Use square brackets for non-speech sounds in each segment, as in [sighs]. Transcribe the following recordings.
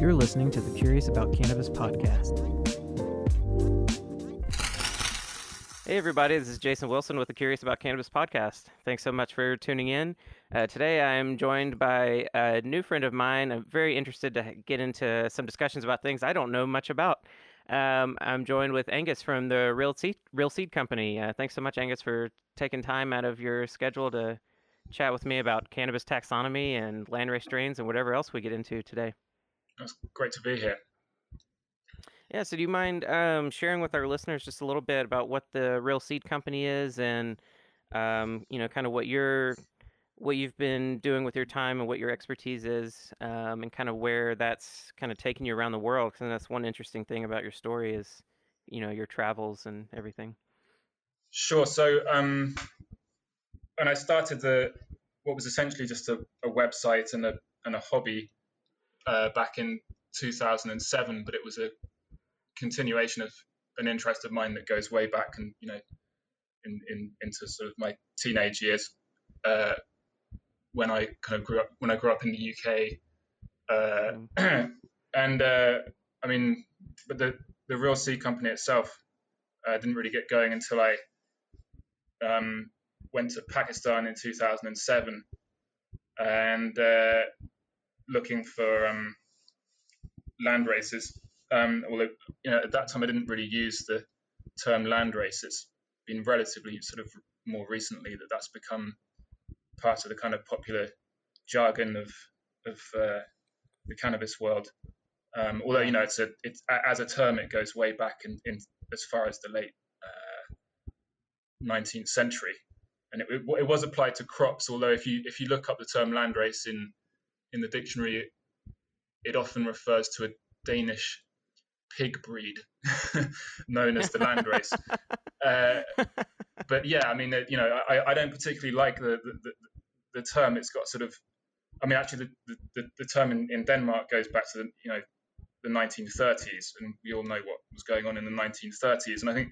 You're listening to the Curious About Cannabis podcast. Hey, everybody, this is Jason Wilson with the Curious About Cannabis podcast. Thanks so much for tuning in. Uh, today, I am joined by a new friend of mine. I'm very interested to get into some discussions about things I don't know much about. Um, I'm joined with Angus from the Real Seed, Real Seed Company. Uh, thanks so much, Angus, for taking time out of your schedule to chat with me about cannabis taxonomy and landrace strains and whatever else we get into today. It's great to be here. Yeah, so do you mind um, sharing with our listeners just a little bit about what the Real Seed Company is and um, you know, kind of what you're what you've been doing with your time and what your expertise is, um, and kind of where that's kind of taking you around the world. Because that's one interesting thing about your story is, you know, your travels and everything. Sure. So, um, when I started the what was essentially just a, a website and a and a hobby uh, back in 2007, but it was a continuation of an interest of mine that goes way back and you know in, in into sort of my teenage years uh, when I kind of grew up when I grew up in the UK uh, mm. [clears throat] and uh, I mean but the the real seed company itself uh, didn't really get going until I um, went to Pakistan in 2007 and looking for um, land races um, although you know, at that time I didn't really use the term land race. It's been relatively sort of more recently that that's become part of the kind of popular jargon of of uh, the cannabis world. Um, although you know it's a it's as a term it goes way back in, in as far as the late uh, 19th century, and it, it, it, was applied to crops. Although if you if you look up the term landrace in in the dictionary, it, often refers to a Danish pig breed [laughs] known as the landrace. [laughs] uh, but yeah, I mean, you know, I, I don't particularly like the, the, the, term. It's got sort of, I mean, actually, the, the, the term in, in Denmark goes back to the, you know, the 1930s, and we all know what was going on in the 1930s. And I think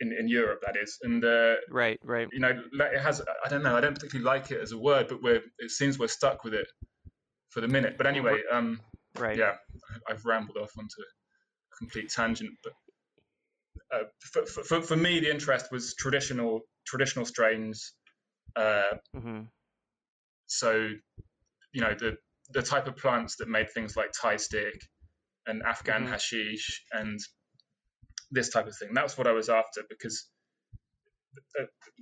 in, in Europe, that is. And uh, right, right. You know, it has. I don't know. I don't particularly like it as a word, but we're. It seems we're stuck with it for the minute. But anyway, um, right. Yeah, I've rambled off onto a complete tangent, but uh, for, for, for me, the interest was traditional traditional strains. Uh, mm-hmm. So, you know, the the type of plants that made things like Thai stick and Afghan mm-hmm. hashish and this type of thing. That's what I was after because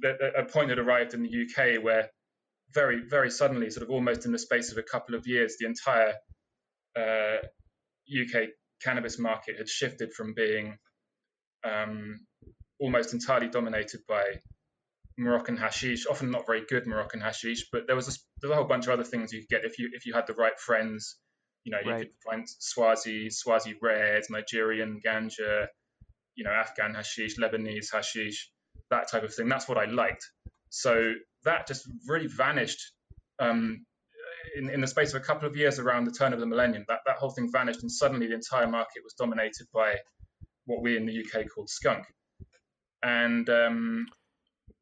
a, a point had arrived in the UK where very, very suddenly, sort of almost in the space of a couple of years, the entire uh, UK cannabis market had shifted from being um, almost entirely dominated by Moroccan hashish, often not very good Moroccan hashish, but there was a, there's a whole bunch of other things you could get if you if you had the right friends. You know, you right. could find Swazi, Swazi red, Nigerian ganja, you know, Afghan hashish, Lebanese hashish, that type of thing. That's what I liked. So that just really vanished um, in, in the space of a couple of years around the turn of the millennium, that, that whole thing vanished, and suddenly the entire market was dominated by what we in the UK called skunk. And um,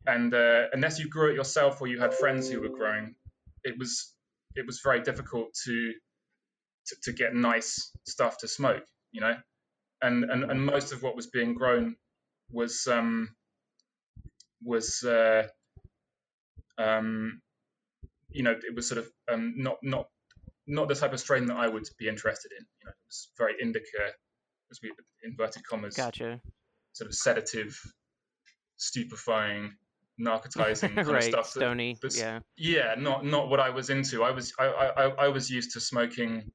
and uh, unless you grew it yourself or you had friends who were growing, it was it was very difficult to to, to get nice stuff to smoke, you know. And, and and most of what was being grown was um, was uh, um, you know, it was sort of um, not not not the type of strain that I would be interested in. You know, it was very indica, as we inverted commas. Gotcha. Sort of sedative, stupefying, narcotizing [laughs] kind right, of stuff. Stony. That, yeah. Yeah, not not what I was into. I was I, I, I was used to smoking.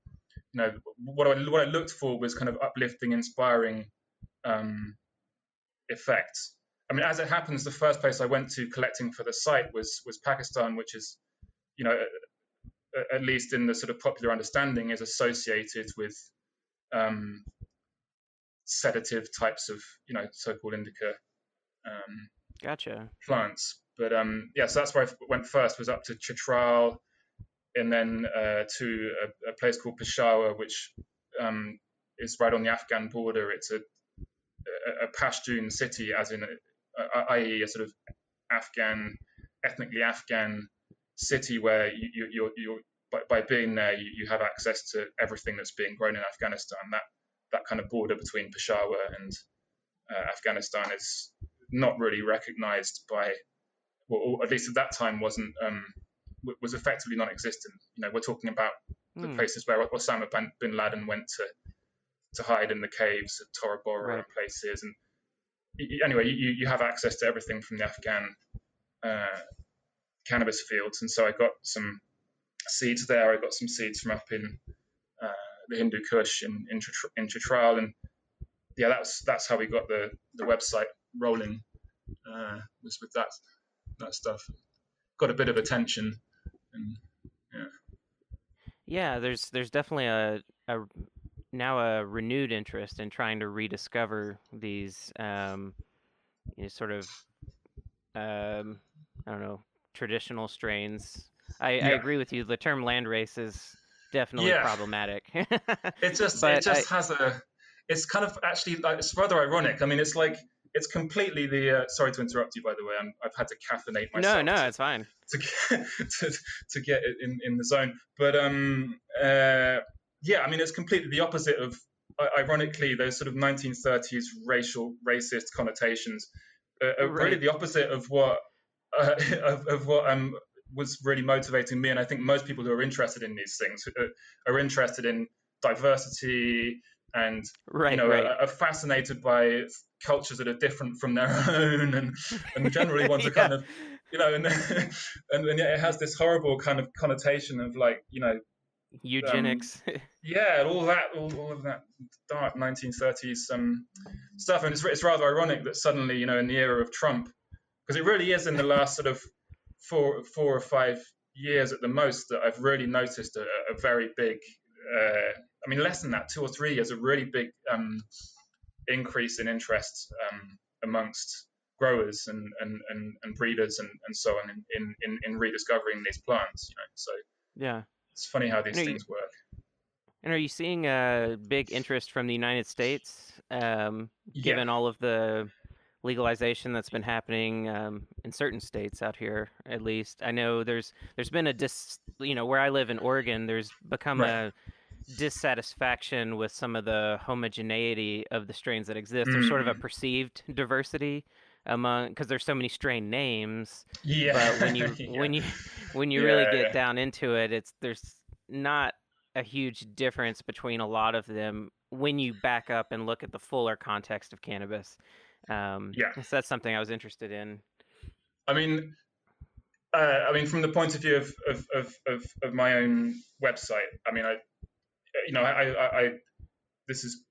You know, what I what I looked for was kind of uplifting, inspiring um, effects. I mean, as it happens, the first place I went to collecting for the site was was Pakistan, which is you know, at least in the sort of popular understanding, is associated with um, sedative types of, you know, so-called indica um, gotcha plants. But um, yeah, so that's where I went first. Was up to Chitral, and then uh, to a, a, place called Peshawar, which um, is right on the Afghan border. It's a, a, a Pashtun city, as in, i.e., a sort of Afghan, ethnically Afghan city where you, you, you're, you're by, by being there, you, you have access to everything that's being grown in Afghanistan. That that kind of border between Peshawar and uh, Afghanistan is not really recognized by, well, at least at that time wasn't um, was effectively non-existent. You know, we're talking about the mm. places where Osama bin Laden went to to hide in the caves at Tora Bora right. and places. And anyway, you, you have access to everything from the Afghan uh, cannabis fields. And so I got some seeds there. I got some seeds from up in uh, the Hindu Kush in, in, in Chitral. And yeah, that's that's how we got the, the website rolling. Uh, was with that that stuff. Got a bit of attention, and yeah. Yeah, there's there's definitely a, a now a renewed interest in trying to rediscover these um, you know, sort of um, I don't know traditional strains. I, yeah. I, agree with you. The term landrace is definitely yeah. problematic. [laughs] it just it just I, has a. It's kind of actually like, it's rather ironic. I mean, it's like it's completely the. Uh, sorry to interrupt you, by the way. i have had to caffeinate myself. No, no, it's fine. To get, [laughs] to, to get it in, in the zone, but um, uh, yeah, I mean, it's completely the opposite of, ironically, those sort of 1930s racial, racist connotations uh, are right. really the opposite of what, uh, [laughs] of, of, what um, was really motivating me. And I think most people who are interested in these things are, uh, are interested in diversity and, right, you know, right. are, are, fascinated by cultures that are different from their [laughs] own and, and generally want to [laughs] yeah. kind of, you know, and, [laughs] and, and it has this horrible kind of connotation of like, you know, eugenics. Um, yeah, all that, all, all, of that dark 1930s um, stuff, and it's, it's rather ironic that suddenly, you know, in the era of Trump, because it really is in the last sort of four, four or five years at the most that I've really noticed a, a very big, uh, I mean, less than that, two or three years, a really big um, increase in interest um, amongst growers and, and, and, and breeders and, and so on in, in, in rediscovering these plants, you know. So yeah, it's funny how these things you, work. And are you seeing a big interest from the United States, um, given yeah. all of the legalization that's been happening um, in certain states out here, at least? I know there's there's been a dis, you know, where I live in Oregon, there's become right. a dissatisfaction with some of the homogeneity of the strains that exist. Mm. There's sort of a mm. perceived diversity among because there's so many strain names. Yeah. But when you [laughs] yeah. when you when you yeah, really get yeah. down into it, it's there's not a huge difference between a lot of them when you back up and look at the fuller context of cannabis. Um, yeah. So that's something I was interested in. I mean, uh, I mean, from the point of view of, of, of, of, of my own website, I mean, I, you know, I, I, I, this is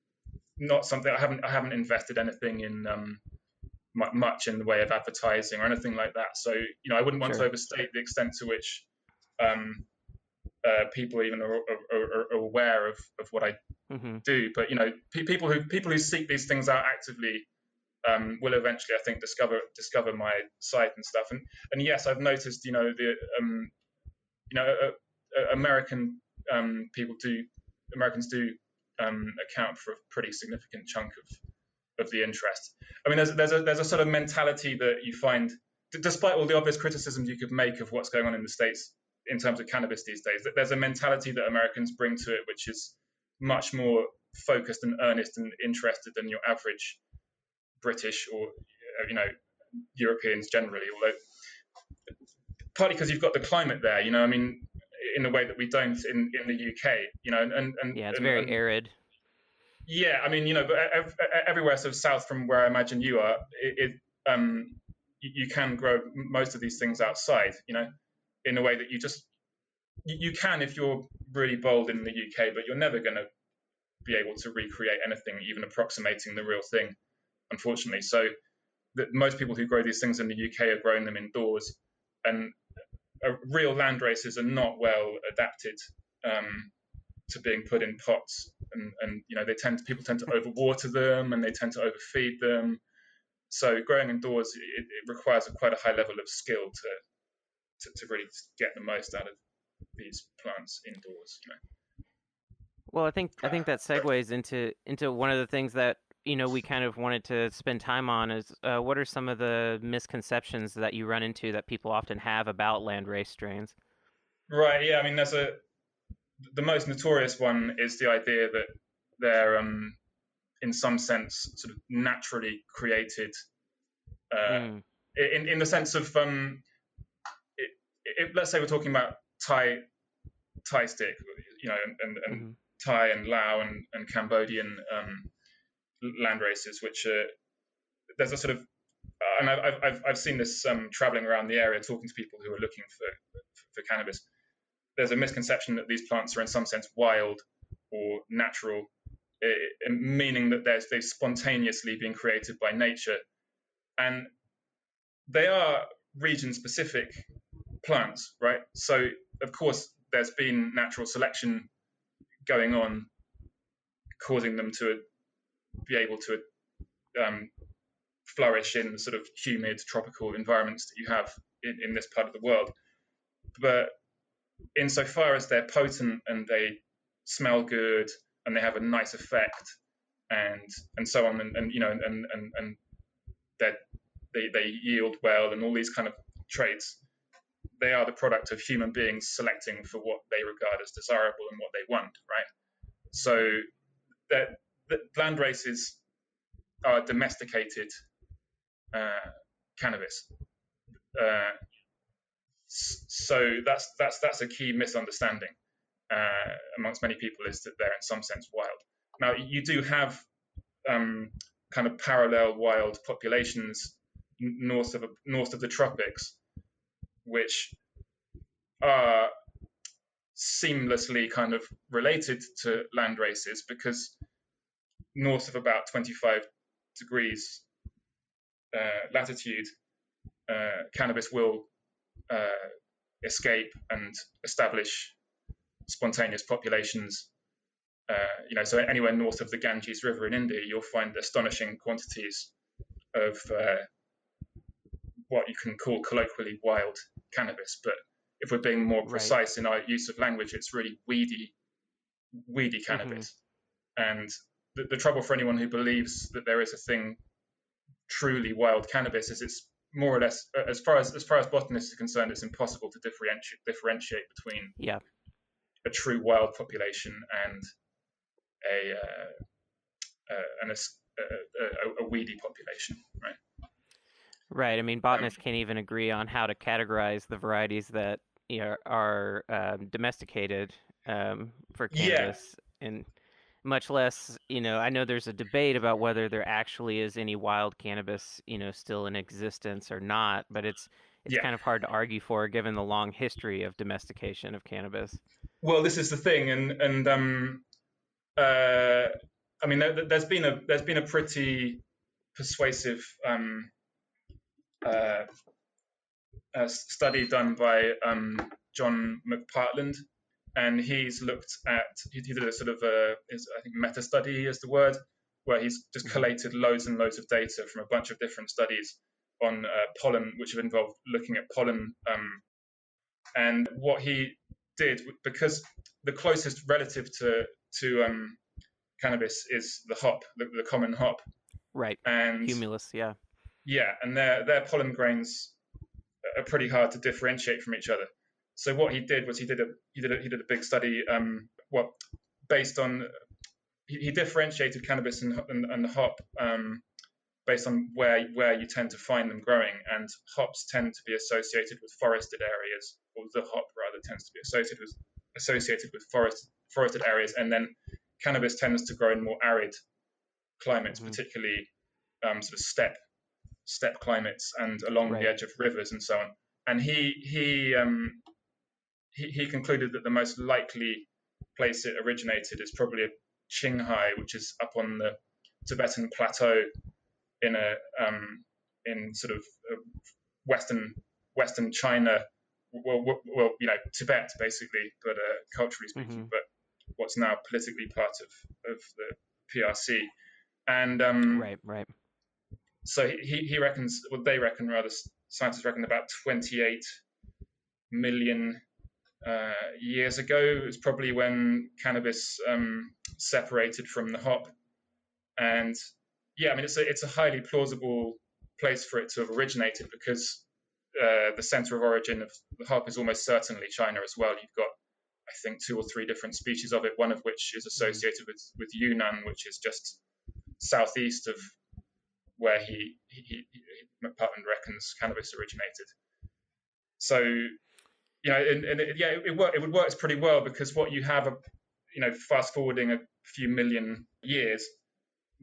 not something I haven't, I haven't invested anything in, um, much in the way of advertising or anything like that. So, you know, I wouldn't want sure. to overstate the extent to which um, uh, people even are, are, are, aware of, of what I mm-hmm. do. But you know, pe- people who people who seek these things out actively um, will eventually, I think, discover discover my site and stuff. And and yes, I've noticed, you know, the um, you know, uh, uh, American um, people do Americans do um, account for a pretty significant chunk of of the interest. I mean, there's there's a there's a sort of mentality that you find, despite all the obvious criticisms you could make of what's going on in the states in terms of cannabis these days, that there's a mentality that Americans bring to it which is much more focused and earnest and interested than your average British or you know Europeans generally. Although partly because you've got the climate there, you know, I mean, in a way that we don't in, in the UK, you know, and, and yeah, it's and, very and, arid. Yeah, I mean, you know, but everywhere sort of south from where I imagine you are, it, it um, you, can grow most of these things outside, you know, in a way that you just you can if you're really bold in the UK, but you're never going to be able to recreate anything even approximating the real thing, unfortunately. So, that most people who grow these things in the UK are growing them indoors, and uh, real land races are not well adapted um, to being put in pots. And, and you know they tend to, people tend to overwater them and they tend to overfeed them. So growing indoors it, it requires a, quite a high level of skill to, to, to really get the most out of these plants indoors you know. Well i think i think that segues into into one of the things that you know we kind of wanted to spend time on is uh, what are some of the misconceptions that you run into that people often have about landrace strains right yeah i mean there's a the most notorious one is the idea that they're, um, in some sense, sort of naturally created. Uh, mm. In in the sense of, um, it, it, let's say we're talking about Thai Thai stick, you know, and, and, mm-hmm. Thai and Lao and, and Cambodian um, land races, which are, there's a sort of uh, and I've, I've, I've seen this um, traveling around the area, talking to people who are looking for, for cannabis. There's a misconception that these plants are in some sense wild or natural, eh, eh, meaning that they're, they've spontaneously been created by nature. And they are region specific plants, right? So, of course, there's been natural selection going on, causing them to be able to um, flourish in the sort of humid tropical environments that you have in, in this part of the world. But insofar as they're potent and they smell good and they have a nice effect and and so on and, and you know and and and they, they yield well and all these kind of traits they are the product of human beings selecting for what they regard as desirable and what they want right so that land races are domesticated uh, cannabis. Uh, so that's that's that's a key misunderstanding uh, amongst many people is that they're in some sense wild. Now you do have um, kind of parallel wild populations north of north of the tropics, which are seamlessly kind of related to land races because north of about 25 degrees uh, latitude, uh, cannabis will uh, escape and establish spontaneous populations. you know, so anywhere north of the Ganges River in India, you'll find astonishing quantities of what you can call colloquially wild cannabis. But if we're being more precise right. in our use of language, it's really weedy, weedy cannabis. Mm-hmm. And the, the, trouble for anyone who believes that there is a thing truly wild cannabis is it's more or less as far as as far as botanists are concerned, it's impossible to differentiate differentiate between yeah a true wild population and a uh, uh, a, a, a, weedy population, right? Right. I mean, botanists um, can't even agree on how to categorize the varieties that you know, are um, domesticated um, for cannabis, yeah. and much less, you know, I know there's a debate about whether there actually is any wild cannabis, you know, still in existence or not, but it's it's yeah. kind of hard to argue for given the long history of domestication of cannabis. Well, this is the thing, and and um, uh, I mean, there, has been a there's been a pretty persuasive um, uh, study done by um, John McPartland, and he's looked at he did a sort of a is, I think meta study is the word where he's just mm-hmm. collated loads and loads of data from a bunch of different studies on uh, pollen, which have involved looking at pollen. Um, and what he did, because the closest relative to to um, cannabis is the hop, the, the, common hop. Right. And Humulus, yeah. Yeah, and their their pollen grains are pretty hard to differentiate from each other. So what he did was he did a he did a, he did a big study, um, what based on he, he differentiated cannabis and and, and hop um, based on where where you tend to find them growing, and hops tend to be associated with forested areas, or the hop rather tends to be associated with associated with forest forested areas, and then cannabis tends to grow in more arid climates, mm-hmm. particularly um, sort of steppe steppe climates and along right. the edge of rivers and so on. And he he um, he, he concluded that the most likely place it originated is probably Qinghai, which is up on the Tibetan plateau in a um, in sort of uh, western western China, well, well, you know, Tibet basically, but uh, culturally speaking, mm-hmm. but what's now politically part of of the PRC, and um, right, right. So he he reckons, well, they reckon rather, scientists reckon about 28 million uh, years ago. It's probably when cannabis um, separated from the hop, and yeah, I mean it's a it's a highly plausible place for it to have originated because uh, the center of origin of the hop is almost certainly China as well. You've got I think two or three different species of it. One of which is associated with with Yunnan, which is just southeast of where he, he, he McPartland reckons cannabis originated. So, you know, and, and it, yeah, it, it, work, it would work pretty well because what you have, a, you know, fast forwarding a few million years,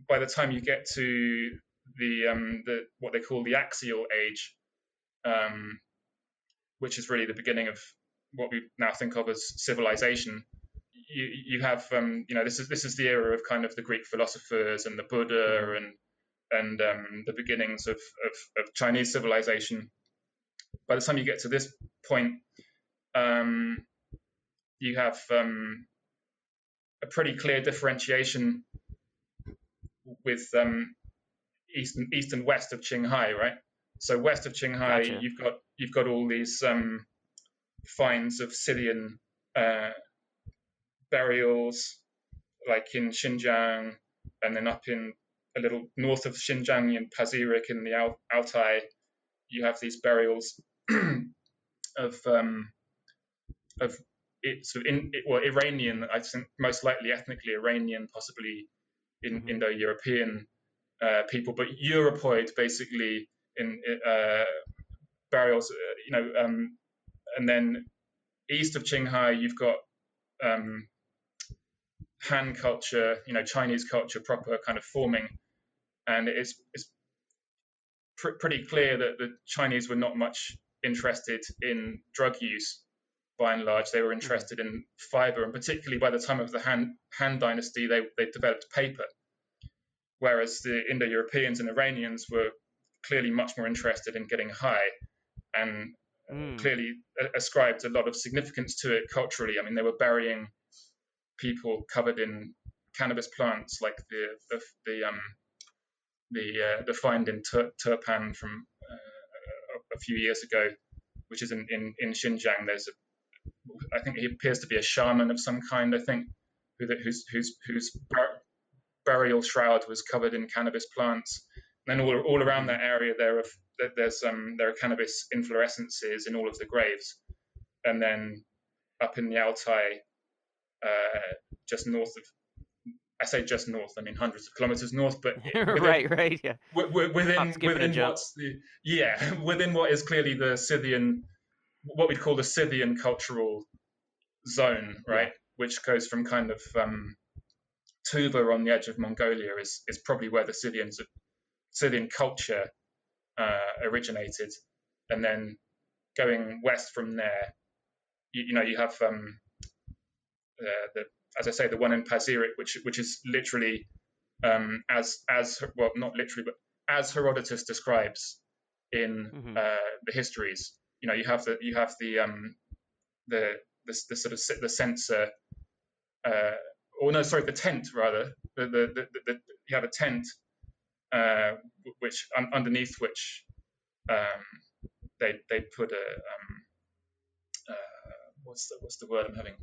by the time you get to the um, the what they call the axial age, um, which is really the beginning of what we now think of as civilization. You, you have um, you know this is this is the era of kind of the Greek philosophers and the Buddha mm-hmm. and and um, the beginnings of, of, of, Chinese civilization. By the time you get to this point, um, you have um, a pretty clear differentiation with um, east and east and west of Qinghai, right? So west of Qinghai, gotcha. you've got you've got all these um, finds of Scythian uh, burials, like in Xinjiang, and then up in a little north of Xinjiang in Pazyryk in the Altai, you have these burials [clears throat] of um, of it, sort of in, well Iranian, I think most likely ethnically Iranian, possibly in mm-hmm. Indo-European uh, people, but Europoid basically in uh, burials, uh, you know, um, and then east of Qinghai, you've got um, Han culture, you know, Chinese culture proper kind of forming, and it's it's pr- pretty clear that the Chinese were not much interested in drug use by and large. They were mm-hmm. interested in fiber, and particularly by the time of the Han Han dynasty, they they developed paper, whereas the Indo-Europeans and Iranians were clearly much more interested in getting high, and mm. clearly ascribed a lot of significance to it culturally. I mean, they were burying people covered in cannabis plants, like the the, the um the uh, the find in Tur- Turpan from uh, a few years ago, which is in, in, in Xinjiang. There's a, I think he appears to be a shaman of some kind. I think who whose whose whose burial shroud was covered in cannabis plants. And then all all around that area there are there's um there are cannabis inflorescences in all of the graves, and then up in the Altai, uh, just north of I say just north. I mean hundreds of kilometers north, but [laughs] within, right, right, yeah. Within within what's the yeah [laughs] within what is clearly the Scythian, what we'd call the Scythian cultural zone, right, yeah. which goes from kind of um, Tuva on the edge of Mongolia is is probably where the Scythians Scythian culture uh, originated, and then going west from there, you, you know you have um, uh, the as I say, the one in Pazyryk, which which is literally um, as as well, not literally, but as Herodotus describes in mm-hmm. uh, the histories. You know, you have the you have the um, the, the the sort of the censer, uh, or no, sorry, the tent rather. The the, the, the you have a tent, uh, which un- underneath which um, they they put a um, uh, what's the what's the word I'm having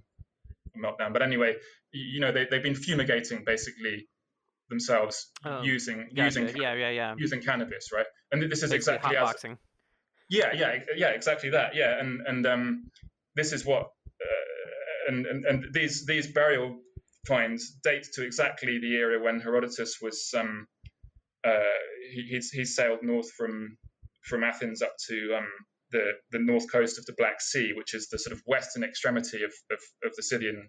meltdown. But anyway, you know, they, they've been fumigating basically themselves oh, using gotcha. using yeah yeah yeah using cannabis, right? And this is Basically exactly as yeah yeah yeah exactly that yeah and and um this is what uh, and, and and these these burial finds date to exactly the era when Herodotus was um uh he he's, he sailed north from from Athens up to um the, the north coast of the Black Sea, which is the sort of western extremity of, of, of the Scythian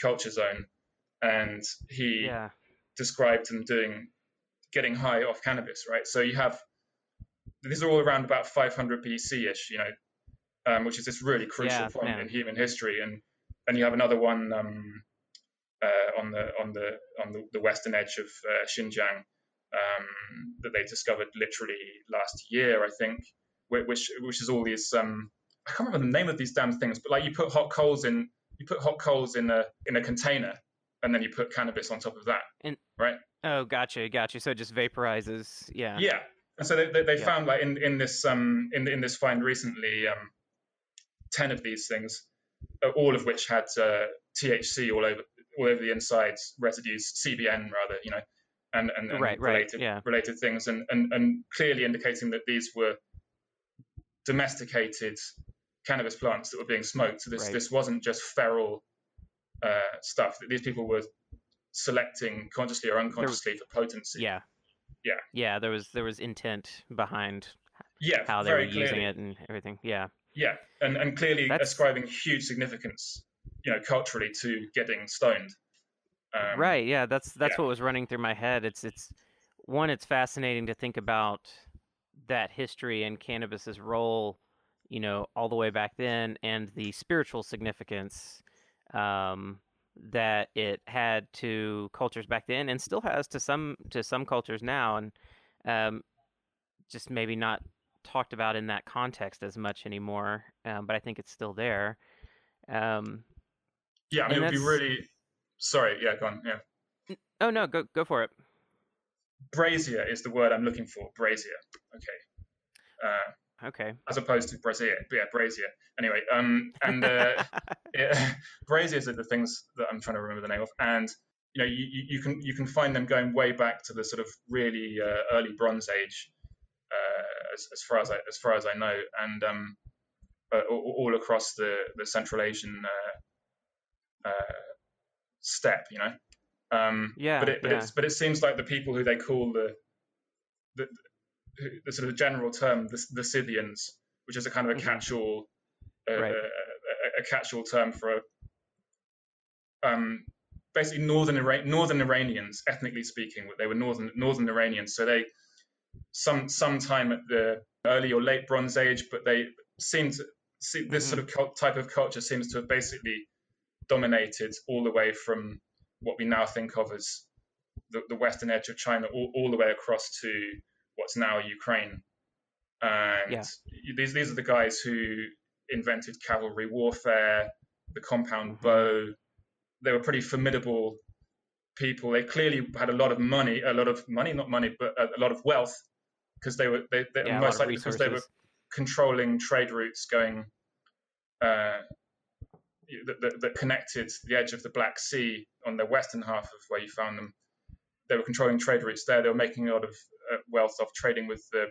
culture zone. And he yeah. described them doing getting high off cannabis, right? So you have these are all around about 500 BC ish, you know, um, which is this really crucial yeah, point man. in human history. And and you have another one um, uh, on the on the on the, the western edge of uh, Xinjiang um, that they discovered literally last year, I think which which is all these um, I can't remember the name of these damn things, but like you put hot coals in you put hot coals in a in a container and then you put cannabis on top of that, and, right? Oh, gotcha, gotcha. So it just vaporizes, yeah. Yeah, and so they, they, they yeah. found like in in this um in in this find recently um ten of these things, uh, all of which had uh, THC all over all over the insides, residues, CBN rather, you know, and and, and right, related right, yeah. related things, and, and and clearly indicating that these were domesticated cannabis plants that were being smoked. So this Right. this wasn't just feral uh, stuff. That these people were selecting consciously or unconsciously for potency. Yeah. Yeah. Yeah. There was there was intent behind yeah, how they were very using it and everything. Yeah. Yeah, and and clearly That's- ascribing huge significance, you know, culturally to getting stoned. Um, right. Yeah. That's that's yeah. what was running through my head. It's it's one. It's fascinating to think about that history and cannabis's role. You know, all the way back then, and the spiritual significance um, that it had to cultures back then, and still has to some to some cultures now, and um, just maybe not talked about in that context as much anymore. Um, but I think it's still there. Um, Yeah, I mean, it would be really. Sorry, yeah, go on. Yeah, oh no, go go for it. brazier is the word I'm looking for. Brazier. Okay. Uh, Okay. as opposed to brazier, but yeah, brazier. Anyway, um, and uh, [laughs] yeah, [laughs] braziers are the things that I'm trying to remember the name of, and you know, you, you, can you can find them going way back to the sort of really uh, early Bronze Age, uh, as, as far as I as far as I know, and um, uh, all, all across the the Central Asian uh, uh, steppe, you know. Um, Yeah, but it but yeah. it's but it seems like the people who they call the the, the sort of general term the, the Scythians, which is a kind of a Mhm. catch-all uh, Right. a, a, a catch-all term for a, um, basically northern northern Iranians, ethnically speaking, they were northern northern Iranians. So they some sometime at the early or late Bronze Age, but they seem to see this sort of cult, type of culture seems to have basically dominated all the way from what we now think of as the, the western edge of China, all, all the way across to what's now Ukraine. And Yeah. these these are the guys who invented cavalry warfare, the compound Mhm. bow. They were pretty formidable people. They clearly had a lot of money, a lot of money, not money, but a, a lot of wealth, because they were they, they Yeah, most likely because they were controlling trade routes going uh, that, that, that connected the edge of the Black Sea on the western half of where you found them. They were controlling trade routes there. They were making a lot of uh, wealth off trading with the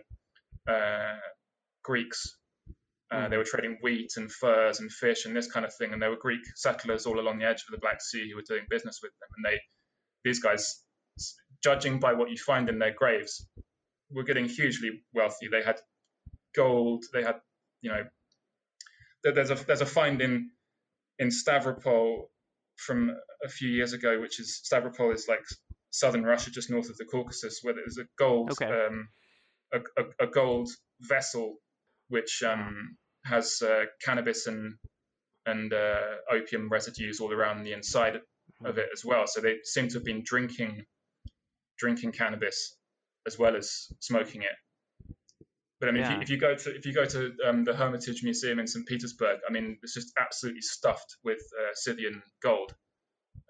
uh, Greeks. Uh, Mm. They were trading wheat and furs and fish and this kind of thing. And there were Greek settlers all along the edge of the Black Sea who were doing business with them. And they, these guys, judging by what you find in their graves, were getting hugely wealthy. They had gold. They had, you know, there's a there's a find in in Stavropol from a few years ago, which is Stavropol is like southern Russia, just north of the Caucasus, where there's a gold Okay. um, a, a, a gold vessel which um, has uh, cannabis and and uh, opium residues all around the inside of it as well. So they seem to have been drinking drinking cannabis as well as smoking it. But I mean, if, you, if you go to if you go to um, the Hermitage Museum in St. Petersburg, I mean, it's just absolutely stuffed with uh, Scythian gold.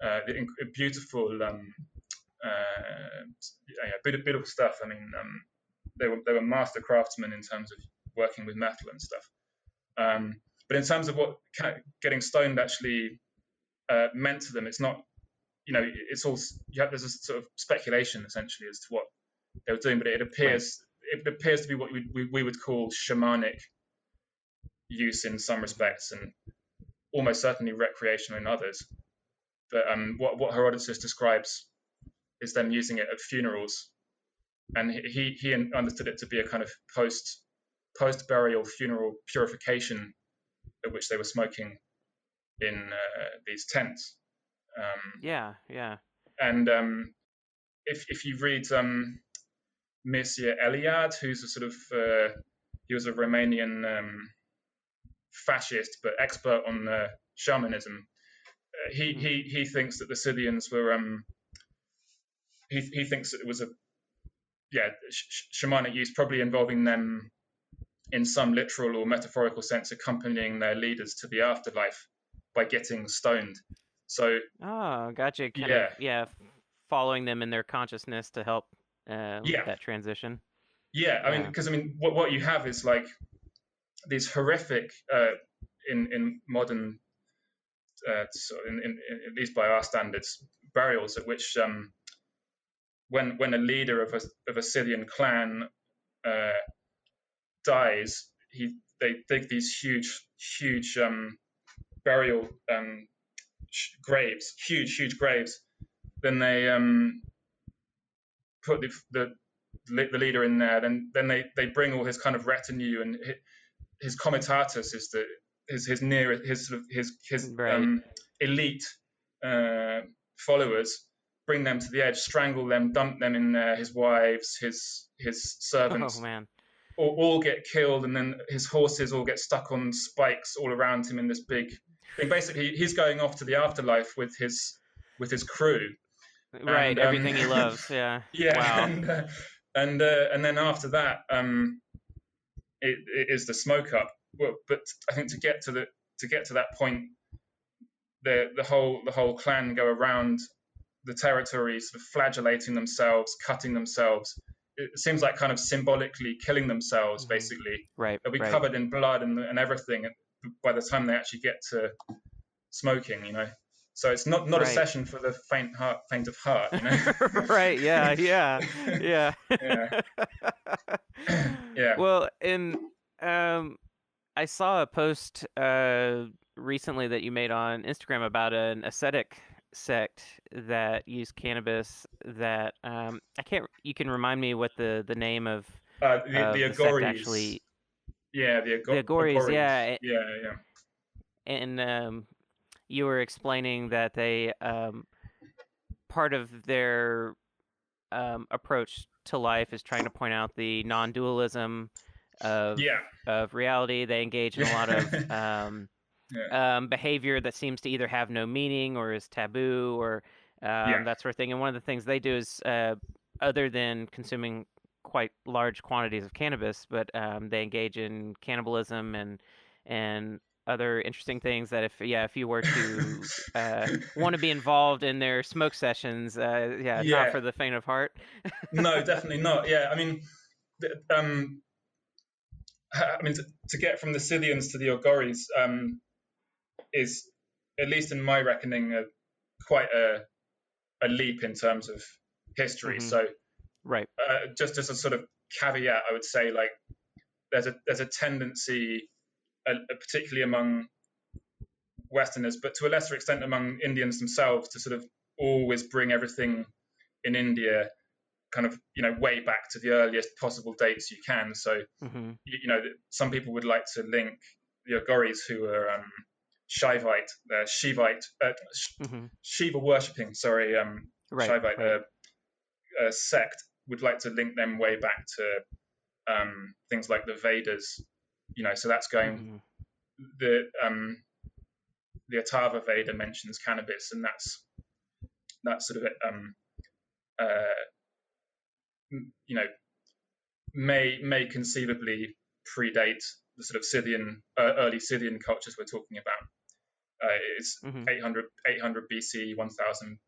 Uh, the beautiful, um, uh, yeah, bit beautiful stuff. I mean, um, they were they were master craftsmen in terms of working with metal and stuff. Um, but in terms of what getting stoned actually uh, meant to them, it's not. You know, it's all you have. There's a sort of speculation essentially as to what they were doing, but it appears it appears to be what we, we, we would call shamanic use in some respects, and almost certainly recreational in others. But um, what what Herodotus describes is them using it at funerals, and he he understood it to be a kind of post post burial funeral purification, at which they were smoking in uh, these tents. Um, Yeah, yeah. and um, if if you read um, Mircea Eliade, who's a sort of uh, he was a Romanian um, fascist but expert on uh, shamanism. Uh, he he he thinks that the Scythians were um, he he thinks that it was a yeah sh- sh- shamanic use probably involving them in some literal or metaphorical sense accompanying their leaders to the afterlife by getting stoned. So Oh, gotcha. Kind Yeah. of, yeah, following them in their consciousness to help uh, Yeah. that transition. Yeah, I mean, Yeah. because I mean, what what you have is like these horrific, uh, in in modern, uh, so in, in, in, at least by our standards, burials at which um, when when a leader of a of a Scythian clan uh, dies, he they dig these huge, huge um, burial um, sh- graves, huge, huge graves. Then they um, put the, the the leader in there. Then then they they bring all his kind of retinue and his, his comitatus is the his his near his sort of his his Right. um, elite uh, followers. Bring them to the edge, strangle them, dump them in there. His wives, his his servants, Oh man. all, all get killed, and then his horses all get stuck on spikes all around him in this big thing. Basically, he's going off to the afterlife with his with his crew. Right. And, um, everything he loves. [laughs] Yeah. Yeah, Wow. and uh, and, uh, and then after that, um, it, it is the smoke up. Well, but I think to get to the to get to that point, the the whole the whole clan go around the territory, sort of flagellating themselves, cutting themselves. It seems like kind of symbolically killing themselves, Mhm. basically. Right. They'll be right. covered in blood and, and everything by the time they actually get to smoking, you know. So it's not, not Right. a session for the faint heart, faint of heart, you know. [laughs] right. [laughs] Yeah. Yeah. Yeah. Yeah. [laughs] Yeah. Well, and um, I saw a post uh recently that you made on Instagram about an ascetic sect that used cannabis. That um, I can't. You can remind me what the the name of Uh, the, of the the sect actually Yeah, the, Ago- The Agoris, yeah, Yeah, yeah. and um, you were explaining that they um, part of their um, approach to life is trying to point out the non-dualism of Yeah. of reality. They engage in a lot of [laughs] um, um, behavior that seems to either have no meaning or is taboo or um, Yeah. that sort of thing. And one of the things they do is, uh, other than consuming quite large quantities of cannabis, but um, they engage in cannibalism and and other interesting things that if yeah if you were to [laughs] uh, want to be involved in their smoke sessions uh, yeah, Yeah. not for the faint of heart no, [laughs] definitely not. Yeah, I mean, um, [laughs] I mean, to, to get from the Scythians to the Ogoris um, is, at least in my reckoning, a, quite a, a leap in terms of history. Mhm. So, right uh, just as a sort of caveat, I would say like there's a there's a tendency, uh, particularly among Westerners, but to a lesser extent among Indians themselves, to sort of always bring everything in India kind of you know way back to the earliest possible dates you can. So hmm you, you know some people would like to link the Agoris who are um, Shivite, uh, Shivite, uh, Sh- hmm Shiva worshipping. Sorry, um, right, Shaivite right. uh, uh, sect would like to link them way back to um, things like the Vedas. You know, so that's going Mhm. the um, the Atharva Veda mentions cannabis, and that's that's sort of um, uh, you know may may conceivably predate the sort of Scythian uh, early Scythian cultures we're talking about. Uh, it's Mhm. 800, 800 BC, 1000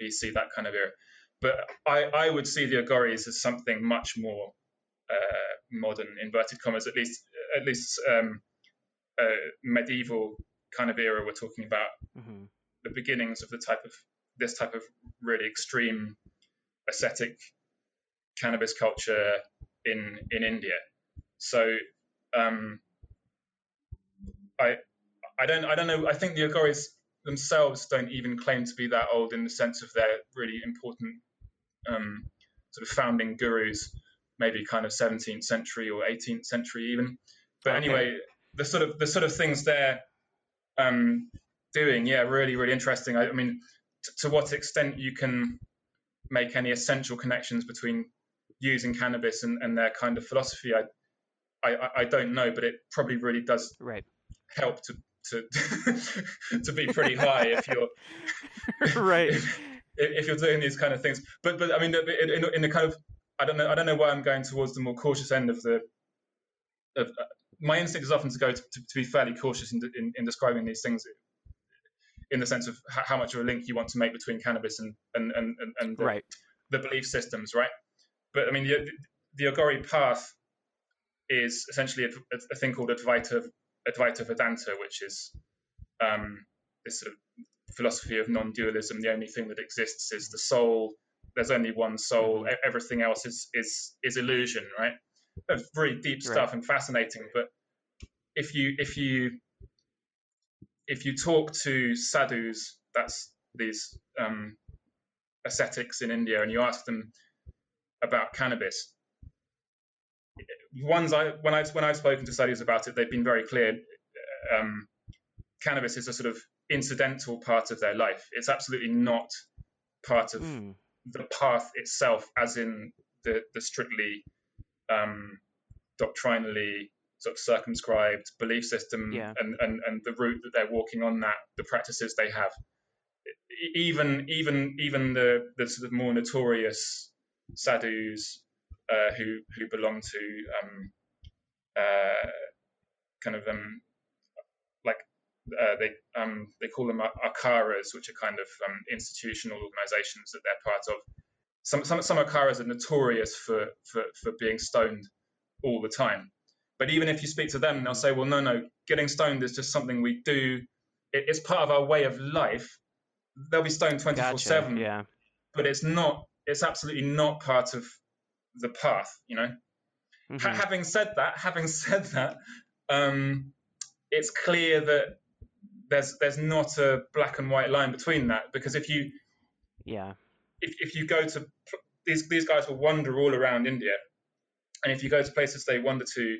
BC, that kind of era. But I, I would see the Agoris as something much more uh, modern, inverted commas, at least at least um, uh, medieval kind of era. We're talking about Mhm. the beginnings of the type of this type of really extreme ascetic cannabis culture in in India. So um, I I don't I don't know. I think the Agoris themselves don't even claim to be that old in the sense of their really important um, sort of founding gurus, maybe kind of 17th century or 18th century even. But Okay. anyway, the sort of the sort of things they're um, doing, yeah, really really interesting. I, I mean, t- to what extent you can make any essential connections between using cannabis and, and their kind of philosophy, I, I I- I don't know, but it probably really does right help to to [laughs] to be pretty high if you're [laughs] right [laughs] if, if you're doing these kind of things. But but I mean, in, in, the kind of I don't know I don't know why I'm going towards the more cautious end of the of uh, my instinct is often to go to, to, to be fairly cautious in, in in describing these things in the sense of how much of a link you want to make between cannabis and and and, and, the, right the belief systems, right? But I mean, the, the Agori path is essentially a, a thing called Advaita, Advaita Vedanta, which is um, this sort of philosophy of non-dualism. The only thing that exists is the soul. There's only one soul. E- Everything else is is is illusion, right? That's really deep Right. stuff and fascinating. But if you if you if you talk to sadhus, that's these um, ascetics in India, and you ask them about cannabis, ones I when I when I've spoken to sadhus about it, they've been very clear. Um, cannabis is a sort of incidental part of their life. It's absolutely not part of Mm. the path itself, as in the the strictly um, doctrinally sort of circumscribed belief system Yeah. and, and and the route that they're walking on that the practices they have even even even the the sort of more notorious sadhus uh, who who belong to um, uh, kind of um, like uh, they um, they call them akharas, which are kind of um, institutional organisations that they're part of. Some some some akharas are notorious for, for for being stoned all the time. But even if you speak to them, they'll say, "Well, no, no, getting stoned is just something we do. It, it's part of our way of life. They'll be stoned twenty four seven. Yeah. but it's not. It's absolutely not part of the path. You know." Ha- Mhm. having said that, [laughs] having said that, um, it's clear that there's there's not a black and white line between that because if you Yeah. if, if you go to these these guys will wander all around India, and if you go to places they wander to,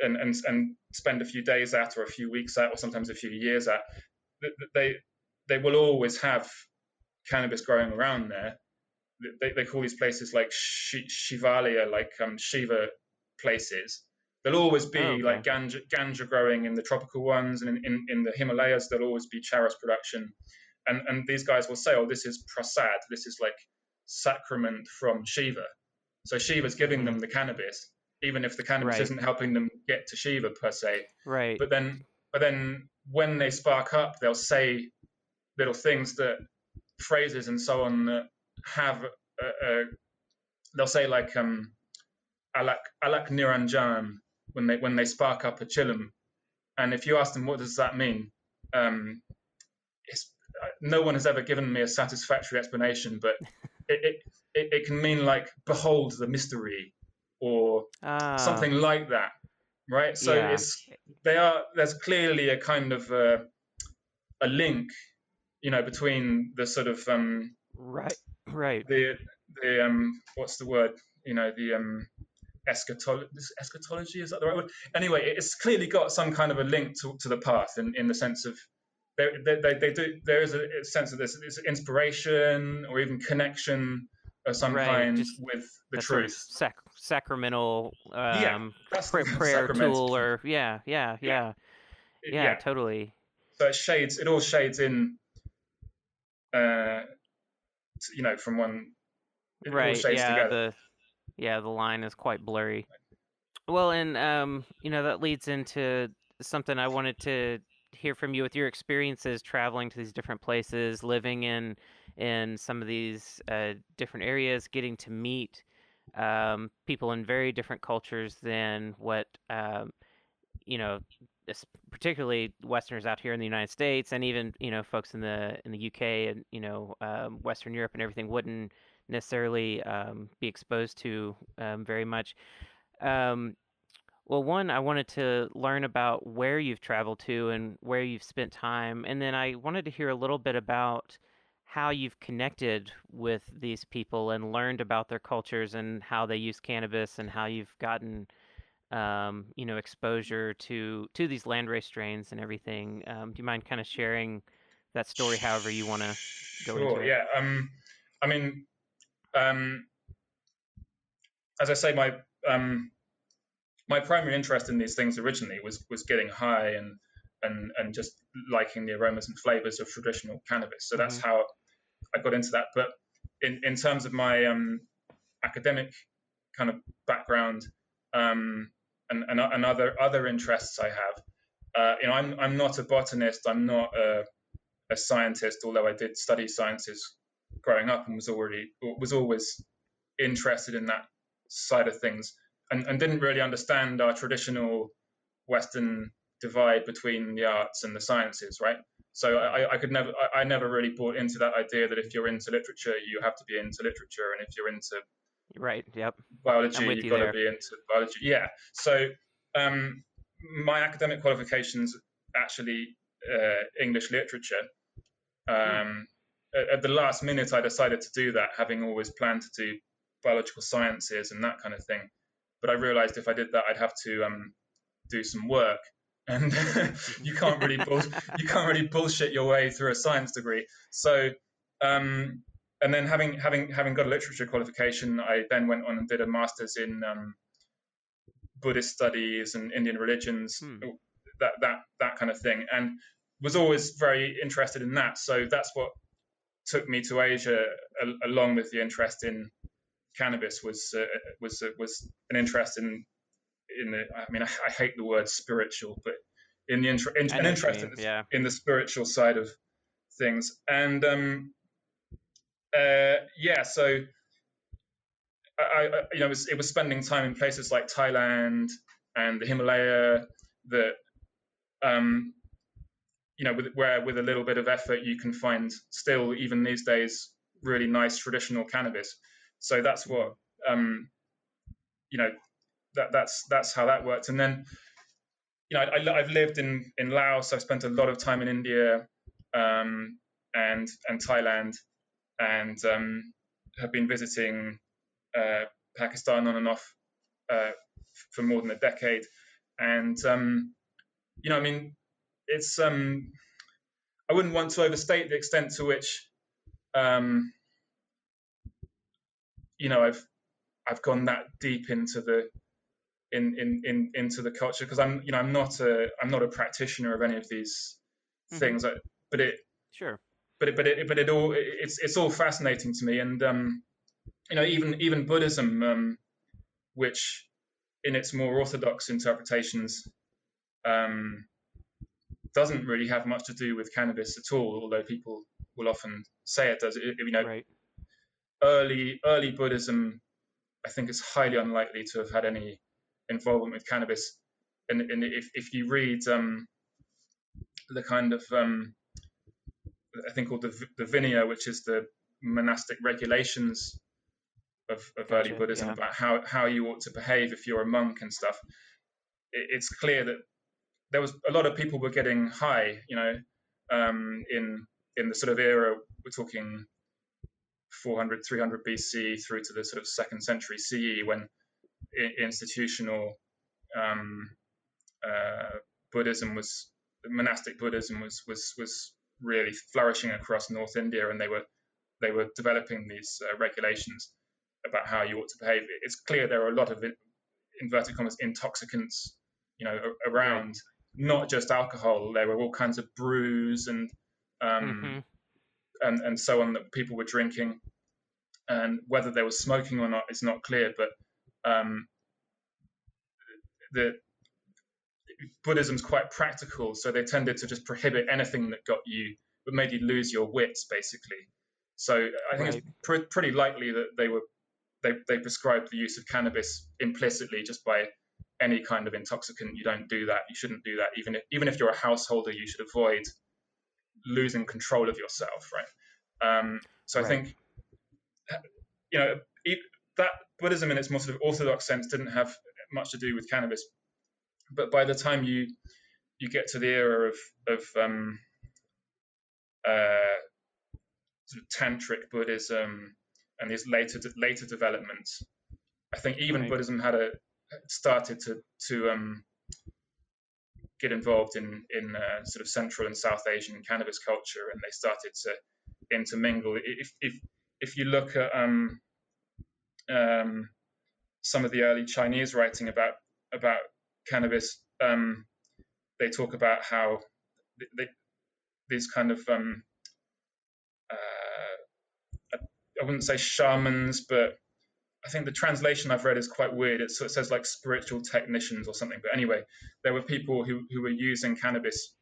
and and and spend a few days at or a few weeks at or sometimes a few years at, th- th- they they will always have cannabis growing around there. They, they call these places like Shi Shivalaya, like um, Shiva places. There'll always be Oh, okay. like ganja, ganja growing in the tropical ones, and in, in, in the Himalayas there'll always be charas production. And and these guys will say, oh, this is prasad, this is like sacrament from Shiva. So Shiva's giving them the cannabis, even if the cannabis Right. isn't helping them get to Shiva per se Right. but then but then when they spark up they'll say little things that phrases and so on that have a, a, they'll say like um alak alak niranjan when they when they spark up a chillum and if you ask them what does that mean um it's, uh, no one has ever given me a satisfactory explanation but [laughs] it, it, it, can mean like behold the mystery or Ah, something like that right so yeah. it's they are there's clearly a kind of uh, a link you know between the sort of um Right. Right. the the um what's the word? You know the um eschatology eschatology? Is that the right word? Anyway it's clearly got some kind of a link to, to the path in, in the sense of they, they, they, do there is a, sense of this, this inspiration or even connection of some Right, kind with the That sort of truth. sac- sacramental um, Yeah, that's pra- prayer [laughs] tool, or yeah, yeah, yeah, Yeah. yeah, totally. so it shades it all shades in uh you know from one right yeah together. the yeah the line is quite blurry. Well and um you know that leads into something i wanted to hear from you with your experiences traveling to these different places living in in some of these uh, different areas getting to meet um, people in very different cultures than what um, you know particularly westerners out here in the united states and even you know folks in the in the uk and you know um, western europe and everything wouldn't necessarily um, be exposed to um, very much. Um, well, one, I wanted to learn about where you've traveled to and where you've spent time, and then I wanted to hear a little bit about how you've connected with these people and learned about their cultures and how they use cannabis and how you've gotten um, you know exposure to to these landrace strains and everything. Um, do you mind kind of sharing that story, however you want to go sure into it? yeah um i mean um as i say my um my primary interest in these things originally was was getting high and and and just liking the aromas and flavors of traditional cannabis so that's how i got into that but in in terms of my um academic kind of background um and and, and other other interests i have uh you know i'm i'm not a botanist i'm not a a scientist although i did study sciences growing up and was already was always interested in that side of things and, and didn't really understand our traditional Western divide between the arts and the sciences, right? So I, I could never, I, I never really bought into that idea that if you're into literature, you have to be into literature, and if you're into right. Yep. biology, you've you got there. to be into biology. Yeah. So um, my academic qualifications actually uh, English literature. Um, at, at the last minute, I decided to do that, having always planned to do biological sciences and that kind of thing. But I realized if I did that, I'd have to um, do some work, [laughs] and you can't really bull- [laughs] you can't really bullshit your way through a science degree. So, um, and then having having having got a literature qualification, I then went on and did a master's in um, Buddhist studies and Indian religions, Hmm. that that that kind of thing, and was always very interested in that. So that's what took me to Asia, a- along with the interest in cannabis, was uh, was uh, was an interest in in the. I mean, I, I hate the word spiritual, but in the inter- in, an know what you interest in the, yeah. in the spiritual side of things, and um, uh, yeah, so. I, I, you know, it was, it was spending time in places like Thailand and the Himalaya that, um, you know, with, where with a little bit of effort you can find still even these days really nice traditional cannabis. So that's what, um, you know, that that's that's how that worked. And then, you know, I, I've lived in in Laos. I've spent a lot of time in India um, and and Thailand, and um, have been visiting uh, Pakistan on and off uh, for more than a decade. And um, you know, I mean, it's um, I wouldn't want to overstate the extent to which um, you know I've I've gone that deep into the in in, in into the culture because I'm you know I'm not a I'm not a practitioner of any of these Mhm. things, but it Sure. But it, but it, but it all it's it's all fascinating to me. And um you know even even buddhism um which in its more orthodox interpretations um doesn't really have much to do with cannabis at all although people will often say it does. It, you know Right. early early buddhism i think is highly unlikely to have had any involvement with cannabis. And, and if, if you read um the kind of um I think called the, the Vinaya, which is the monastic regulations of, of early Buddhism yeah. about how, how you ought to behave if you're a monk and stuff. It, it's clear that there was a lot of people were getting high, you know, um, in in the sort of era we're talking 400, 300 BC through to the sort of second century CE when institutional um, uh, Buddhism was monastic Buddhism was was was really flourishing across North India, and they were they were developing these uh, regulations about how you ought to behave. It's clear there are a lot of in, inverted commas intoxicants, you know, around. Not just alcohol. There were all kinds of brews and um, Mhm. and and so on that people were drinking, and whether they were smoking or not is not clear. But um, the Buddhism's quite practical, so they tended to just prohibit anything that got you that made you lose your wits, basically. So I think it's pr- pretty likely that they were they they prescribed the use of cannabis implicitly just by any kind of intoxicant. You don't do that. You shouldn't do that. Even if even if you're a householder, you should avoid losing control of yourself, right? Um, so I think you know that Buddhism in its more sort of orthodox sense didn't have much to do with cannabis, but by the time you you get to the era of of um, uh, sort of tantric Buddhism and these later later developments, I think even Right. Buddhism had a started to to um, get involved in in uh, sort of Central and South Asian cannabis culture, and they started to intermingle. If if if you look at um, um, some of the early Chinese writing about about cannabis, um, they talk about how they, these kind of um, uh, I wouldn't say shamans, but I think the translation I've read is quite weird. It sort of says like spiritual technicians or something. But anyway, there were people who, who were using cannabis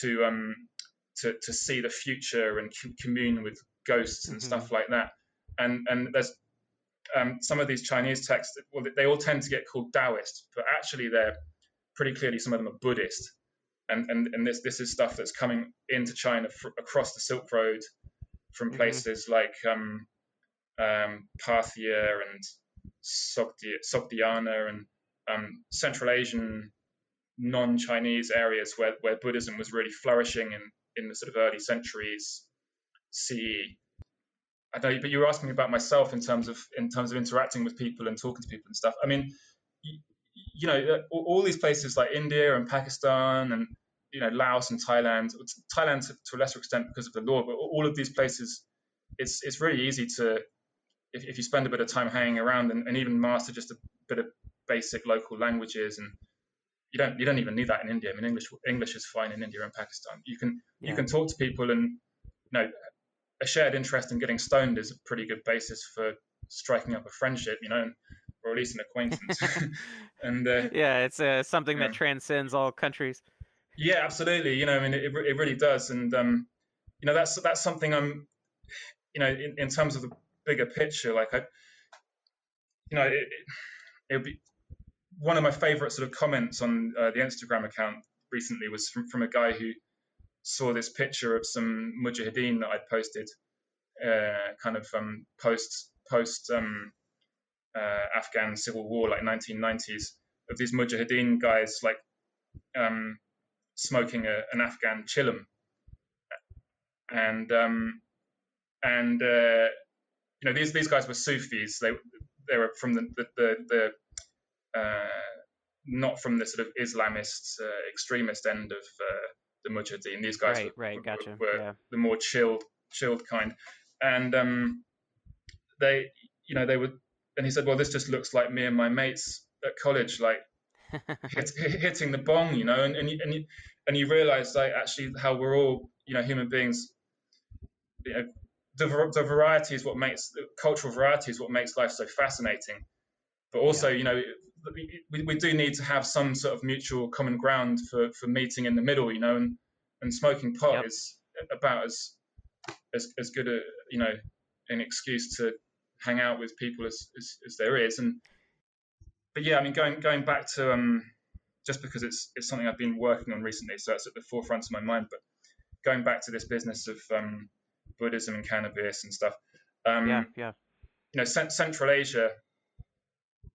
to um to, to see the future and com- commune with ghosts and Mhm. stuff like that. And and there's um, some of these Chinese texts. Well, they all tend to get called Taoist, but actually they're pretty clearly some of them are Buddhist. And and, and this this is stuff that's coming into China fr- across the Silk Road from Mhm. places like um, um, Parthia and Sogdiana and um, Central Asian non-Chinese areas where, where Buddhism was really flourishing in, in the sort of early centuries CE. I know, but you were asking me about myself in terms of in terms of interacting with people and talking to people and stuff. I mean, you, you know, uh, all, all, these places like India and Pakistan and you know Laos and Thailand, Thailand to, to, a lesser extent because of the law, but all of these places, it's it's really easy to if, if you spend a bit of time hanging around and, and even master just a bit of basic local languages and you don't you don't even need that in India. I mean, English English is fine in India and Pakistan. You can yeah. you can talk to people, and you know, a shared interest in getting stoned is a pretty good basis for striking up a friendship. You know, or at least an acquaintance. [laughs] [laughs] and uh, yeah, it's uh, something that transcends all countries. Yeah, absolutely. You know, I mean, it, it really does, and um, you know, that's that's something I'm, you know, in, in terms of the bigger picture, like I, you know, it, it would be one of my favorite sort of comments on uh, the Instagram account recently was from, from a guy who saw this picture of some mujahideen that I'd posted, uh, kind of um, post post um, uh, Afghan civil war, like 1990s, of these mujahideen guys like um, smoking a, an Afghan chillum, and um, and uh, you know these these guys were Sufis. They they were from the the, the, the uh, not from the sort of Islamist uh, extremist end of uh, the Mujahideen. These guys right, were, right, gotcha. were, yeah. the more chilled, chilled kind, and um, they, you know, they would. And he said, "Well, this just looks like me and my mates at college, like [laughs] hit, hitting the bong, you know." And and you, and you, and you realize like actually how we're all, you know, human beings. You know, the, the variety is what makes the cultural variety is what makes life so fascinating but also yeah. you know we, we do need to have some sort of mutual common ground for, for meeting in the middle you know and, and smoking pot yep. is about as, as as good a you know an excuse to hang out with people as, as, as there is and but yeah i mean going going back to um just because it's it's something i've been working on recently so it's at the forefront of my mind but going back to this business of um buddhism and cannabis and stuff um yeah yeah you know central asia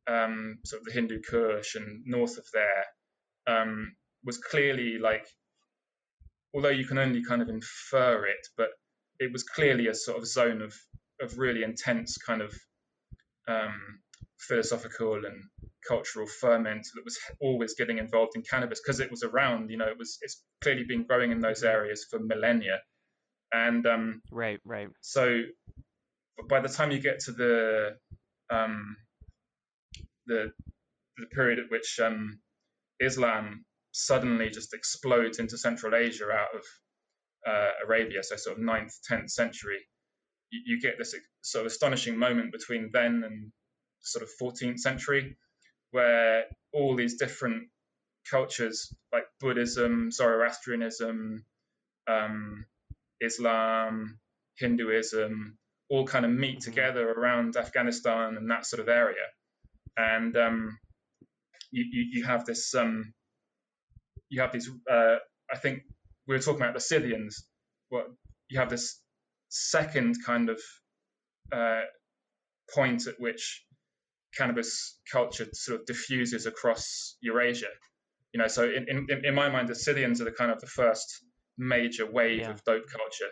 um, sort of the Hindu Kush and north of there, um, was clearly like, although you can only kind of infer it, but it was clearly a sort of zone of of really intense kind of um, philosophical and cultural ferment that was always getting involved in cannabis because it was around. You know, it was it's clearly been growing in those areas for millennia, and um, right, right. So by the time you get to the um, the the period at which um, Islam suddenly just explodes into Central Asia out of uh, Arabia, so sort of 9th, 10th century, you, you, get this sort of astonishing moment between then and sort of 14th century, where all these different cultures like Buddhism, Zoroastrianism, um, Islam, Hinduism, all kind of meet mm-hmm. together around Afghanistan and that sort of area and um, you, you, you have this um, you have these uh, I think we were talking about the Scythians. What you have this second kind of uh, point at which cannabis culture sort of diffuses across Eurasia. You know, so in, in, in my mind, the Scythians are the kind of the first major wave yeah. of dope culture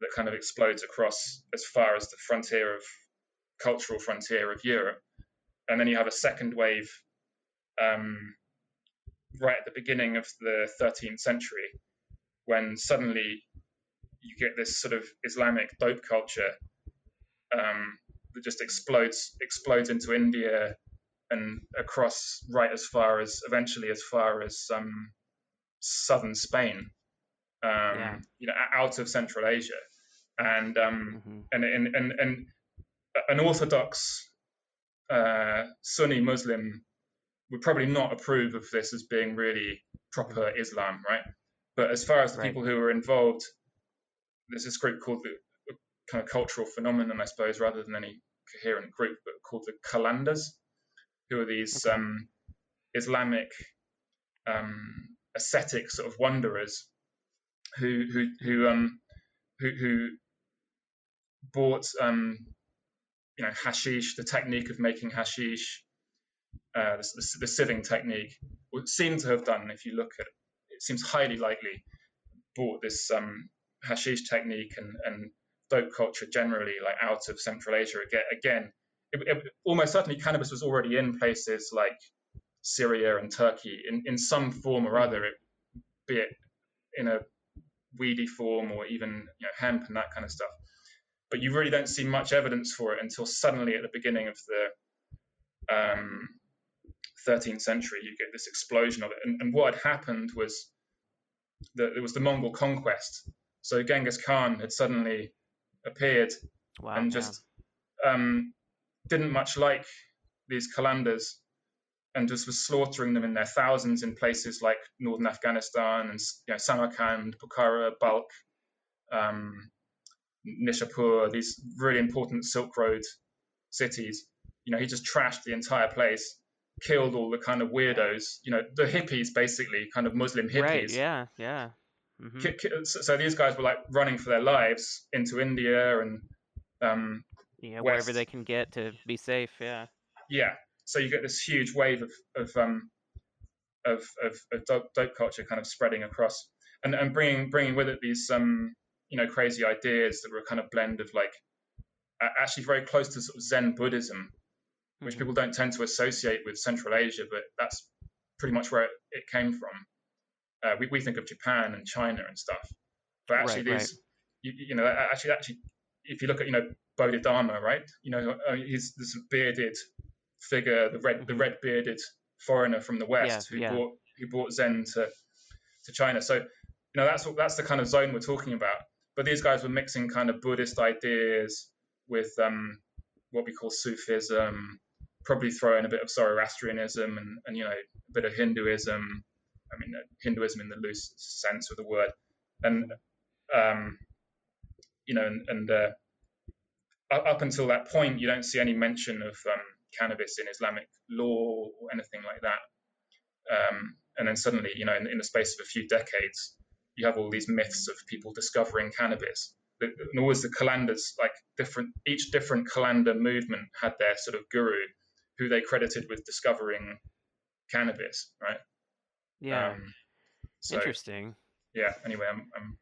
that kind of explodes across as far as the frontier of cultural frontier of Europe and then you have a second wave um, right at the beginning of the 13th century when suddenly you get this sort of Islamic dope culture um, that just explodes explodes into India and across right as far as eventually as far as um, southern Spain, um, yeah. you know, out of Central Asia, and um, mm-hmm. and, and and and an orthodox uh, Sunni Muslim would probably not approve of this as being really proper Islam, right? But as far as the right. people who are involved, there's this group called the, kind of cultural phenomenon, I suppose, rather than any coherent group, but called the Qalandars, who are these um, Islamic um, ascetic sort of wanderers who who who um who, who bought um you know hashish, the technique of making hashish, uh, the, the, the sieving technique, would seem to have done. If you look at it, it seems highly likely brought this um, hashish technique and, and dope culture generally like out of Central Asia again. Again, it, it, almost certainly cannabis was already in places like Syria and Turkey in, in some form or other, it, be it in a weedy form or even you know, hemp and that kind of stuff. But you really don't see much evidence for it until suddenly at the beginning of the um, 13th century, you get this explosion of it. And, and what had happened was that it was the Mongol conquest. So Genghis Khan had suddenly appeared wow, and just um, didn't much like these Qalandars and just was slaughtering them in their thousands in places like northern Afghanistan and you know, Samarkand, Bukhara, Balkh, um, Nishapur, these really important Silk Road cities. You know, he just trashed the entire place, killed all the kind of weirdos. You know, the hippies, basically, kind of Muslim hippies. Right. Yeah. Yeah. Mm-hmm. So these guys were like running for their lives into India and um, yeah, wherever they can get to be safe. Yeah. Yeah. So you get this huge wave of of um, of, of, of dope, dope, culture kind of spreading across and, and bringing bringing with it these um, you know crazy ideas that were a kind of blend of like actually very close to sort of Zen Buddhism, which mm-hmm. people don't tend to associate with Central Asia, but that's pretty much where it, it came from. Uh, we, we think of Japan and China and stuff, but actually right, these, right. You, you, know, actually, actually, if you look at you know Bodhidharma, right? You know, uh, he's this bearded figure, the red, the red bearded foreigner from the west yeah, who yeah. brought who brought Zen to to China. So, you know, that's that's the kind of zone we're talking about. But these guys were mixing kind of Buddhist ideas with um, what we call Sufism, probably throwing a bit of Zoroastrianism and, and you know a bit of Hinduism, I mean, uh, Hinduism in the loose sense of the word, and um, you know, and, and uh, up until that point, you don't see any mention of um, cannabis in Islamic law or anything like that. Um, and then suddenly, you know, in, in, the space of a few decades, you have all these myths of people discovering cannabis. And always the Qalandars, like different, each different Qalandar movement had their sort of guru, who they credited with discovering cannabis, right? Yeah. Um, so, Interesting. Yeah. Anyway, I'm, I'm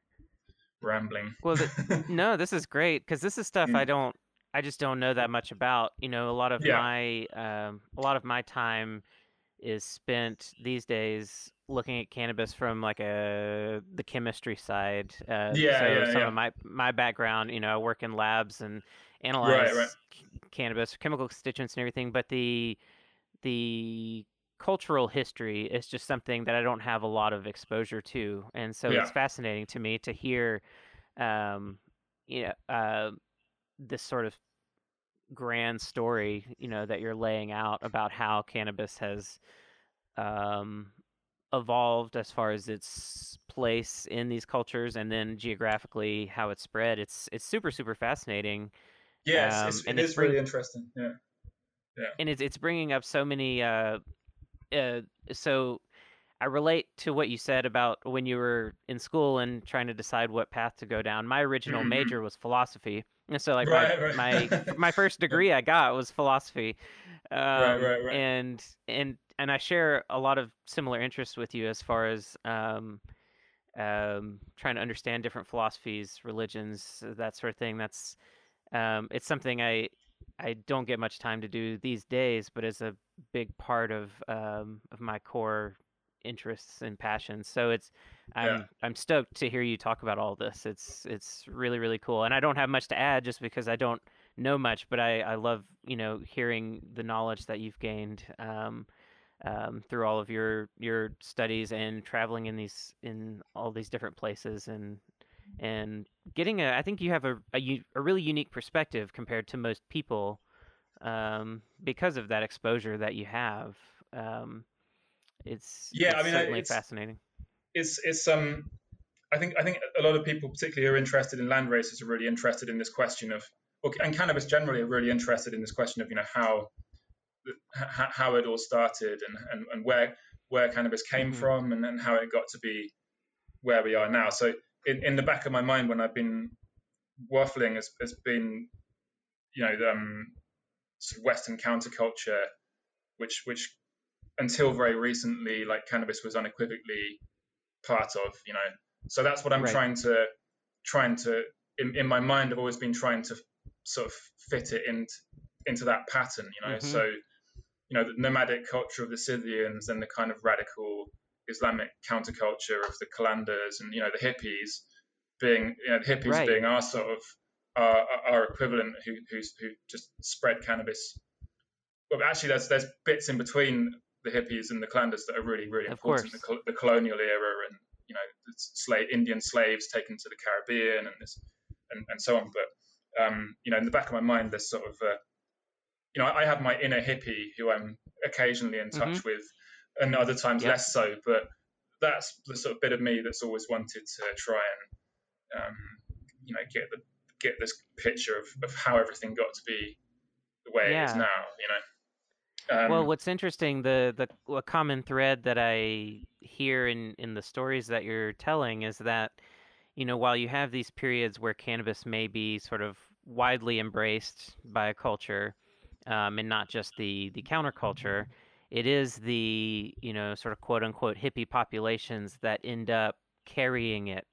rambling. Well, the, [laughs] no, this is great because this is stuff mm. I don't, I just don't know that much about. You know, a lot of yeah. my, um, a lot of my time is spent these days looking at cannabis from like a the chemistry side. Uh, yeah, so yeah, some yeah. of my my background, you know, I work in labs and analyze right, right. cannabis, chemical constituents, and everything. But the the cultural history is just something that I don't have a lot of exposure to, and so yeah. it's fascinating to me to hear, um, you know, uh, this sort of grand story, you know, that you're laying out about how cannabis has um, evolved as far as its place in these cultures, and then geographically how it spread. It's it's super super fascinating. Yes, um, it's, and it it's is really interesting. Yeah. Yeah. And it's it's bringing up so many uh, uh, so I relate to what you said about when you were in school and trying to decide what path to go down. My original mm-hmm. major was philosophy, and so like right, my, right. my [laughs] my first degree I got was philosophy, um, right, right, right. and and and I share a lot of similar interests with you as far as um, um, trying to understand different philosophies, religions, that sort of thing. That's um, it's something I I don't get much time to do these days, but it's a big part of um, of my core interests and passions. So it's I'm yeah. I'm stoked to hear you talk about all this. It's it's really really cool, and I don't have much to add just because I don't know much, but I I love you know hearing the knowledge that you've gained. Um, um, through all of your your studies and traveling in these in all these different places and and getting a I think you have a a, a really unique perspective compared to most people um, because of that exposure that you have. Um, it's yeah, it's I mean, certainly it's, fascinating. It's it's um, I think I think a lot of people, particularly who are interested in land races, are really interested in this question of, and cannabis generally are really interested in this question of you know how how it all started and and, and where where cannabis came mm-hmm. from and, and how it got to be where we are now. So in, in the back of my mind when I've been waffling has, has been, you know, um, sort of Western counterculture, which which until very recently, like cannabis was unequivocally part of, you know. So that's what I'm Right. trying to trying to in, in my mind. I've always been trying to sort of fit it into into that pattern, you know. Mhm. So you know, the nomadic culture of the Scythians and the kind of radical Islamic counterculture of the Kalandars and you know the hippies being you know the hippies Right. being our sort of our, our equivalent who who's, who just spread cannabis. Well, actually, there's there's bits in between the hippies and the Kalandars that are really really Of important. The, col- the colonial era and you know the slave Indian slaves taken to the Caribbean and this and, and so on. But um, you know, in the back of my mind, there's sort of uh, you know I, have my inner hippie who I'm occasionally in touch with, and other times less so. But that's the sort of bit of me that's always wanted to try and um, you know get the get this picture of, of how everything got to be the way it is now. You know. Um, well, what's interesting, the the a common thread that I hear in in the stories that you're telling is that, you know, while you have these periods where cannabis may be sort of widely embraced by a culture, um, and not just the the counterculture, it is the you know sort of quote unquote hippie populations that end up carrying it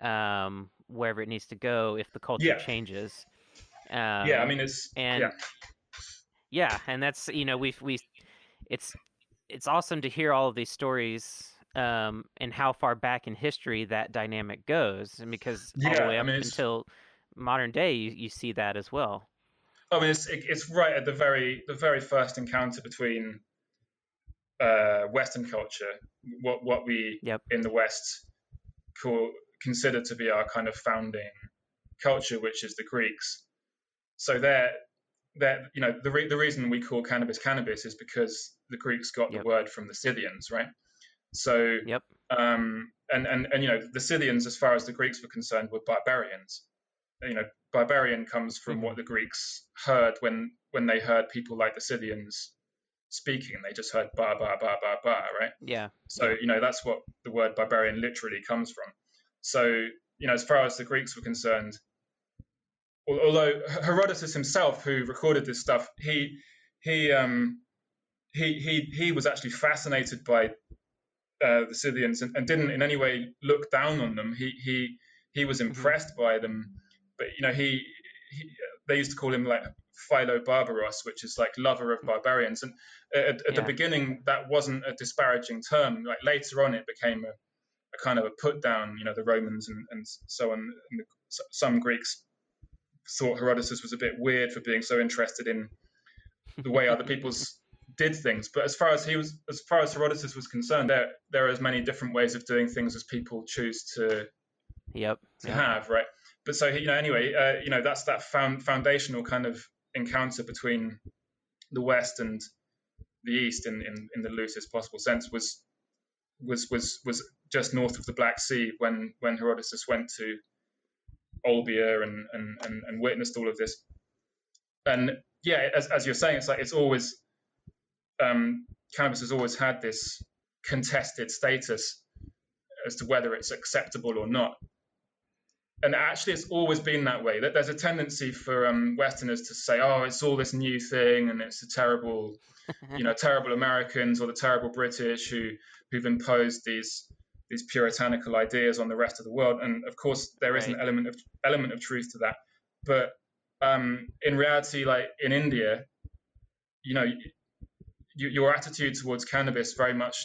um, wherever it needs to go if the culture Yeah. changes. Um, yeah, I mean it's and yeah. Yeah and that's you know we've we it's it's awesome to hear all of these stories um and how far back in history that dynamic goes and because all Yeah, the way I mean, until modern day you, you see that as well I mean, it's it, it's right at the very the very first encounter between uh, Western culture, what what we Yep. in the West call consider to be our kind of founding culture, which is the Greeks. So they're that you know the re- the reason we call cannabis cannabis is because the Greeks got Yep. the word from the Scythians, right? So yep um, and, and and you know the Scythians, as far as the Greeks were concerned, were barbarians. You know, barbarian comes from what the Greeks heard when when they heard people like the Scythians speaking. They just heard bar bar bar bar bar, right? yeah So you know that's what the word barbarian literally comes from. So you know, as far as the Greeks were concerned, although Herodotus himself, who recorded this stuff, he he um, he he he was actually fascinated by uh, the Scythians and, and didn't in any way look down on them. He he he was impressed by them, but you know he, he they used to call him like Philo Barbaros, which is like lover of barbarians. And at, at the beginning, that wasn't a disparaging term. Like later on, it became a, a kind of a put down. You know, the Romans and, and so on. And the, some Greeks thought Herodotus was a bit weird for being so interested in the way other people's [laughs] did things. But as far as he was, as far as Herodotus was concerned, there there are as many different ways of doing things as people choose to yep to yep. have, right? But so you know, anyway, uh, you know, that's that found, foundational kind of encounter between the West and the East, in, in, in the loosest possible sense, was was was was just north of the Black Sea when when Herodotus went to Olbia and and and, and witnessed all of this. And yeah, as as you're saying, it's like it's always um, cannabis has always had this contested status as to whether it's acceptable or not and actually it's always been that way that there's a tendency for um, westerners to say oh it's all this new thing and it's the terrible [laughs] you know terrible americans or the terrible british who who've imposed these these puritanical ideas on the rest of the world and of course there is an element of element of truth to that but um, in reality like in india you know y- your attitude towards cannabis very much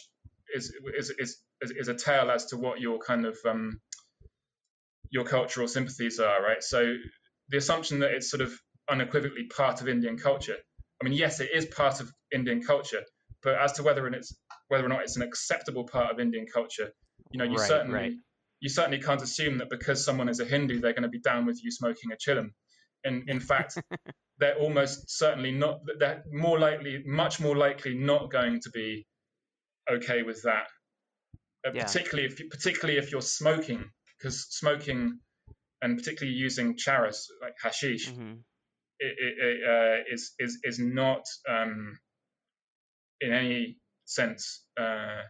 is is is is, is a tale as to what your kind of um, your cultural sympathies are, right? So the assumption that it's sort of unequivocally part of Indian culture. I mean, yes, it is part of Indian culture, but as to whether it's whether or not it's an acceptable part of Indian culture, you know, you Right, certainly right. you certainly can't assume that because someone is a Hindu, they're going to be down with you smoking a chillum. In in [laughs] fact, they're almost certainly not. They're more likely, much more likely, not going to be okay with that. Uh, Yeah. Particularly if you, particularly if you're smoking, because smoking and particularly using charas like hashish hmm it, it, it, uh, is is is not um, in any sense uh,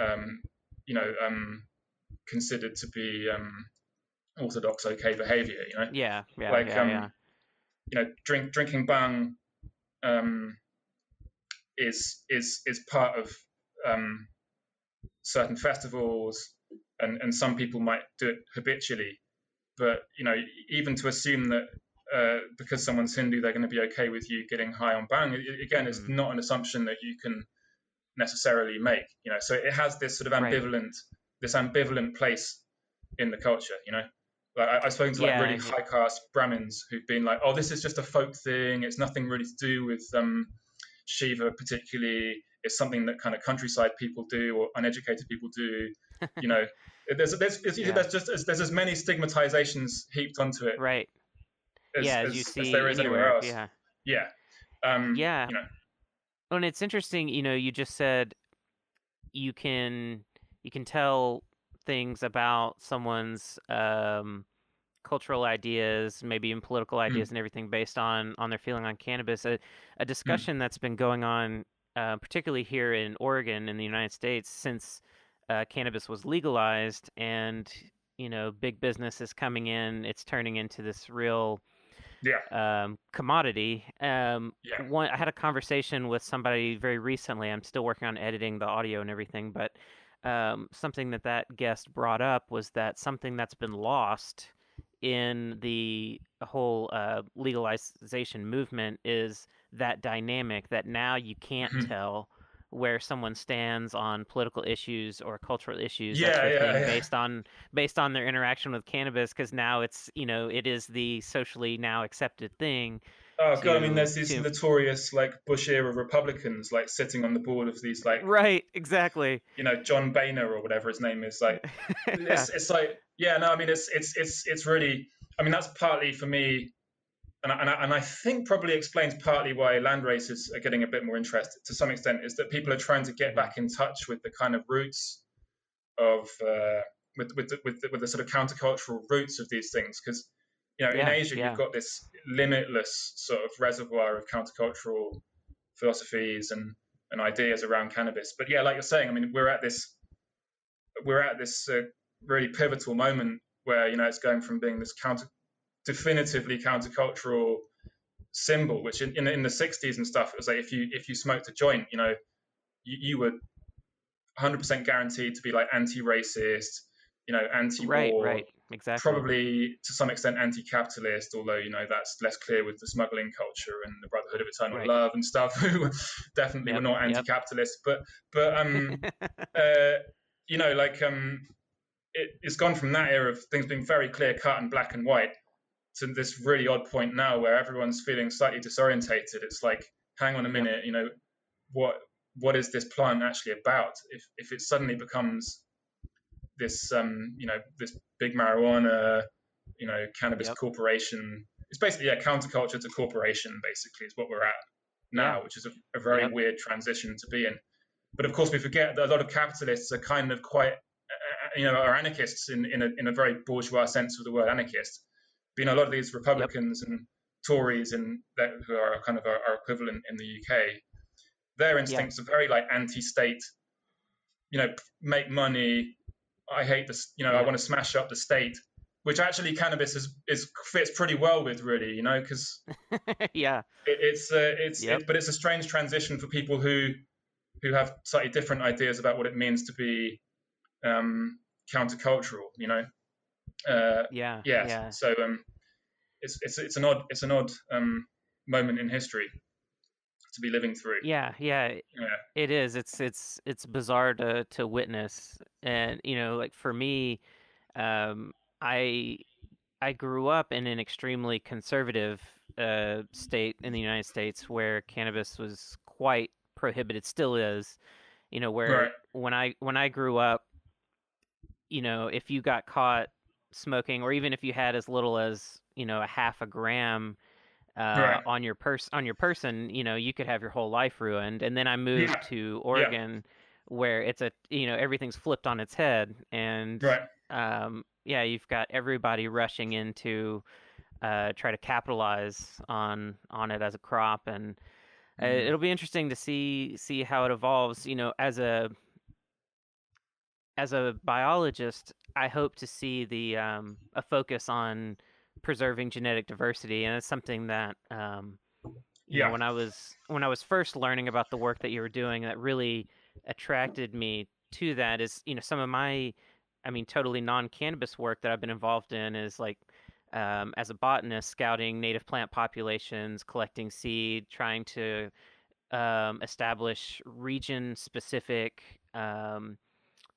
um, you know um, considered to be um, orthodox okay behavior. You know yeah yeah like yeah um, yeah you know drink drinking bhang um, is is is part of um, certain festivals, and and some people might do it habitually. But you know, even to assume that uh, because someone's Hindu, they're going to be okay with you getting high on bhang. Again, it's Mm. not an assumption that you can necessarily make. You know, so it has this sort of Right. ambivalent, this ambivalent place in the culture. You know, like I, I've spoken to like Yeah, really high caste Brahmins who've been like, "Oh, this is just a folk thing. It's nothing really to do with um, Shiva particularly. It's something that kind of countryside people do or uneducated people do." [laughs] You know, there's there's there's, Yeah. there's just there's as many stigmatizations heaped onto it Right. as, yeah, as, as, you as see there is anywhere anywhere. else. Yeah. Yeah. Um, Yeah. You know, and it's interesting, you know, you just said you can you can tell things about someone's um, cultural ideas, maybe even political ideas and everything based on on their feeling on cannabis. A, a discussion that's been going on, uh, particularly here in Oregon in the United States, since uh, cannabis was legalized, and you know, big business is coming in. It's turning into this real yeah. um, commodity. Um, Yeah. one, I had a conversation with somebody very recently. I'm still working on editing the audio and everything, but um, something that that guest brought up was that something that's been lost in the whole uh, legalization movement is that dynamic that now you can't Mhm. tell where someone stands on political issues or cultural issues Yeah, sort of yeah, yeah. based on based on their interaction with cannabis because now it's you know it is the socially now accepted thing Oh god, I mean, to- there's these to- notorious like Bush era Republicans like sitting on the board of these like right exactly you know John Boehner or whatever his name is. Like [laughs] yeah. it's it's like yeah, no, I mean it's it's it's it's really. I mean that's partly for me, and I, and I, and I think probably explains partly why land races are getting a bit more interested to some extent is that people are trying to get back in touch with the kind of roots of uh, with with the, with the, with the sort of countercultural roots of these things because you know in Asia yeah. you've got this limitless sort of reservoir of countercultural philosophies and and ideas around cannabis but yeah like you're saying I mean we're at this we're at this uh, really pivotal moment where you know it's going from being this counter definitively countercultural symbol which in, in, in the 60s and stuff it was like if you if you smoked a joint you know you, you were 100% guaranteed to be like anti-racist you know anti-war right right. Exactly. probably to some extent anti-capitalist although you know that's less clear with the smuggling culture and the brotherhood of eternal Right. love and stuff [laughs] who definitely Yep, were not anti-capitalist but but um [laughs] uh, you know, like um, it, it's gone from that era of things being very clear cut and black and white to this really odd point now where everyone's feeling slightly disorientated. It's like, hang on a minute, you know, what what is this plant actually about? If if it suddenly becomes this, um, you know, this big marijuana, you know, cannabis Yep. corporation, it's basically yeah, counterculture to corporation. Basically, is what we're at now, Yeah. which is a, a very weird transition to be in. But of course, we forget that a lot of capitalists are kind of quite, uh, you know, are anarchists in, in, a, in a very bourgeois sense of the word anarchist. You know, a lot of these Republicans and Tories and that, who are kind of our, our equivalent in the UK, their instincts are very like anti-state. You know, make money. I hate this. You know, I want to smash up the state. Which actually cannabis is, is fits pretty well with, really. You know, because [laughs] yeah it, it's uh, it's Yep. it, but it's a strange transition for people who who have slightly different ideas about what it means to be um, countercultural. You know, uh, yeah yeah. yeah So um, it's it's it's an odd it's an odd um, moment in history to be living through. yeah yeah Yeah. It is. It's it's it's bizarre to to witness, and you know, like for me, um, I I grew up in an extremely conservative uh, state in the United States where cannabis was quite prohibited, still is. You know, where Right. when I when I grew up, you know, if you got caught smoking, or even if you had as little as you know a half a gram uh, Right. on your pers on your person, you know, you could have your whole life ruined. And then I moved Yeah. to Oregon, where it's a you know everything's flipped on its head, and Right. um, yeah, you've got everybody rushing into uh, try to capitalize on on it as a crop, and uh, Mhm. it'll be interesting to see see how it evolves. You know, as a as a biologist, I hope to see the um, a focus on preserving genetic diversity, and it's something that um, Yeah. know, when I was when I was first learning about the work that you were doing, that really attracted me to that is, you know, some of my, I mean, totally non-cannabis work that I've been involved in is like, um, as a botanist, scouting native plant populations, collecting seed, trying to um, establish region-specific um,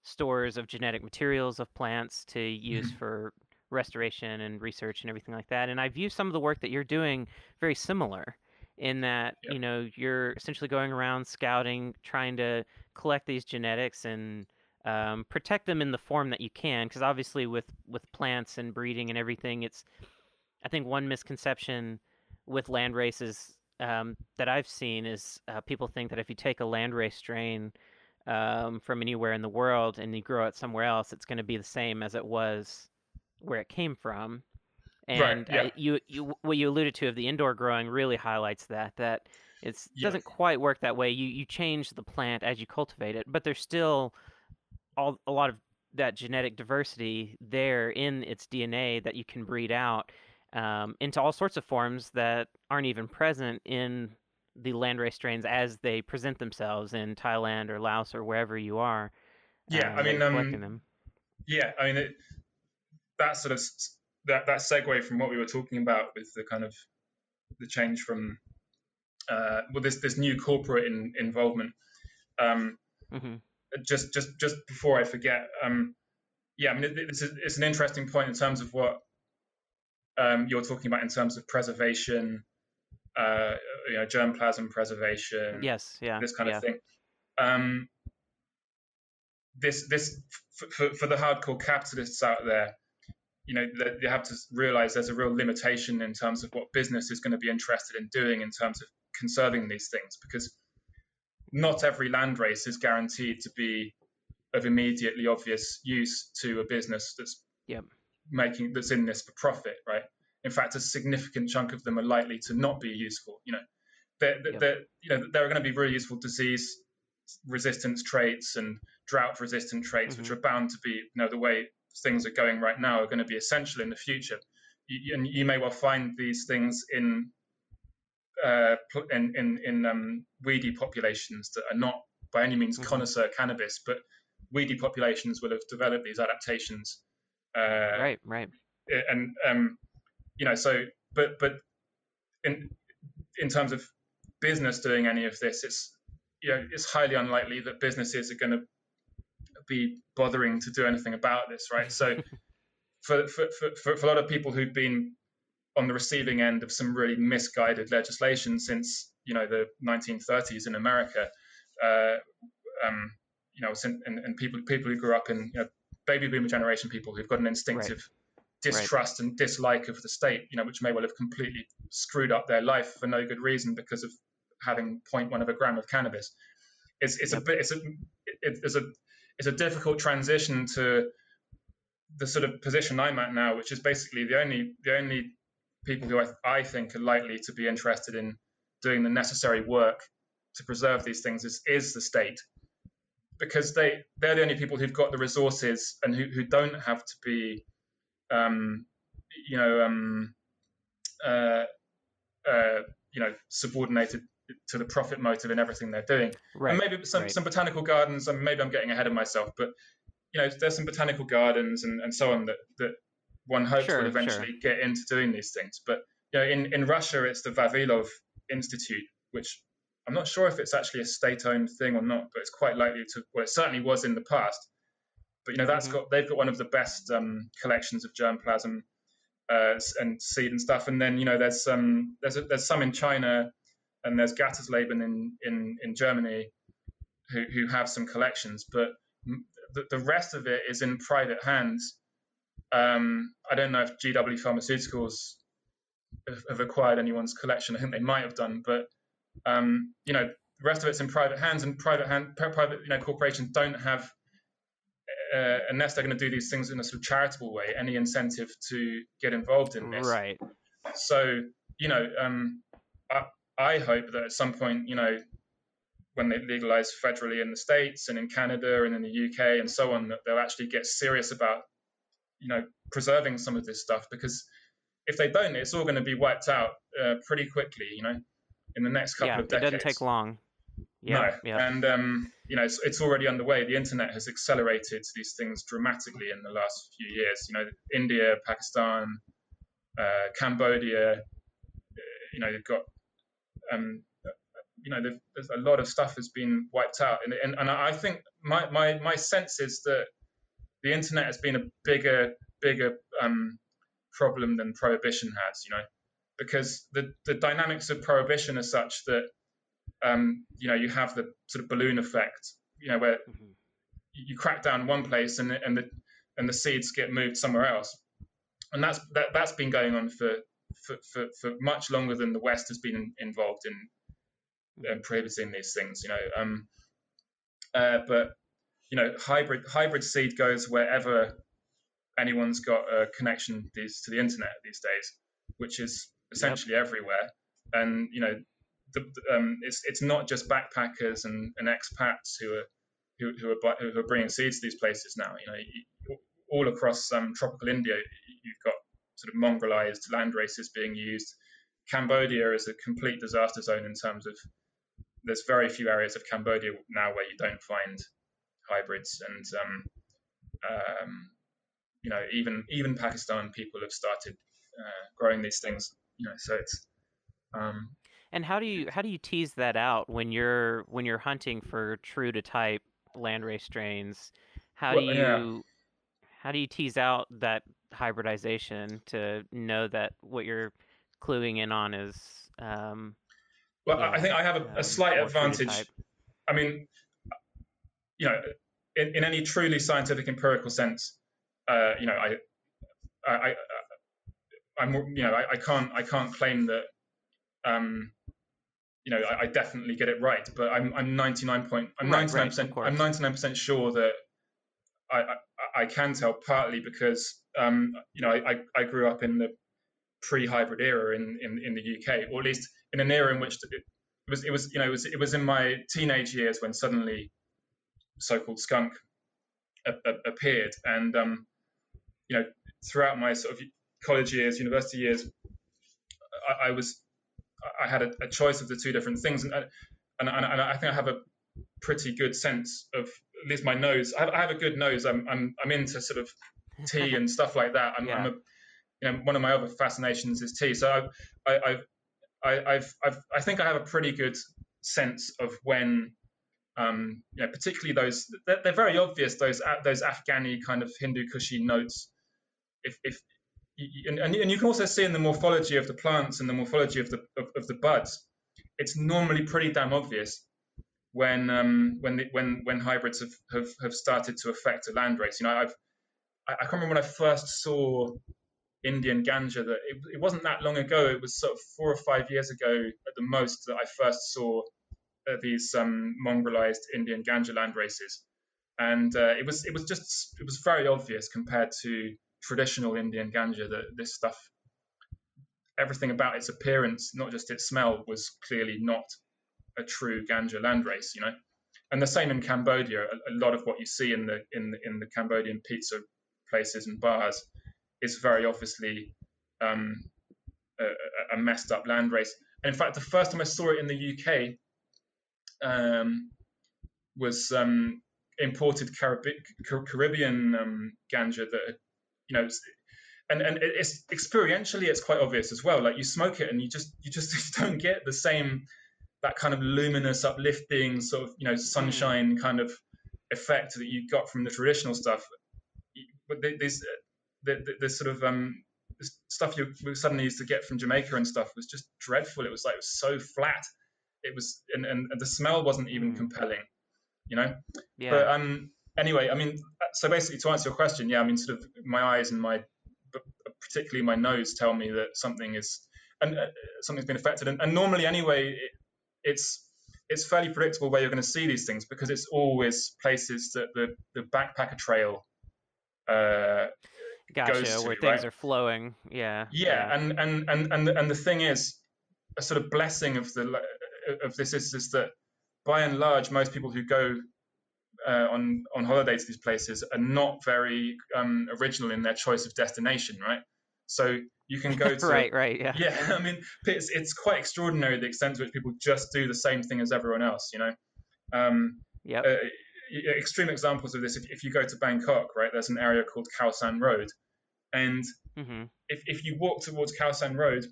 stores of genetic materials of plants to use Mhm. for restoration and research and everything like that. And I view some of the work that you're doing very similar in that, Yep. you know, you're essentially going around scouting, trying to collect these genetics and um, protect them in the form that you can. Because obviously, with with plants and breeding and everything, it's I think one misconception with land races um, that I've seen is uh, people think that if you take a landrace strain um, from anywhere in the world and you grow it somewhere else, it's going to be the same as it was where it came from. Right, And yeah. uh, you, you, what you alluded to of the indoor growing really highlights that that it Yeah. doesn't quite work that way. You you change the plant as you cultivate it, but there's still all a lot of that genetic diversity there in its DNA that you can breed out um, into all sorts of forms that aren't even present in the landrace strains as they present themselves in Thailand or Laos or wherever you are. Yeah, um, I mean, collecting um, them. Yeah, I mean, it, that sort of that that segue from what we were talking about with the kind of the change from uh, well, this this new corporate in, involvement. Um, hmm just just just before I forget, um, yeah, I mean, it, it's, a, it's an interesting point in terms of what um, you're talking about in terms of preservation, uh, you know, germplasm preservation, Yes, yeah, this kind yeah. of thing. Um, this this for, for the hardcore capitalists out there, you know, they have to realize there's a real limitation in terms of what business is going to be interested in doing in terms of conserving these things because not every land race is guaranteed to be of immediately obvious use to a business that's Yep. making that's in this for profit, right? In fact, a significant chunk of them are likely to not be useful. You know, they're, they're, you know, there are going to be really useful disease resistance traits and drought resistant traits, which Mhm. are bound to be, you know, the way things are going right now are going to be essential in the future. You, and you may well find these things in uh, in in, in um, weedy populations that are not by any means Mhm. connoisseur cannabis, but weedy populations will have developed these adaptations. Uh, Right, right. and um, you know, so but but in in terms of business doing any of this, it's you know it's highly unlikely that businesses are going to be bothering to do anything about this, right? So [laughs] for for, for for a lot of people who've been on the receiving end of some really misguided legislation since you know the 1930s in America, uh, um, you know, and, and people people who grew up in you know, baby boomer generation people who've got an instinctive distrust and dislike of the state, you know, which may well have completely screwed up their life for no good reason because of having 0.1 of a gram of cannabis. It's it's Yep. a bit it's a it, it's a it's a difficult transition to the sort of position I'm at now, which is basically the only the only people who I, I think are likely to be interested in doing the necessary work to preserve these things is, is the state because they they're the only people who've got the resources and who, who don't have to be um, you know um, uh, uh, you know subordinated to the profit motive in everything they're doing Right. and maybe some, right. some botanical gardens and maybe i'm getting ahead of myself but you know there's some botanical gardens and, and so on that, that one hopes Sure, will sure. eventually get into doing these things but you know in, in russia it's the vavilov institute which i'm not sure if it's actually a state-owned thing or not but it's quite likely to well it certainly was in the past but you know that's Mhm. got they've got one of the best um, collections of germplasm uh, and seed and stuff and then you know there's um there's a, there's some in china and there's Gatersleben in, in, in Germany who, who have some collections, but the, the rest of it is in private hands. Um, I don't know if GW Pharmaceuticals have, have acquired anyone's collection. I think they might have done, but um, you know, the rest of it's in private hands, and private hand, private you know corporations don't have, uh, unless they're going to do these things in a sort of charitable way, any incentive to get involved in this. Right. So, you know, um, I, I hope that at some point, you know, when they legalize federally in the States and in Canada and in the UK and so on, that they'll actually get serious about, you know, preserving some of this stuff because if they don't, it's all going to be wiped out uh, pretty quickly, you know. in the next couple yeah, of decades. It doesn't take long. Yeah, no, yeah. and um, you know it's, it's, already underway. The internet has accelerated these things dramatically in the last few years. You know, India, Pakistan, uh, Cambodia. Uh, you know, they've got um, you know, there's a lot of stuff has been wiped out, and and, and I think my, my my sense is that the internet has been a bigger bigger um, problem than prohibition has. You know, because the the dynamics of prohibition are such that um, you know you have the sort of balloon effect. You know, where mm-hmm. you crack down one place and and the and the seeds get moved somewhere else, and that's that that's been going on for for, for, for much longer than the West has been involved in um, prohibiting these things. You know, um, uh, but you know, hybrid hybrid seed goes wherever anyone's got a connection these to the internet these days, which is essentially yep. everywhere. And you know, the, um, it's it's not just backpackers and, and expats who are who, who are who are bringing seeds to these places now. You know, all across um, tropical India, you've got sort of mongrelized land races being used. Cambodia is a complete disaster zone in terms of there's very few areas of Cambodia now where you don't find hybrids, and um, um, you know even even Pakistan people have started uh, growing these things. You know, so it's. Um, and how do you how do you tease that out when you're when you're hunting for true to type landrace strains? How well, do you yeah. how do you tease out that hybridization to know that what you're cluing in on is um, well, yeah, I think I have a, a um, slight advantage. I mean, you know, in, in any truly scientific empirical sense, uh, you know, I, I, I am you know, I, I, can't, I can't claim that, um, you know, I, I, definitely get it right, but I'm, I'm 99 point, I'm 99 percent, I'm 99 percent sure that I, I, I, can tell partly because, um, you know, I, I grew up in the pre-hybrid era in, in, in the UK, or at least in an era in which it was it was you know it was it was in my teenage years when suddenly so-called skunk a, a, appeared, and um, you know throughout my sort of college years, university years, I, I was I had a, a, choice of the two different things, and, and and, and I think I have a pretty good sense of at least my nose. I have, I have a good nose. I'm I'm I'm into sort of tea and stuff like that. I'm, yeah. I'm a, you know, one of my other fascinations is tea. So I, I, I've I, I've, I've, I think I have a pretty good sense of when, um, you know, particularly those they're, they're, very obvious those those Afghani kind of Hindu Kushi notes. If, if and, and you can also see in the morphology of the plants and the morphology of the of, of the buds, it's normally pretty damn obvious when um, when the, when when hybrids have, have, have started to affect a landrace. You know, I've I, can't remember when I first saw Indian ganja that it, it, wasn't that long ago. It was sort of four or five years ago at the most that I first saw uh, these um, mongrelized Indian ganja land races, and uh, it was it was just it was very obvious compared to traditional Indian ganja that this stuff, everything about its appearance, not just its smell, was clearly not a true ganja land race. You know, and the same in Cambodia. A, a lot of what you see in the in in the Cambodian pizza places and bars is very obviously um, a, a, messed up landrace. And in fact, the first time I saw it in the UK um, was um, imported Caribbean um, ganja that, you know, and and it's experientially it's quite obvious as well. Like you smoke it and you just you just [laughs] don't get the same that kind of luminous, uplifting sort of you know sunshine kind of effect that you got from the traditional stuff. But this the, the, the sort of um, stuff you suddenly used to get from Jamaica and stuff was just dreadful. It was like it was so flat. It was and, and the smell wasn't even mm. compelling, you know. Yeah. But um, anyway, I mean, so basically to answer your question, yeah, I mean, sort of my eyes and my, particularly my nose, tell me that something is and uh, something's been affected. And, and normally, anyway, it, it's it's fairly predictable where you're going to see these things because it's always places that the the backpacker trail uh, gotcha, goes to, where things right? are flowing. Yeah, yeah. Yeah. And, and, and, and, and the thing is, a sort of blessing of the of this is, is that by and large, most people who go uh, on on holiday to these places are not very um, original in their choice of destination, right? So You can go [laughs] to right, right, yeah, yeah. [laughs] I mean, it's it's quite extraordinary the extent to which people just do the same thing as everyone else. You know, um, yep. uh, extreme examples of this. If, if you go to Bangkok, right, there's an area called Khao San Road, and hmm if if you walk towards Khao San Road,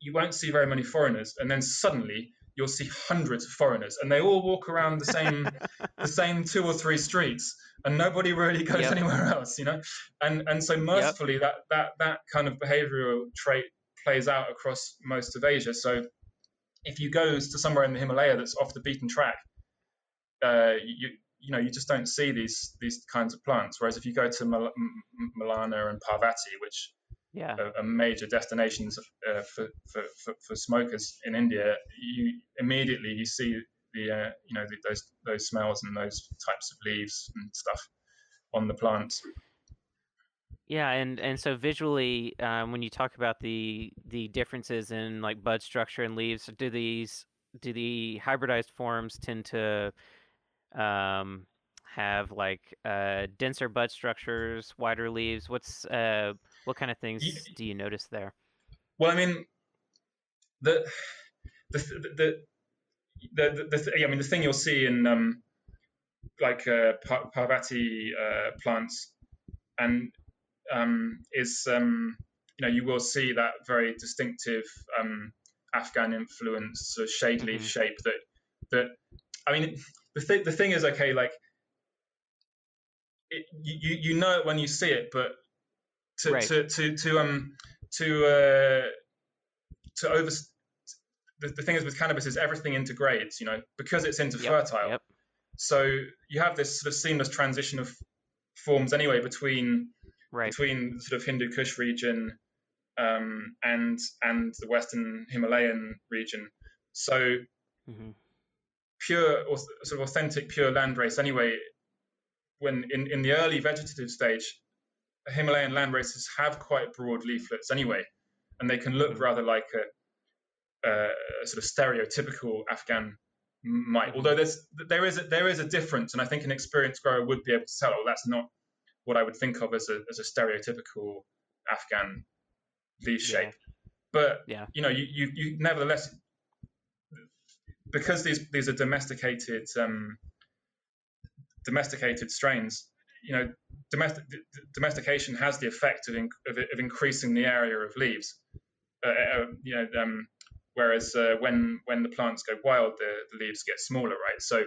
you won't see very many foreigners, and then suddenly you'll see hundreds of foreigners, and they all walk around the same [laughs] the same two or three streets, and nobody really goes Yep. anywhere else, you know. And and so mercifully, that that that kind of behavioural trait plays out across most of Asia. So if you go to somewhere in the Himalaya that's off the beaten track, uh, you you know you just don't see these these kinds of plants. Whereas if you go to Mal- M- Malana and Parvati, which yeah, are, are major destinations uh, for, for, for, for smokers in India, you immediately you see the uh, you know the, those those smells and those types of leaves and stuff on the plants. yeah, and and so visually, um, when you talk about the the differences in like bud structure and leaves, do these do the hybridized forms tend to um, have like uh, denser bud structures, wider leaves? What's uh, what kind of things Ye- do you notice there? Well, I mean, the the the the, the, the, the I mean the thing you'll see in um, like uh, Parvati uh, plants and um, is um, you know you will see that very distinctive um, Afghan influence sort of shade leaf Mhm. shape that that I mean the th- the thing is okay like it, you you know it when you see it but to Right. to, to to um to uh, to over the, the thing is with cannabis is everything integrates you know because it's into Yep, fertile Yep. so you have this sort of seamless transition of forms anyway between Right. between sort of Hindu Kush region um, and and the Western Himalayan region. So hmm pure or sort of authentic pure landrace anyway. When in, in the early vegetative stage, Himalayan land races have quite broad leaflets anyway, and they can look Mhm. rather like a, a, sort of stereotypical Afghan might. Although there's there is a, there is a difference, and I think an experienced grower would be able to tell. Oh, that's not what I would think of as a as a stereotypical Afghan leaf Yeah. shape. But Yeah. you know, you, you, you nevertheless because these these are domesticated um, domesticated strains. You know, domestic, domestication has the effect of, of, of increasing the area of leaves. Uh, uh, you know, um, whereas uh, when when the plants go wild, the, the leaves get smaller, right? So,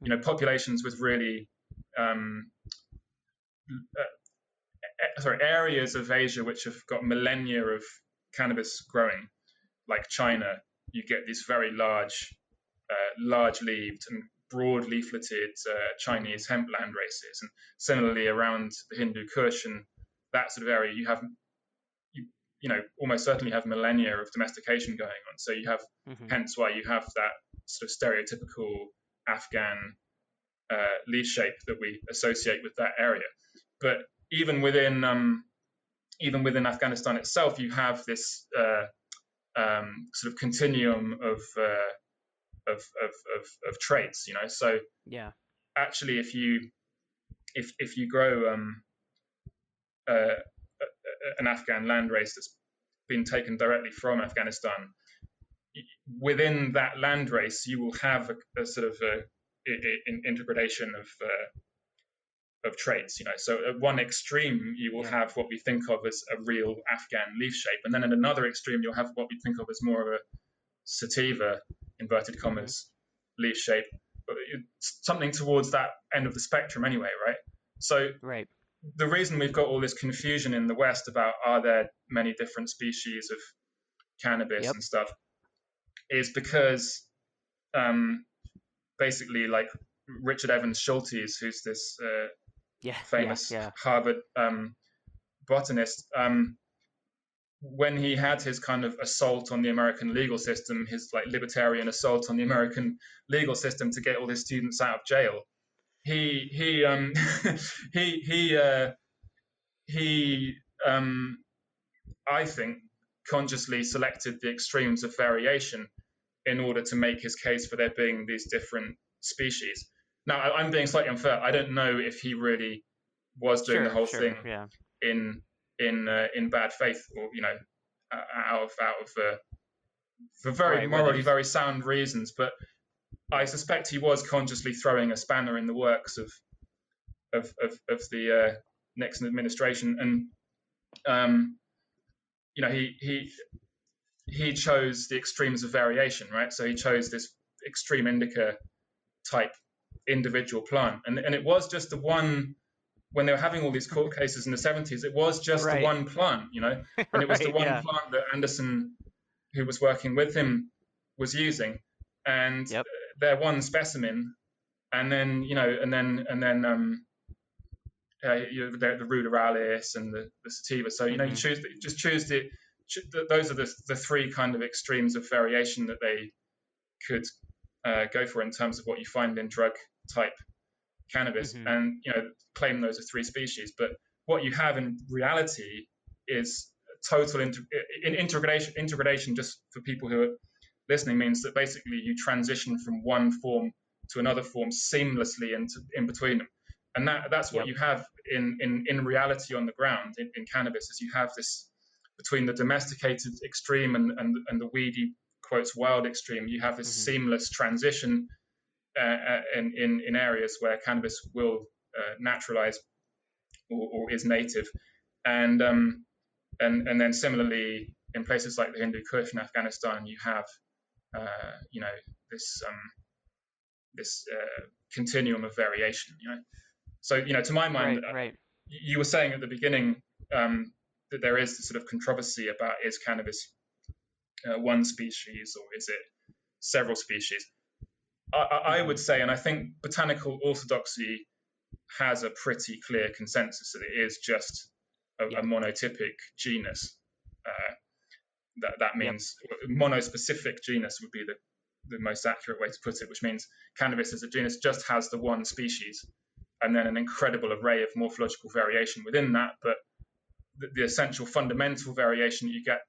you know, populations with really um, uh, uh, sorry areas of Asia which have got millennia of cannabis growing, like China, you get these very large, uh, large leaved and broad leafleted uh, Chinese hemp land races, and similarly around the Hindu Kush and that sort of area, you have you you know almost certainly have millennia of domestication going on. So you have hmm hence why you have that sort of stereotypical Afghan uh, leaf shape that we associate with that area. But even within um, even within Afghanistan itself, you have this uh, um, sort of continuum of, uh, of, of, of of traits. You know, so Yeah. actually, if you if if you grow um, uh, a- a- an Afghan landrace that's been taken directly from Afghanistan, within that landrace, you will have a, a sort of a, i- i- in- integration of uh, of traits. You know, so at one extreme, you will have what we think of as a real Afghan leaf shape, and then at another extreme, you'll have what we think of as more of a sativa inverted commas leaf shape, but something towards that end of the spectrum anyway, right? So Right. the reason we've got all this confusion in the West about are there many different species of cannabis Yep. and stuff is because um, basically, like Richard Evans Schultes, who's this uh, Yeah. famous Yeah. Harvard um, botanist, um, when he had his kind of assault on the American legal system, his like libertarian assault on the American legal system to get all his students out of jail, he he um, [laughs] he he uh, he um, I think consciously selected the extremes of variation in order to make his case for there being these different species. Now I, I'm being slightly unfair. I don't know if he really was doing Sure. the whole sure. thing Yeah. in in uh, in bad faith or you know out of out of uh, for very right, morally very sound reasons. But I suspect he was consciously throwing a spanner in the works of of of, of the uh, Nixon administration, and um, you know he he he chose the extremes of variation, right? So he chose this extreme indica type individual plant, and and it was just the one when they were having all these court cases in the 70s, it was just right. the one plant, you know, [laughs] and it was the one yeah. plant that Anderson, who was working with him, was using, and yep. their one specimen, and then you know, and then and then um, uh, you know, the, the ruderalis and the, the sativa. So you know, mm-hmm. you choose just choose the those are the the three kind of extremes of variation that they could uh, go for in terms of what you find in drug type cannabis, mm-hmm. and you know, claim those are three species. But what you have in reality is total inter- in integration. Integration, just for people who are listening, means that basically you transition from one form to another form seamlessly into in between them and that that's what yep. you have in, in in reality on the ground in, in, cannabis is you have this between the domesticated extreme and and, and the weedy quotes wild extreme you have this mm-hmm. seamless transition uh, uh, in, in in areas where cannabis will uh, naturalize or, or, is native and um and and then similarly in places like the Hindu Kush in Afghanistan you have uh, you know this um this uh, continuum of variation you know so, you know, to my mind, right, right. you were saying at the beginning um, that there is this sort of controversy about is cannabis uh, one species or is it several species? I, I, would say, and I think botanical orthodoxy has a pretty clear consensus that it is just a, yeah. a monotypic genus. Uh, that that means monospecific genus would be the the most accurate way to put it, which means cannabis as a genus just has the one species and then an incredible array of morphological variation within that. But the, the essential fundamental variation that you get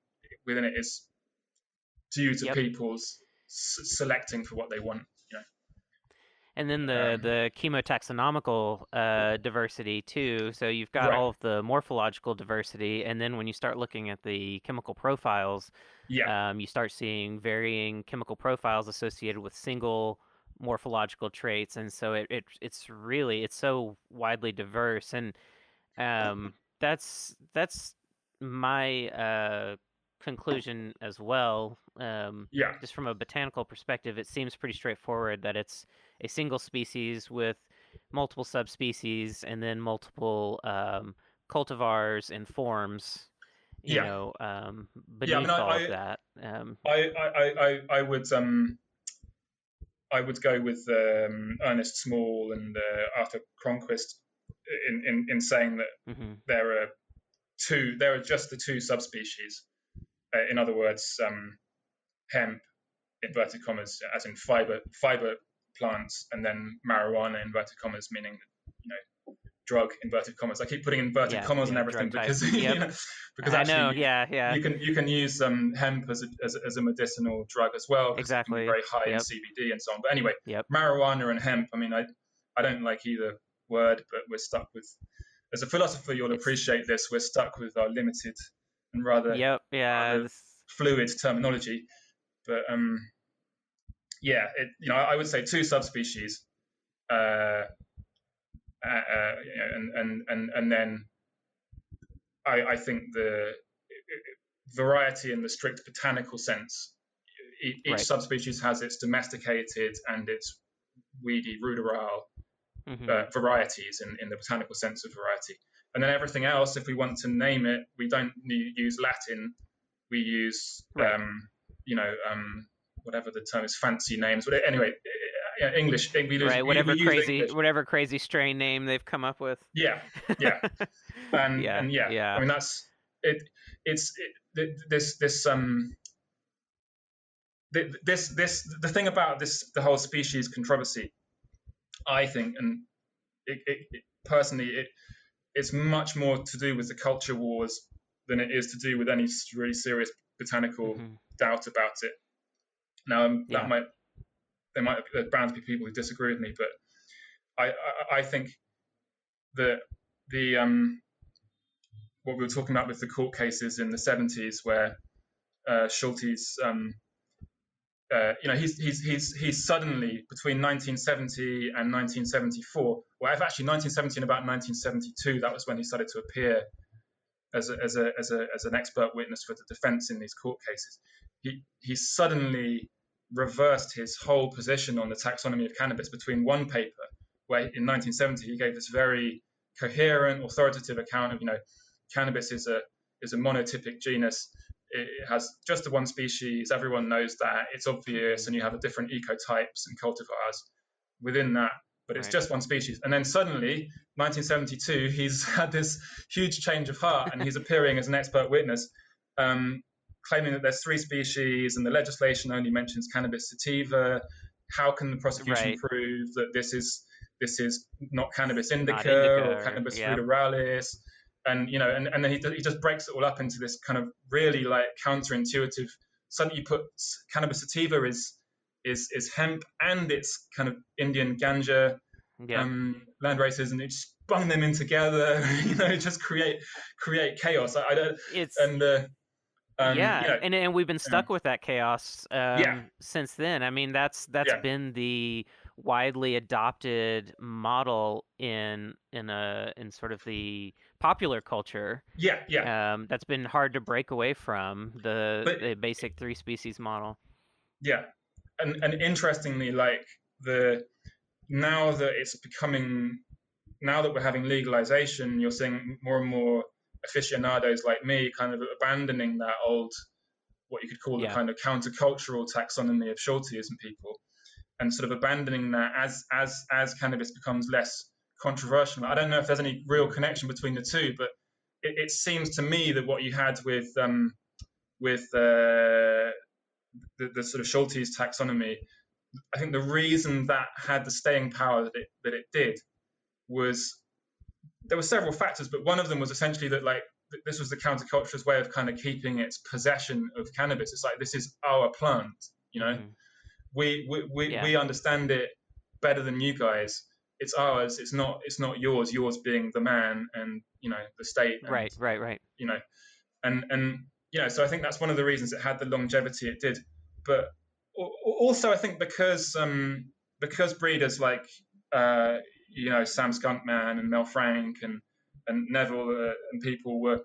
within it is due to yep. people's s- selecting for what they want. And then the um, the chemotaxonomical uh, diversity too. So you've got right. all of the morphological diversity, and then when you start looking at the chemical profiles, yeah. Um, you start seeing varying chemical profiles associated with single morphological traits and so it, it it's really it's so widely diverse and um that's that's my uh conclusion as well um yeah just from a botanical perspective it seems pretty straightforward that it's a single species with multiple subspecies and then multiple um cultivars and forms you yeah. know um beneath yeah, I mean, all I, of that um I, I i i would um I would go with um, Ernest Small and uh, Arthur Cronquist in, in, in saying that mm-hmm. there are two, there are just the two subspecies. Uh, in other words, um, hemp, inverted commas, as in fiber fiber plants, and then marijuana, inverted commas, meaning you know drug inverted commas. I keep putting inverted yeah, commas yeah, and everything because [laughs] yep. you know, because I actually know, yeah, yeah. You can you can use um, hemp as a, as, as a medicinal drug as well. Exactly. very high yep. in CBD and so on. But anyway, yep. marijuana and hemp. I mean, I I don't like either word, but we're stuck with. As a philosopher, you'll appreciate this. We're stuck with our limited and rather yep, yeah, rather fluid terminology. But um, yeah, it, you know, I would say two subspecies. Uh, uh, uh and and and and then I, I think the variety in the strict botanical sense, each right. subspecies has its domesticated and its weedy ruderal mm-hmm. uh, varieties in, in the botanical sense of variety. And then everything else, if we want to name it, we don't use Latin. We use, right. um, you know, um, whatever the term is, fancy names. But anyway, yeah, English. We use, right, whatever we, we crazy, whatever crazy strain name they've come up with. Yeah, yeah, [laughs] and yeah, and yeah, yeah. I mean that's it. It's it, this this um this this the thing about this the whole species controversy, I think, and it, it, it personally it it's much more to do with the culture wars than it is to do with any really serious botanical mm-hmm. doubt about it. Now um, that yeah. might there might there bound to be people who disagree with me, but I I, I think that the um what we were talking about with the court cases in the 70s, where uh, Schultes, um, uh, you know, he's, he's, he's, he's suddenly between 1970 and 1974, well, actually 1970 and about 1972, that was when he started to appear as, a, as, a, as, a, as an expert witness for the defense in these court cases. He, he suddenly reversed his whole position on the taxonomy of cannabis between one paper, where in 1970 he gave this very coherent, authoritative account of, you know, cannabis is a is a monotypic genus. It has just the one species. Everyone knows that. It's obvious, and you have different ecotypes and cultivars within that. But it's right. just one species. And then suddenly, 1972, he's [laughs] had this huge change of heart, and he's appearing as an expert witness, um, claiming that there's three species, and the legislation only mentions cannabis sativa. How can the prosecution right. prove that this is this is not cannabis indica, not indica or cannabis yeah. ruderalis? and you know, and, and then he, he just breaks it all up into this kind of really like counterintuitive. Suddenly, you put cannabis sativa is is is hemp and it's kind of Indian ganja yeah. um, land races, and it just bung them in together. [laughs] you know, just create create chaos. I, I don't. It's and. Uh, um, yeah, know, and and we've been stuck yeah. with that chaos um, yeah. since then. I mean, that's that's yeah. been the widely adopted model in in a in sort of the popular culture. Yeah, yeah. Um, that's been hard to break away from the but, the basic three species model. Yeah, and and interestingly, like the now that it's becoming now that we're having legalization, you're seeing more and more aficionados like me kind of abandoning that old what you could call yeah. the kind of countercultural taxonomy of Schulteism people and sort of abandoning that as as as cannabis becomes less controversial. I don't know if there's any real connection between the two, but it, it seems to me that what you had with um, with uh, the, the sort of Schultes taxonomy, I think the reason that had the staying power that it that it did was there were several factors, but one of them was essentially that like this was the counterculturalist way of kind of keeping its possession of cannabis. It's like this is our plant, you know. Mm we we we, yeah. we understand it better than you guys. It's ours. It's not it's not yours. Yours being the man and you know the state and, right right right. you know? And and you know so i think that's one of the reasons it had the longevity it did. But also i think because um because breeders like uh you know sam skunkman and mel frank and and neville uh, and people were,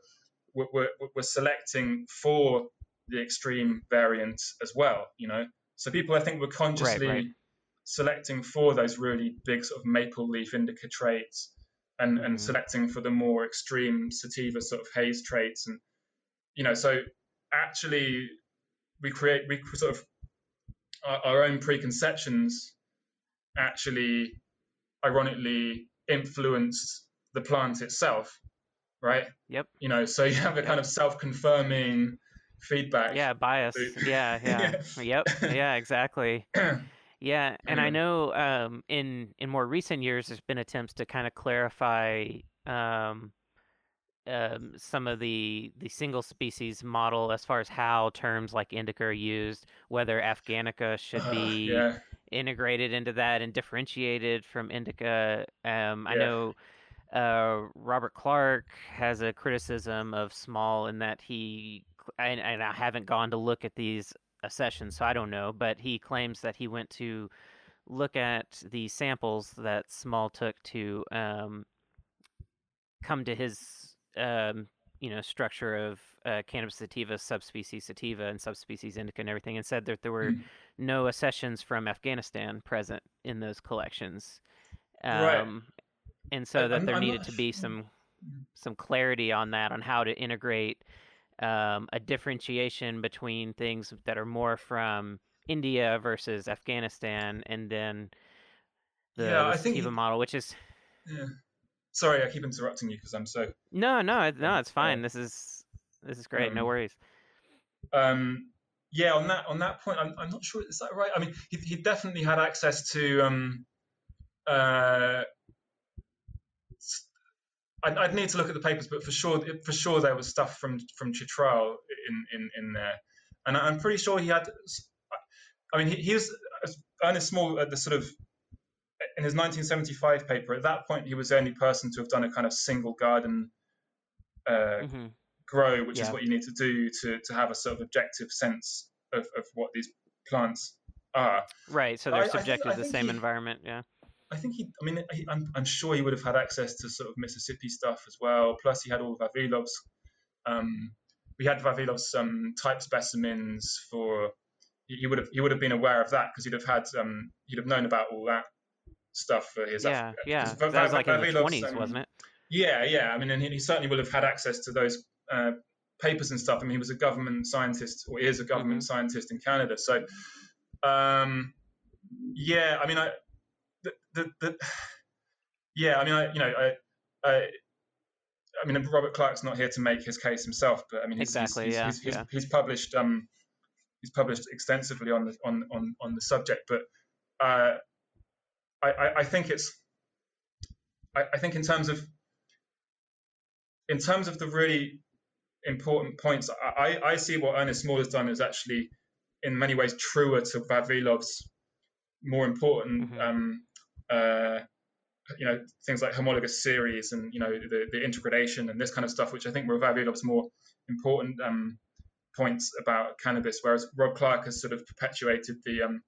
were were were selecting for the extreme variants as well you know so people, I think, were consciously right, right. selecting for those really big sort of maple leaf indica traits and, mm. and selecting for the more extreme sativa sort of haze traits. And, you know, so actually we create, we sort of, our, our own preconceptions actually, ironically, influenced the plant itself, right? Yep. You know, so you have a kind of self-confirming feedback. Yeah, bias. Yeah, [laughs] yeah. yep. Yeah, exactly. [clears throat] Yeah, and I know um, in in more recent years, there's been attempts to kind of clarify um, um, some of the the single species model as far as how terms like indica are used, whether Afghanica should uh, be yeah. Integrated into that and differentiated from indica. Um, I know uh, Robert Clarke has a criticism of small in that he and, and I haven't gone to look at these sessions, so I don't know. But he claims that he went to look at the samples that Small took to um, come to his um, you know structure of uh, cannabis sativa, subspecies sativa, and subspecies indica, and everything, and said that there were mm. no accessions from Afghanistan present in those collections. Um, right. And so that I'm, there I'm needed to be some mm. some clarity on that, on how to integrate um, a differentiation between things that are more from India versus Afghanistan, and then the, yeah, the sativa model, which is. Yeah. Sorry, I keep interrupting you because I'm so. No, no, no, it's fine. This is this is great. Um, no worries. Um, yeah, on that on that point, I'm, I'm not sure is that right. I mean, he, he definitely had access to um, uh, I'd, I'd, need to look at the papers, but for sure, for sure, there was stuff from from Chitral in, in in there, and I'm pretty sure he had. I mean, he, he was Ernest Small at the sort of in his 1975 paper. At that point, he was the only person to have done a kind of single garden uh, hmm grow, which Yeah. is what you need to do to to have a sort of objective sense of, of what these plants are. Right. So I- I they're think- subjected I to the same he- environment. Yeah. I think he. I mean, he, I'm, I'm sure he would have had access to sort of Mississippi stuff as well. Plus, he had all of Vavilov's. Um, we had Vavilov's um, type specimens for. He, he would have he would have been aware of that because he'd have had um, he'd have known about all that stuff for his. Yeah. Af- Yeah. That was like in the twenties, um, wasn't it? Yeah, yeah. I mean, and he, certainly would have had access to those uh, papers and stuff. I mean, he was a government scientist, or is a government Mm-hmm. scientist in Canada. So, um, yeah. I mean, I, the, the, the, [sighs] yeah. I mean, I, you know, I, I, I mean, Robert Clarke's not here to make his case himself, but I mean, he's, he's- Exactly, He's, yeah, he's, he's, yeah. he's published. Um, he's published extensively on the on on on the subject, but uh, I, I I think it's. I, I think in terms of in terms of the really important points, I, I, see what Ernest Small has done is actually in many ways truer to Vavilov's more important Mhm. um, uh, you know things like homologous series and you know the, the integration and this kind of stuff, which I think were Vavilov's more important um, points about cannabis, whereas Rob Clarke has sort of perpetuated the um,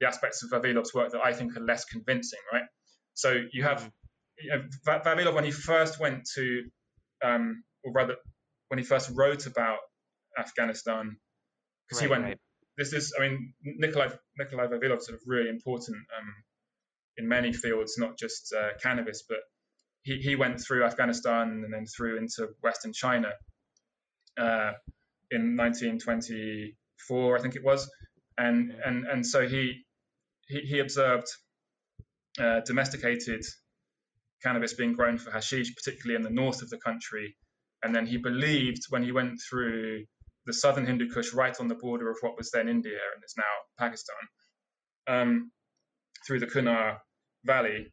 the aspects of Vavilov's work that I think are less convincing, right? So you have Mhm. you know, Vavilov when he first went to, um, or rather, when he first wrote about Afghanistan, because he went. right. This is, I mean, Nikolai Nikolai Vavilov sort of really important um, in many fields, not just uh, cannabis, but he, he went through Afghanistan and then through into Western China uh, in 1924, I think it was, and and and so he he, he observed uh, domesticated cannabis being grown for hashish, particularly in the north of the country. And then he believed when he went through the southern Hindu Kush, right on the border of what was then India and is now Pakistan, um, through the Kunar Valley,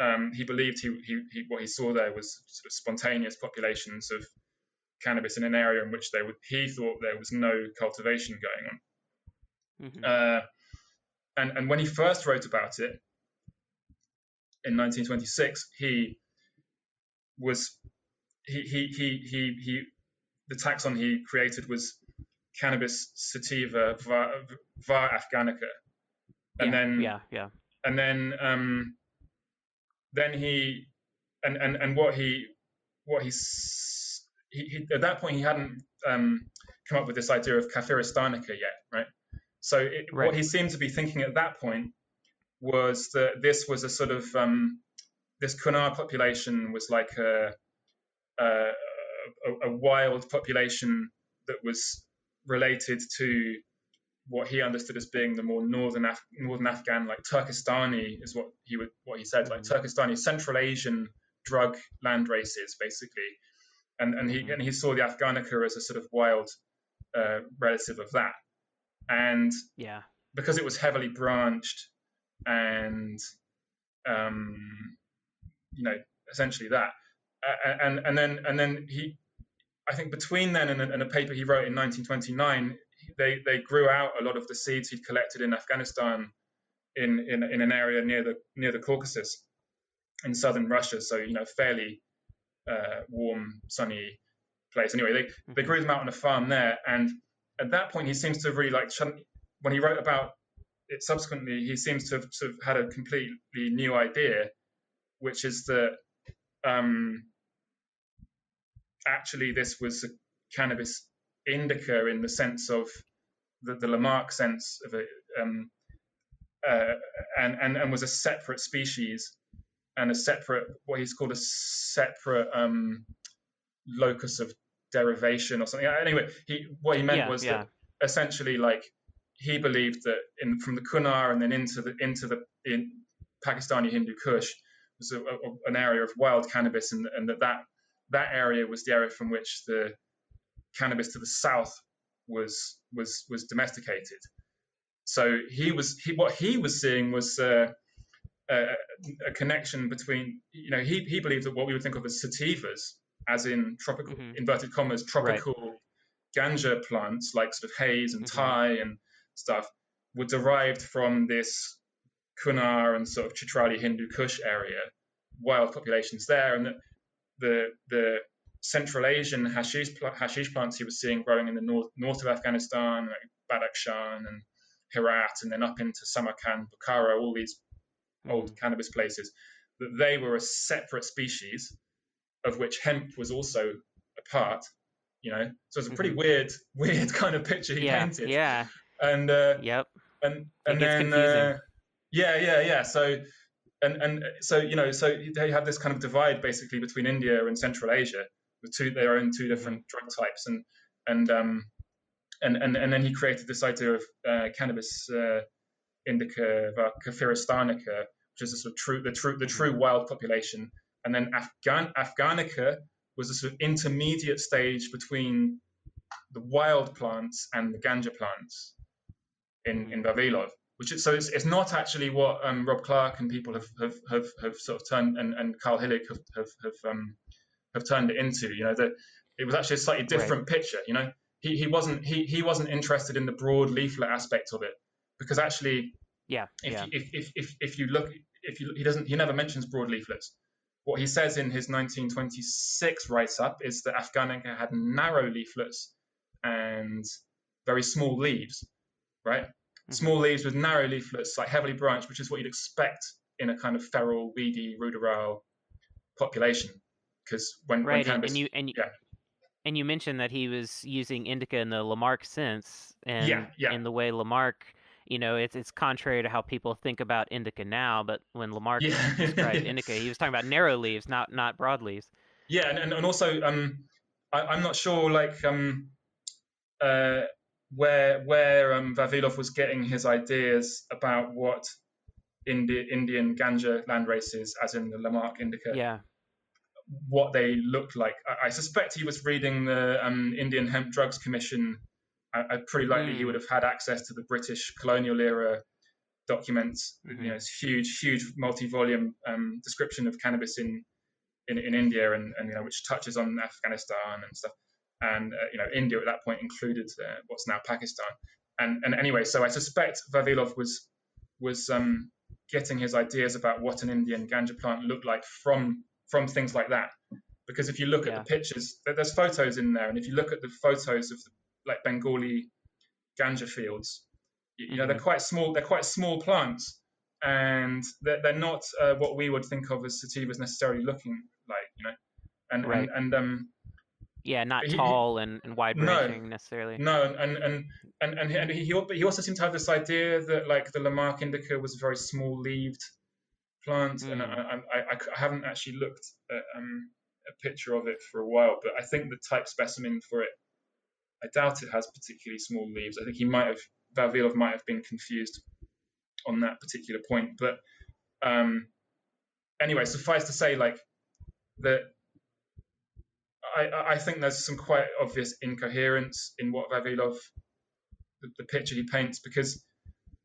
um, he believed he, he, he, what he saw there was sort of spontaneous populations of cannabis in an area in which they would, he thought there was no cultivation going on. Mhm. Uh, and, and when he first wrote about it in 1926, he was he he he he, he the taxon he created was cannabis sativa var, var afghanica, and yeah, then yeah, yeah. and then um, then he and, and and what he what he, he, he at that point he hadn't um, come up with this idea of Kafiristanica yet? So it, Right. what he seemed to be thinking at that point was that this was a sort of um, this Kunar population was like a, a, a, wild population that was related to what he understood as being the more northern Af- northern Afghan, like Turkestani, is what he would what he said, like Mhm. Turkestani, Central Asian drug land races, basically, and and he Mhm. and he saw the Afghanica as a sort of wild uh, relative of that, and Yeah. because it was heavily branched and um, you know essentially that and and then and then he I think between then and, a- and a paper he wrote in 1929 they they grew out a lot of the seeds he'd collected in Afghanistan in in, in an area near the near the Caucasus in southern Russia so you know fairly uh, warm sunny place anyway they they Mhm. grew them out on a farm there and at that point he seems to have really like when he wrote about it subsequently he seems to have sort of had a completely new idea which is that um, actually this was a cannabis indica in the sense of the, the Lamarck sense of it um, uh, and, and and was a separate species and a separate what he's called a separate um, locus of derivation or something anyway he what he meant Yeah, was yeah. that essentially like he believed that in from the Kunar and then into the into the in Pakistani Hindu Kush was a, a, an area of wild cannabis, and, and that, that that area was the area from which the cannabis to the south was was was domesticated. So he was he what he was seeing was uh, a, a connection between you know he he believed that what we would think of as sativas, as in tropical Mhm. inverted commas tropical ganja plants like sort of haze and Mhm. Thai and stuff were derived from this Kunar and sort of Chitrali Hindu Kush area, wild populations there, and the the the Central Asian hashish hashish plants he was seeing growing in the north north of Afghanistan, like Badakhshan and Herat, and then up into Samarkand, Bukhara, all these old mm. cannabis places, that they were a separate species of which hemp was also a part. You know, so it's a pretty mm-hmm. weird, [laughs] weird kind of picture he yeah, painted. Yeah. And uh, yep. And and then uh, yeah, yeah, yeah. So and and so you know, so they have this kind of divide basically between India and Central Asia, with two their own two different mm-hmm. drug types, and and um and and and then he created this idea of uh, cannabis uh, indica, austranica, which is a sort of true the true the true mm-hmm. wild population, and then Afghan Afghanica was a sort of intermediate stage between the wild plants and the ganja plants in in Vavilov which is, so it's, it's not actually what um, Rob Clarke and people have, have, have, have sort of turned and, and Karl Hillig have have have, um, have turned it into. You know, that it was actually a slightly different right. picture. You know, he, he wasn't he, he wasn't interested in the broad leaflet aspect of it because actually, yeah, if yeah. You, if, if if if you look if you he doesn't he never mentions broad leaflets. What he says in his 1926 write up is that Afghanica had narrow leaflets and very small leaves, right? Mm-hmm. Small leaves with narrow leaflets, like heavily branched, which is what you'd expect in a kind of feral, weedy, ruderal population. Because when, right, when cannabis, and you and you, yeah. and you mentioned that he was using indica in the Lamarck sense, and yeah, yeah. in the way Lamarck, you know, it's it's contrary to how people think about indica now. But when Lamarck yeah. [laughs] described indica, he was talking about narrow leaves, not not broad leaves. Yeah, and, and also, um, I, am not sure, like, um, uh, where where um, Vavilov was getting his ideas about what Indi- Indian ganja land races, as in the Lamarck indica, yeah. what they looked like. I, I suspect he was reading the um, Indian Hemp Drugs Commission. I, I pretty likely mm. he hmm. would have had access to the British colonial era documents. Mm-hmm. You know, it's huge, huge multi-volume um, description of cannabis in in, in India, and, and you know, which touches on Afghanistan and stuff and uh, you know India at that point included uh, what's now Pakistan. And and anyway, so I suspect Vavilov was was um, getting his ideas about what an Indian ganja plant looked like from from things like that. Because if you look yeah. at the pictures, there's photos in there, and if you look at the photos of the, like Bengali ganja fields, you, know they're mm-hmm. quite small. They're quite small plants, and they're, they're not uh, what we would think of as sativas necessarily looking like. You know, and right. and, and um, yeah, not he, tall and, and wide ranging no, necessarily. No, and and and and, and he he also seemed to have this idea that like the Lamarck indica was a very small leaved plant, mm. and I, I, I, I, haven't actually looked at um, a picture of it for a while, but I think the type specimen for it, I doubt it has particularly small leaves. I think he might have Vavilov might have been confused on that particular point, but um, anyway, suffice to say, like that I, I think there's some quite obvious incoherence in what Vavilov, the, the picture he paints, because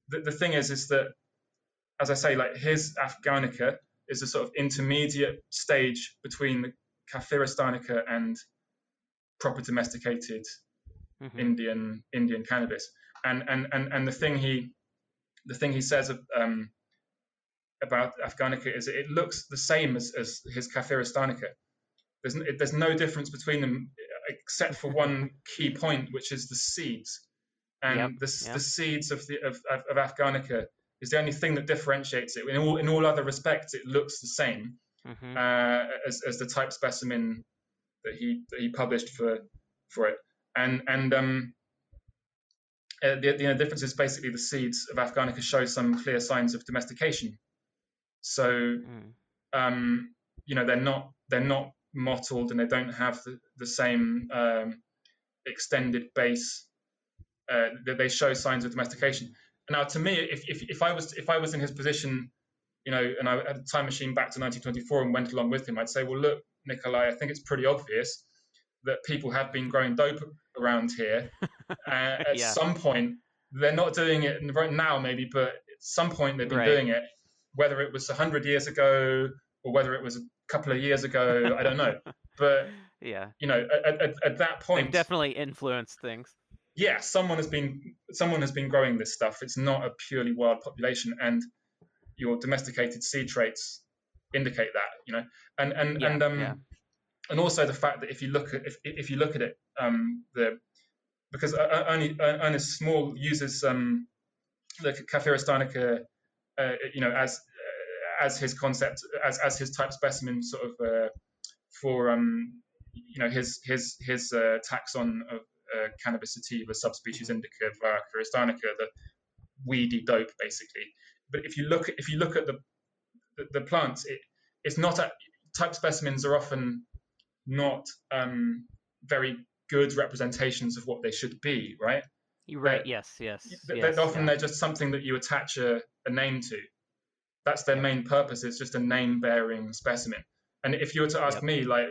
the, the thing is, is that, as I say, like his Afghanica is a sort of intermediate stage between the Kaffir and proper domesticated mm-hmm. Indian Indian cannabis. And, and and and the thing he the thing he says um, about Afghanica is it looks the same as, as his Kafiristanica. there's, there's no difference between them except for one key point, which is the seeds. And yep, the, yep. the seeds of, the, of, of, of Afghanica is the only thing that differentiates it. In all, in all other respects, it looks the same mm-hmm. uh, as, as the type specimen that he that he published for for it. And and um, uh, the, the difference is basically the seeds of Afghanica show some clear signs of domestication. So, mm. um, you know, they're not they're not mottled and they don't have the, the same um, extended base. Uh, they show signs of domestication. Now, to me, if, if, if I was if I was in his position, you know, and I had a time machine back to 1924 and went along with him, I'd say, well, look, Nikolai, I think it's pretty obvious that people have been growing dope around here. [laughs] uh, at yeah. some point, they're not doing it right now, maybe, but at some point they've been right. doing it. Whether it was 100 years ago or whether it was a couple of years ago. I don't know, [laughs] but yeah, you know, at, at, at that point, they've definitely influenced things. Yeah, someone has been someone has been growing this stuff. It's not a purely wild population, and your domesticated seed traits indicate that. You know, and and yeah, and um, yeah. And also the fact that if you look at if, if you look at it, um, the because only Ernest Small uses um, the Kafiristanica, uh, you know, as uh, as his concept as as his type specimen sort of uh, for um, you know his his his uh, taxon of uh, cannabis sativa subspecies indica Vaccaro stanica, the weedy dope basically. But if you look if you look at the the, the plants, it, it's not a, type specimens are often not um, very good representations of what they should be, right? You're right. They're, yes. Yes. They're, yes often yeah. they're just something that you attach a, a name to. That's their main purpose. It's just a name-bearing specimen. And if you were to ask yep. me, like,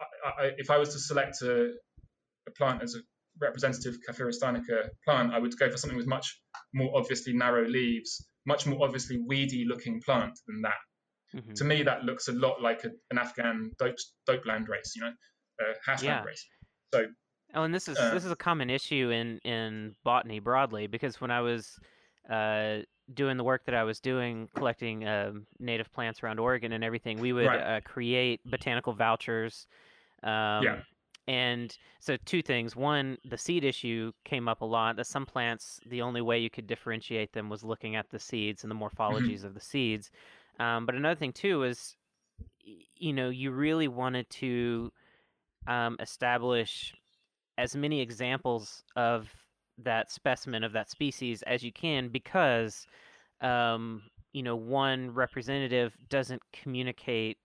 I, I, if I was to select a, a plant as a representative Kafiristanica plant, I would go for something with much more obviously narrow leaves, much more obviously weedy looking plant than that. Mm-hmm. To me, that looks a lot like a, an Afghan dope, dope land race, you know, uh, hash yeah. land race. So, oh, and this is uh, this is a common issue in in botany broadly because when I was uh, doing the work that I was doing, collecting uh, native plants around Oregon and everything, we would right. Uh, create botanical vouchers. Um, yeah. And so, two things. One, the seed issue came up a lot. That some plants, the only way you could differentiate them was looking at the seeds and the mm-hmm. morphologies mm-hmm. of the seeds. Um, but another thing too is, you know, you really wanted to um, establish as many examples of that specimen of that species as you can because, um, you know, one representative doesn't communicate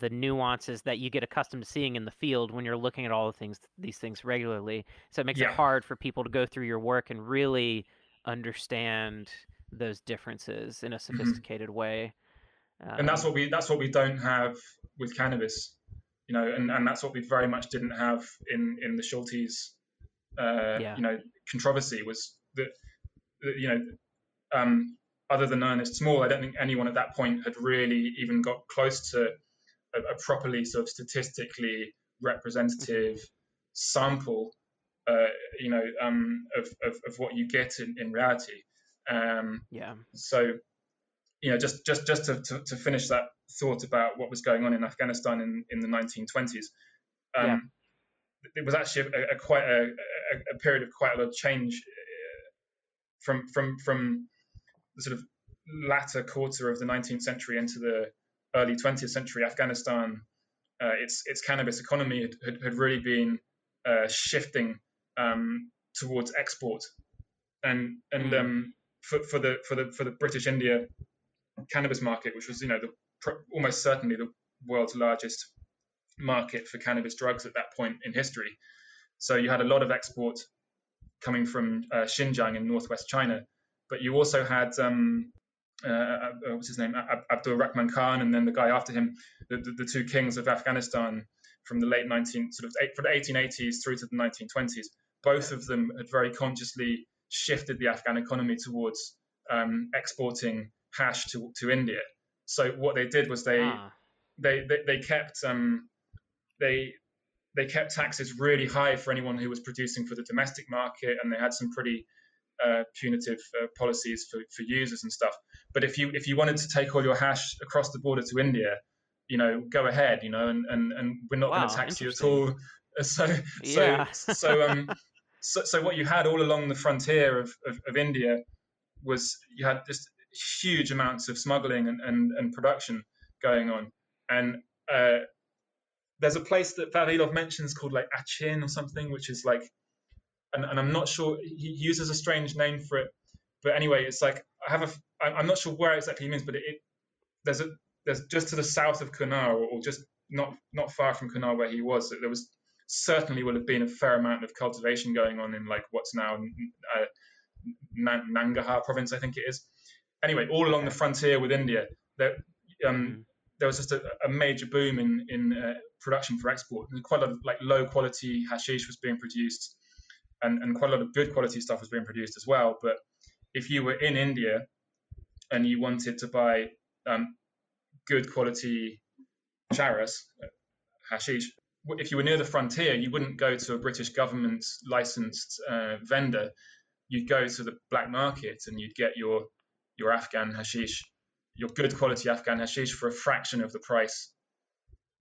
the nuances that you get accustomed to seeing in the field when you're looking at all the things these things regularly so it makes yeah. it hard for people to go through your work and really understand those differences in a mm-hmm. sophisticated mm-hmm. way um, and that's what we that's what we don't have with cannabis, you know, and, and that's what we very much didn't have in in the Schultes, uh, yeah. you know, controversy was that, you know, um, other than Ernest Small, I don't think anyone at that point had really even got close to a, a properly sort of statistically representative sample, uh, you know, um, of, of, of what you get in, in reality. Um, yeah. So you know, just just just to, to, to, finish that thought about what was going on in Afghanistan in, in the 1920s, um, yeah. it was actually a, a quite a, a, period of quite a lot of change uh, from from from the sort of latter quarter of the 19th century into the early 20th century. Afghanistan, uh, its its cannabis economy had, had, had really been uh, shifting um, towards export, and and mm. um, for, for the for the for the British India cannabis market, which was you know the, almost certainly the world's largest market for cannabis drugs at that point in history. So you had a lot of export coming from uh, Xinjiang in northwest China, but you also had um, uh, uh, what's his name, Abdul Rahman Khan, and then the guy after him, the, the, the, two kings of Afghanistan from the late 19 sort of eight, from the 1880s through to the 1920s. Both of them had very consciously shifted the Afghan economy towards um, exporting hash to, to India. So what they did was they ah. they, they, they kept um, they they kept taxes really high for anyone who was producing for the domestic market, and they had some pretty uh, punitive uh, policies for, for users and stuff. But if you if you wanted to take all your hash across the border to India, you know, go ahead, you know, and and, and we're not wow, going to tax you at all. [laughs] So yeah. so so um so, so what you had all along the frontier of, of, of India was you had just huge amounts of smuggling and, and, and production going on. And uh, there's a place that Vavilov mentions called like Achin or something, which is like, and, and I'm not sure, he uses a strange name for it. But anyway, it's like, I have a, I'm not sure where exactly he means, but it, it there's a, there's just to the south of Kunar or, or just not, not far from Kunar where he was, there was certainly would have been a fair amount of cultivation going on in like what's now uh, province, I think it is anyway, all along the frontier with India, there, um, mm. there was just a, a, major boom in in uh, production for export. And quite a lot of like low quality hashish was being produced, and and quite a lot of good quality stuff was being produced as well. But if you were in India and you wanted to buy um, good quality charas, uh, hashish, if you were near the frontier, you wouldn't go to a British government licensed uh, vendor. You'd go to the black market and you'd get your your Afghan hashish, your good quality Afghan hashish for a fraction of the price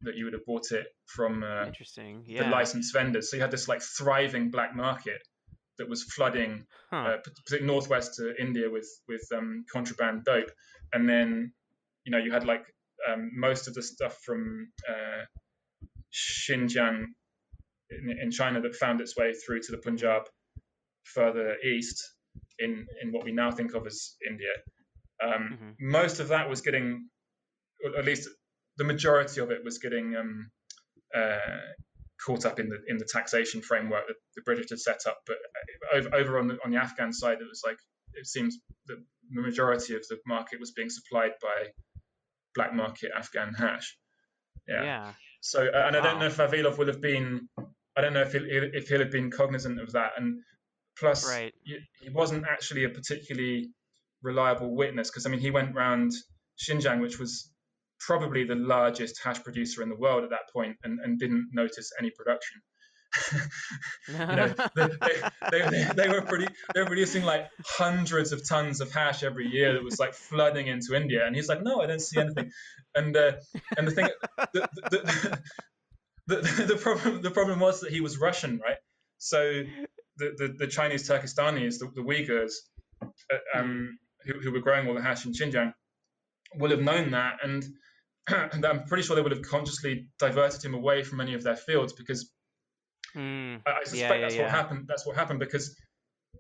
that you would have bought it from uh, Interesting. Yeah. the licensed vendors. So you had this like thriving black market that was flooding Huh. uh, particularly northwest to India with with um, contraband dope, and then you know you had like um, most of the stuff from uh, Xinjiang in, in China that found its way through to the Punjab further east in in what we now think of as India. Um, Mhm. Most of that was getting, or at least the majority of it was getting um, uh, caught up in the in the taxation framework that the British had set up. But over, over on the on the Afghan side, it was like it seems that the majority of the market was being supplied by black market Afghan hash. yeah. Yeah. So, uh, and I don't know if Vavilov would have been. I don't know if he if he'll have been cognizant of that, and plus, Right. he, wasn't actually a particularly reliable witness because I mean he went round Xinjiang, which was probably the largest hash producer in the world at that point, and, and didn't notice any production. [laughs] know, they, they, they, they were pretty, they were producing like hundreds of tons of hash every year that was like flooding into India, and he's like, no, I don't see anything. And uh, and the thing, the, the, the, [laughs] the, the problem, the problem was that he was Russian, right? So the the, the Chinese Turkestanis, the, the Uyghurs, uh, um, who, who were growing all the hash in Xinjiang, will have known that, and, [clears throat] and I'm pretty sure they would have consciously diverted him away from any of their fields because Mm, I I suspect Yeah, yeah, that's yeah. what happened. That's what happened because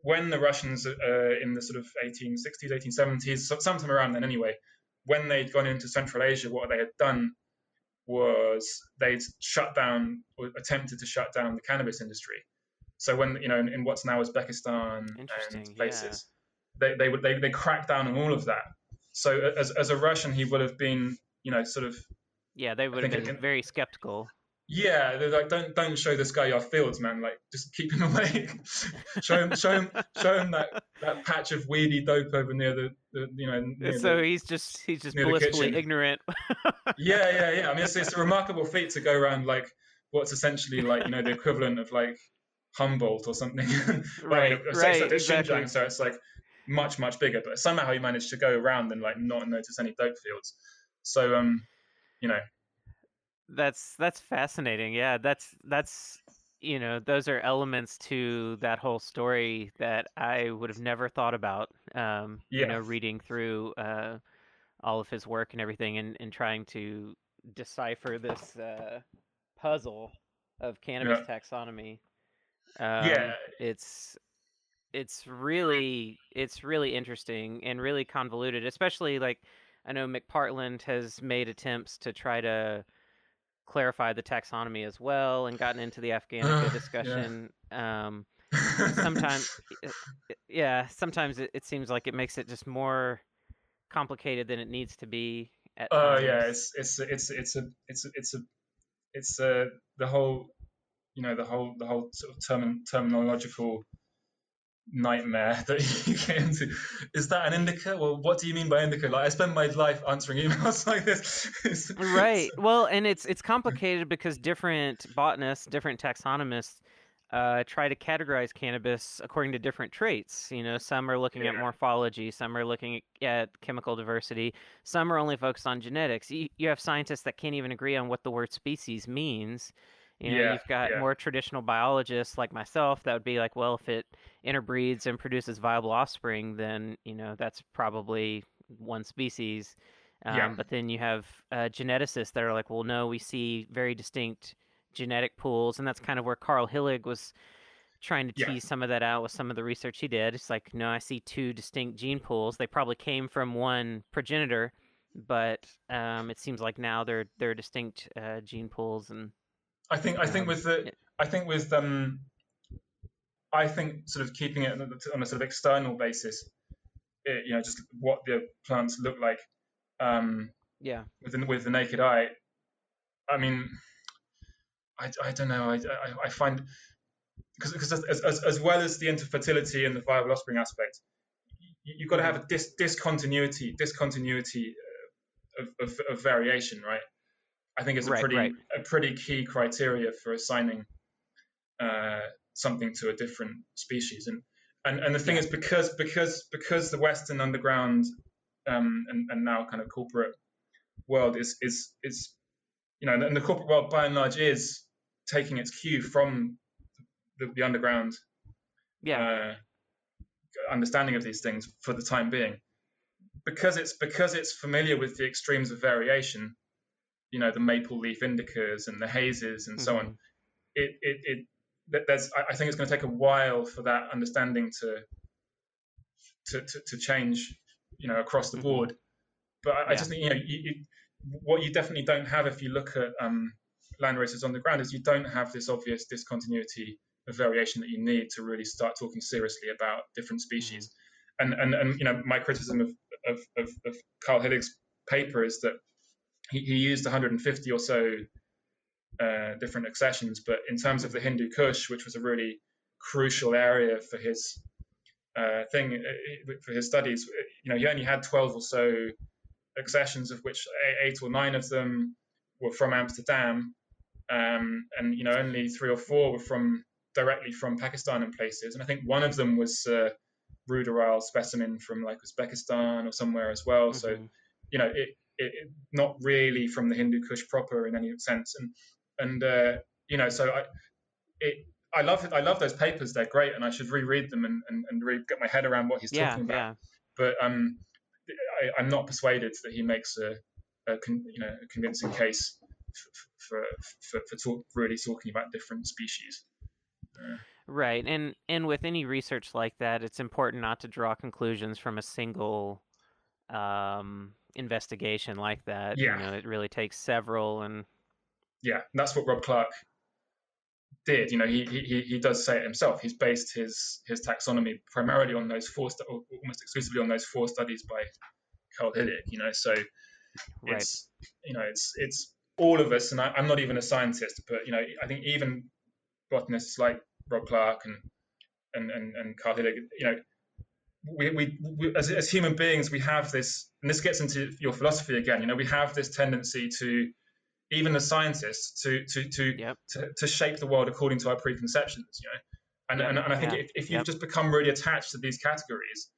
when the Russians, uh, in the sort of 1860s, 1870s, so- sometime around then anyway, when they'd gone into Central Asia, what they had done was they'd shut down or attempted to shut down the cannabis industry. So when you know in, in what's now Uzbekistan Interesting, and yeah. places, they they would they, they cracked down on all of that. So as as a Russian, he would have been you know sort of yeah, they would have been can- very skeptical. yeah, they're like, don't don't show this guy your fields, man. Like, just keep him [laughs] away. show him, show him, show him that, that patch of weedy dope over near the, the you know. So the, he's just he's just blissfully ignorant. [laughs] yeah, yeah, yeah. I mean, it's, it's a remarkable feat to go around like what's essentially like you know the equivalent of like Humboldt or something. I [laughs] right, it's- right, it's exactly. Xinjiang, so it's like much much bigger. But somehow he managed to go around and like not notice any dope fields. So um, you know, That's that's fascinating. Yeah, that's that's you know those are elements to that whole story that I would have never thought about. Um, You know, reading through uh, all of his work and everything, and, and trying to decipher this uh, puzzle of cannabis taxonomy. Um, yeah, it's it's really it's really interesting and really convoluted especially like i know McPartland has made attempts to try to clarify the taxonomy as well and gotten into the afghanica Yeah. discussion um sometimes [laughs] yeah sometimes it, it seems like it makes it just more complicated than it needs to be Oh times. yeah, it's it's it's it's a it's a, it's a it's a the whole you know the whole the whole sort of term, terminological nightmare [laughs] that you get into. Is that an indica? Well, what do you mean by indica? Like I spend my life answering emails [laughs] like this. Right well and it's it's complicated because different botanists different taxonomists uh, try to categorize cannabis according to different traits you know some are looking at morphology some are looking at chemical diversity some are only focused on genetics you, you have scientists that can't even agree on what the word species means you know Yeah, you've got yeah. more traditional biologists like myself that would be like well if it interbreeds and produces viable offspring then you know that's probably one species um, Yeah. But then you have uh, geneticists that are like, well, no, we see very distinct genetic pools, and that's kind of where Karl Hillig was trying to Yeah. tease some of that out with some of the research he did. It's like, no, I see two distinct gene pools. They probably came from one progenitor, but um, it seems like now they're they're distinct uh, gene pools, and I think I think Um, with the yeah. I think with um I think sort of keeping it on a- sort of external basis, it, you know, just what the plants look like. Um, yeah, with the, with the naked eye, I mean, I, I don't know. I, I, I find because because as, as, as well as the infertility and the viable offspring aspect, you, you've got to have a dis, discontinuity discontinuity uh, of, of, of variation, right? I think it's a Right, pretty right. a pretty key criteria for assigning uh, something to a different species. And and, and the thing Yeah. is because because because the Western underground um, and, and now kind of corporate world is is is you know, and the corporate world by and large is taking its cue from the, the underground yeah. uh, understanding of these things for the time being, because it's because it's familiar with the extremes of variation. You know, the maple leaf indicas and the hazes and mm-hmm. so on. Mm-hmm. It, it, it there's I think it's going to take a while for that understanding to to, to, to change, you know, across the mm-hmm. board. But I, yeah. I just think you know, you, you, what you definitely don't have if you look at um, land races on the ground is you don't have this obvious discontinuity of variation that you need to really start talking seriously about different species. Mm-hmm. And and and you know, my criticism of of, of, of Karl Hillig's paper is that he, he used 150 or so uh, different accessions, but in terms of the Hindu Kush, which was a really crucial area for his uh, thing uh, for his studies, you know, he only had 12 or so accessions, of which eight or nine of them were from Amsterdam, um, and you know, only three or four were from directly from Pakistan and places. And I think one of them was a ruderal specimen from like Uzbekistan or somewhere as well. Mm-hmm. So, you know, it, it, it, not really from the Hindu Kush proper in any sense. And and uh, you know, so I it I love. I love those papers. They're great, and I should reread them and, and, and really get my head around what he's yeah, talking about. Yeah. But um, I, am not persuaded that he makes a, a con, you know a convincing case for for, for, talk, really talking about different species. Uh, right, and and with any research like that, it's important not to draw conclusions from a single um, investigation like that. Yeah. You know, it really takes several and. Yeah, that's what Rob Clarke did. You know, he he he does say it himself. He's based his his taxonomy primarily on those four, stu- almost exclusively on those four studies by Karl Hillig. You know, so right. it's you know it's it's all of us, and I, am not even a scientist, but you know, I think even botanists like Rob Clarke and and and, and Karl Hillig, you know, we, we, we as, as human beings, we have this, and this gets into your philosophy again. You know, we have this tendency to even as scientists to to to, yep. to, to shape the world according to our preconceptions. You know, and yep. and, and I think yeah. if, if you've yep. just become really attached to these categories,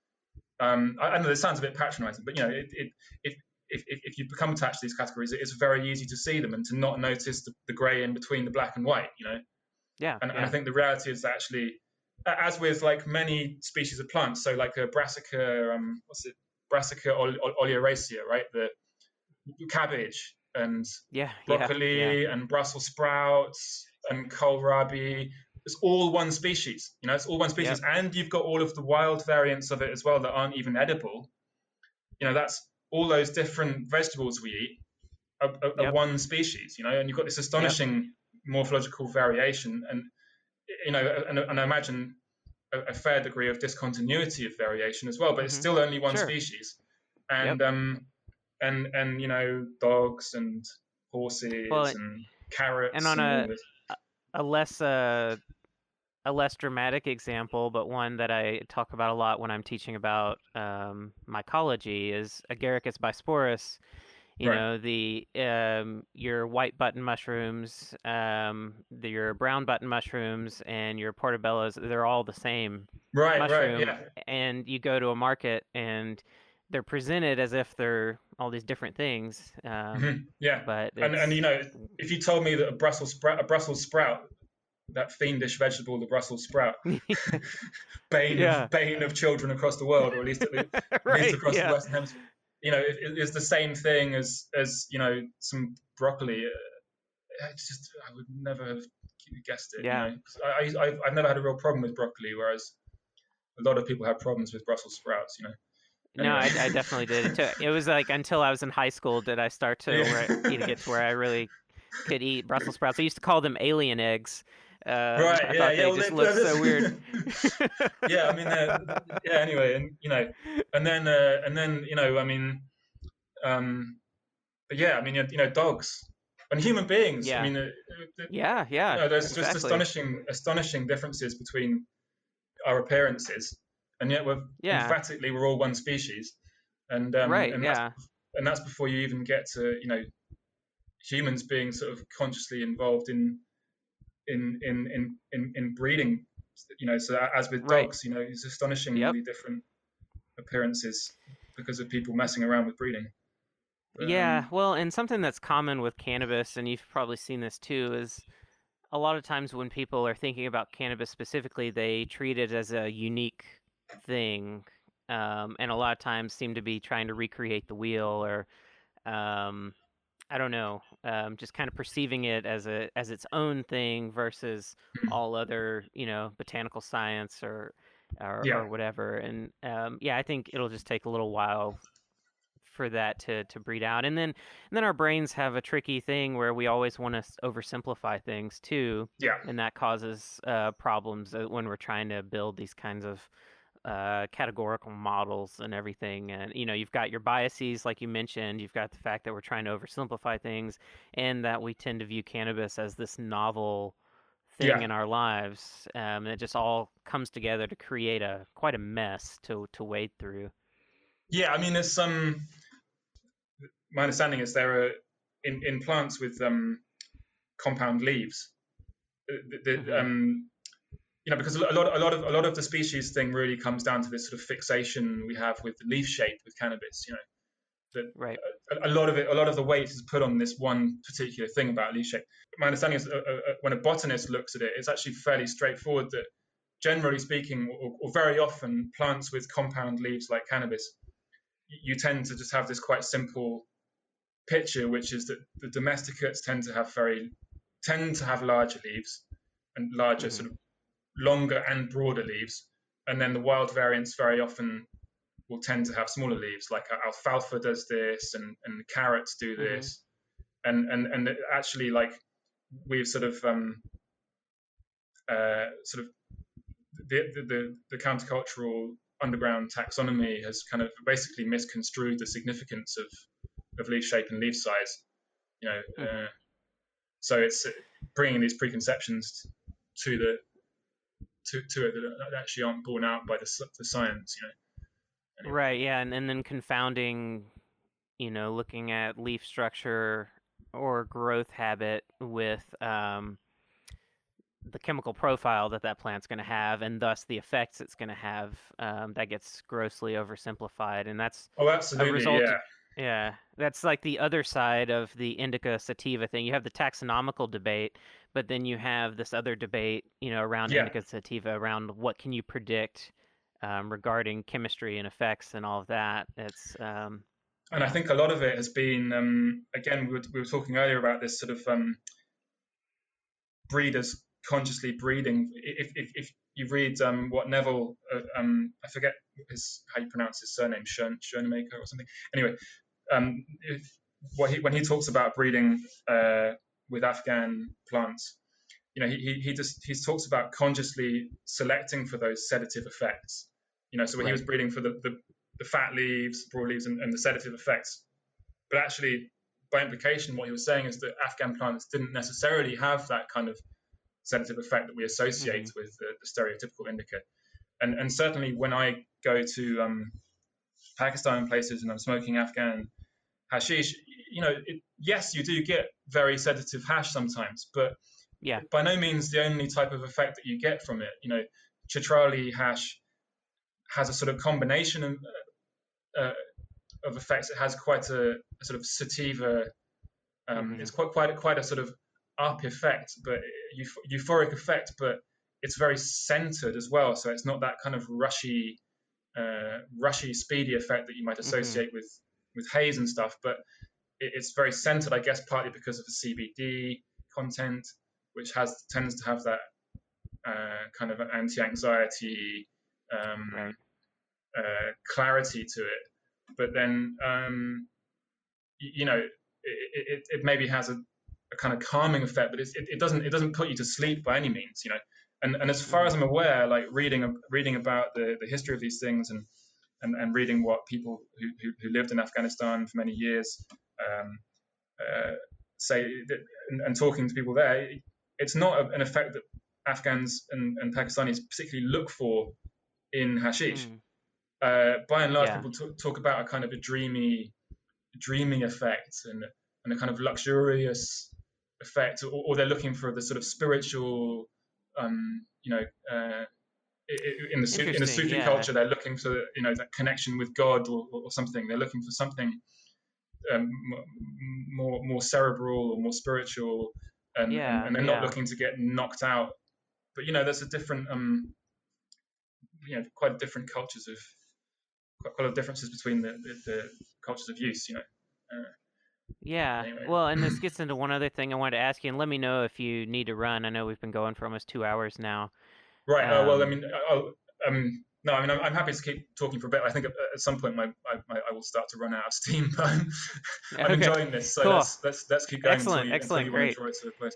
um, I, I, know this sounds a bit patronizing, but you know, it, it, if, if, if you become attached to these categories, it's very easy to see them and to not notice the, the grey in between the black and white, you know? Yeah and, yeah. and, I think the reality is actually, as with like many species of plants, so like a brassica, um, what's it, brassica oleracea, right? The cabbage and yeah, broccoli yeah, yeah. and Brussels sprouts and kohlrabi. It's all one species, you know, it's all one species. Yep. And you've got all of the wild variants of it as well that aren't even edible. You know, that's all those different vegetables we eat are, are, yep. one species, you know, and you've got this astonishing morphological variation. And, you know, and, and I imagine a, a, fair degree of discontinuity of variation as well, but mm-hmm. it's still only one sure. species. And, yep. um, and, and, you know, dogs and horses well, and carrots. And on and a, a less, uh, a less dramatic example, but one that I talk about a lot when I'm teaching about um, mycology is Agaricus bisporus. You right. know the um, your white button mushrooms, um, the, your brown button mushrooms, and your portobellos. They're all the same right, mushroom. Right, yeah. And you go to a market and they're presented as if they're all these different things. Um, mm-hmm. Yeah, but and, and you know, if you told me that a Brussels sprout, a Brussels sprout that fiendish vegetable, the Brussels sprout, [laughs] [laughs] bane, yeah. of, bane of children across the world, or at least, at [laughs] least, right, across yeah. the Western Hemisphere. You know, it, it's the same thing as as you know some broccoli. Uh, it's just I would never have guessed it. Yeah. You know? I, I I've never had a real problem with broccoli, whereas a lot of people have problems with Brussels sprouts. You know. No, I, I, definitely did. It, it was like until I was in high school did I start to yeah. where, it to where I really could eat Brussels sprouts. I used to call them alien eggs uh, right. I yeah. They yeah. just look so weird. [laughs] yeah. I mean, uh, yeah. Anyway, and you know, and then uh, and then you know, I mean, um, but yeah, I mean, you know, dogs and human beings. Yeah. I mean, uh, yeah, yeah. You know, there's exactly. just astonishing, astonishing differences between our appearances, and yet we're yeah. emphatically we're all one species. And um, right. And yeah. and that's before you even get to you know humans being sort of consciously involved in in in in in, in breeding. You know, so as with right. dogs, you know, it's astonishingly yep. different appearances because of people messing around with breeding. Yeah, Um, well, and something that's common with cannabis, and you've probably seen this too, is a lot of times when people are thinking about cannabis specifically, they treat it as a unique thing, um, and a lot of times seem to be trying to recreate the wheel or, um, I don't know, um, just kind of perceiving it as a as its own thing versus Hmm. all other, you know, botanical science or or, Yeah. or whatever. And um, yeah, I think it'll just take a little while for that to to breed out. And then and then our brains have a tricky thing where we always want to oversimplify things too, yeah, and that causes uh, problems uh, when we're trying to build these kinds of uh, categorical models and everything. And you know, you've got your biases, like you mentioned. You've got the fact that we're trying to oversimplify things, and that we tend to view cannabis as this novel thing Yeah. in our lives. Um, and it just all comes together to create a quite a mess to to wade through. yeah. I mean, there's some. My understanding is there are in, in plants with um, compound leaves. uh, The, the, Mhm. um, you know, because a lot, a lot of a lot of the species thing really comes down to this sort of fixation we have with the leaf shape with cannabis. You know, Right. a, a lot of it, a lot of the weight is put on this one particular thing about leaf shape. My understanding is uh, uh, uh, when a botanist looks at it, it's actually fairly straightforward that, generally speaking, or, or very often, plants with compound leaves like cannabis, you tend to just have this quite simple picture, which is that the domesticates tend to have very tend to have larger leaves and larger Mhm. sort of longer and broader leaves, and then the wild variants very often will tend to have smaller leaves. Like uh, alfalfa does this, and, and carrots do Mhm. this, and and and actually like we've sort of um, uh, sort of the, the the the countercultural underground taxonomy has kind of basically misconstrued the significance of of leaf shape and leaf size. You know, Mhm. uh, so it's bringing these preconceptions to the to, to it that actually aren't borne out by the, the science. You know. Anyway. Right, yeah, and, and then confounding, you know, looking at leaf structure or growth habit with um, the chemical profile that that plant's going to have, and thus the effects it's going to have. Um, that gets grossly oversimplified, and that's Oh, absolutely. result- Yeah. Yeah, that's like the other side of the indica sativa thing. You have the taxonomical debate, but then you have this other debate, you know, around Yeah. indica sativa, around what can you predict um, regarding chemistry and effects and all of that. It's um, And I think a lot of it has been, um, again, we were, we were talking earlier about this sort of um, breeders consciously breeding. If, if, if you read um, what Nevil, uh, um, I forget his, how you pronounce his surname, Schoen, Schoenemaker or something. Anyway, um, if, what he, when he talks about breeding uh, with Afghan plants, you know, he, he, he just he talks about consciously selecting for those sedative effects. You know, so when he was breeding for the, the, the fat leaves, broad leaves, and, and the sedative effects, but actually, by implication, what he was saying is that Afghan plants didn't necessarily have that kind of sedative effect that we associate with the, the stereotypical indica. And, and certainly, when I go to um, Pakistan places and I'm smoking Afghan hashish, you know, it, yes, you do get very sedative hash sometimes, but Yeah. by no means the only type of effect that you get from it. You know, Chitrali hash has a sort of combination of, uh, of effects. It has quite a, a sort of sativa. Um, Mhm. It's quite quite a, quite a sort of up effect, but euph- euphoric effect, but it's very centered as well. So it's not that kind of rushy, uh, rushy, speedy effect that you might associate with with haze and stuff. But it, it's very centered, I guess, partly because of the CBD content, which has tends to have that uh, kind of anti-anxiety um, Right. uh, clarity to it. But then, um, y- you know, it, it, it maybe has a, a kind of calming effect, but it's, it, it doesn't it doesn't put you to sleep by any means, you know. And and as far as I'm aware, like reading reading about the, the history of these things and, and, and reading what people who, who, who lived in Afghanistan for many years um, uh, say that, and, and talking to people there, it's not a, an effect that Afghans and, and Pakistanis particularly look for in hashish. Mm. Uh, by and large, Yeah. people talk, talk about a kind of a dreamy, dreaming effect and, and a kind of luxurious effect, or, or they're looking for the sort of spiritual, um, you know, uh, in the in the Sufi yeah. culture, they're looking for you know that connection with God or, or something. They're looking for something um, more more cerebral or more spiritual, and, Yeah, and, they're yeah. not looking to get knocked out. But you know, there's a different, um, you know, quite different cultures of quite, quite a lot of differences between the, the, the cultures of use. You know. Yeah. Anyway. Well, and this [clears throat] gets into one other thing I wanted to ask you, and let me know if you need to run. I know we've been going for almost two hours now. Right. uh, well, I Um, mean, I'll, um, no, I mean, I'm, I'm happy to keep talking for a bit. I think at, at some point, my, I, my, I will start to run out of steam. But [laughs] I'm, I'm Okay. enjoying this, so Cool. let's, let's let's keep going Excellent, you, excellent, great. want to draw it to a.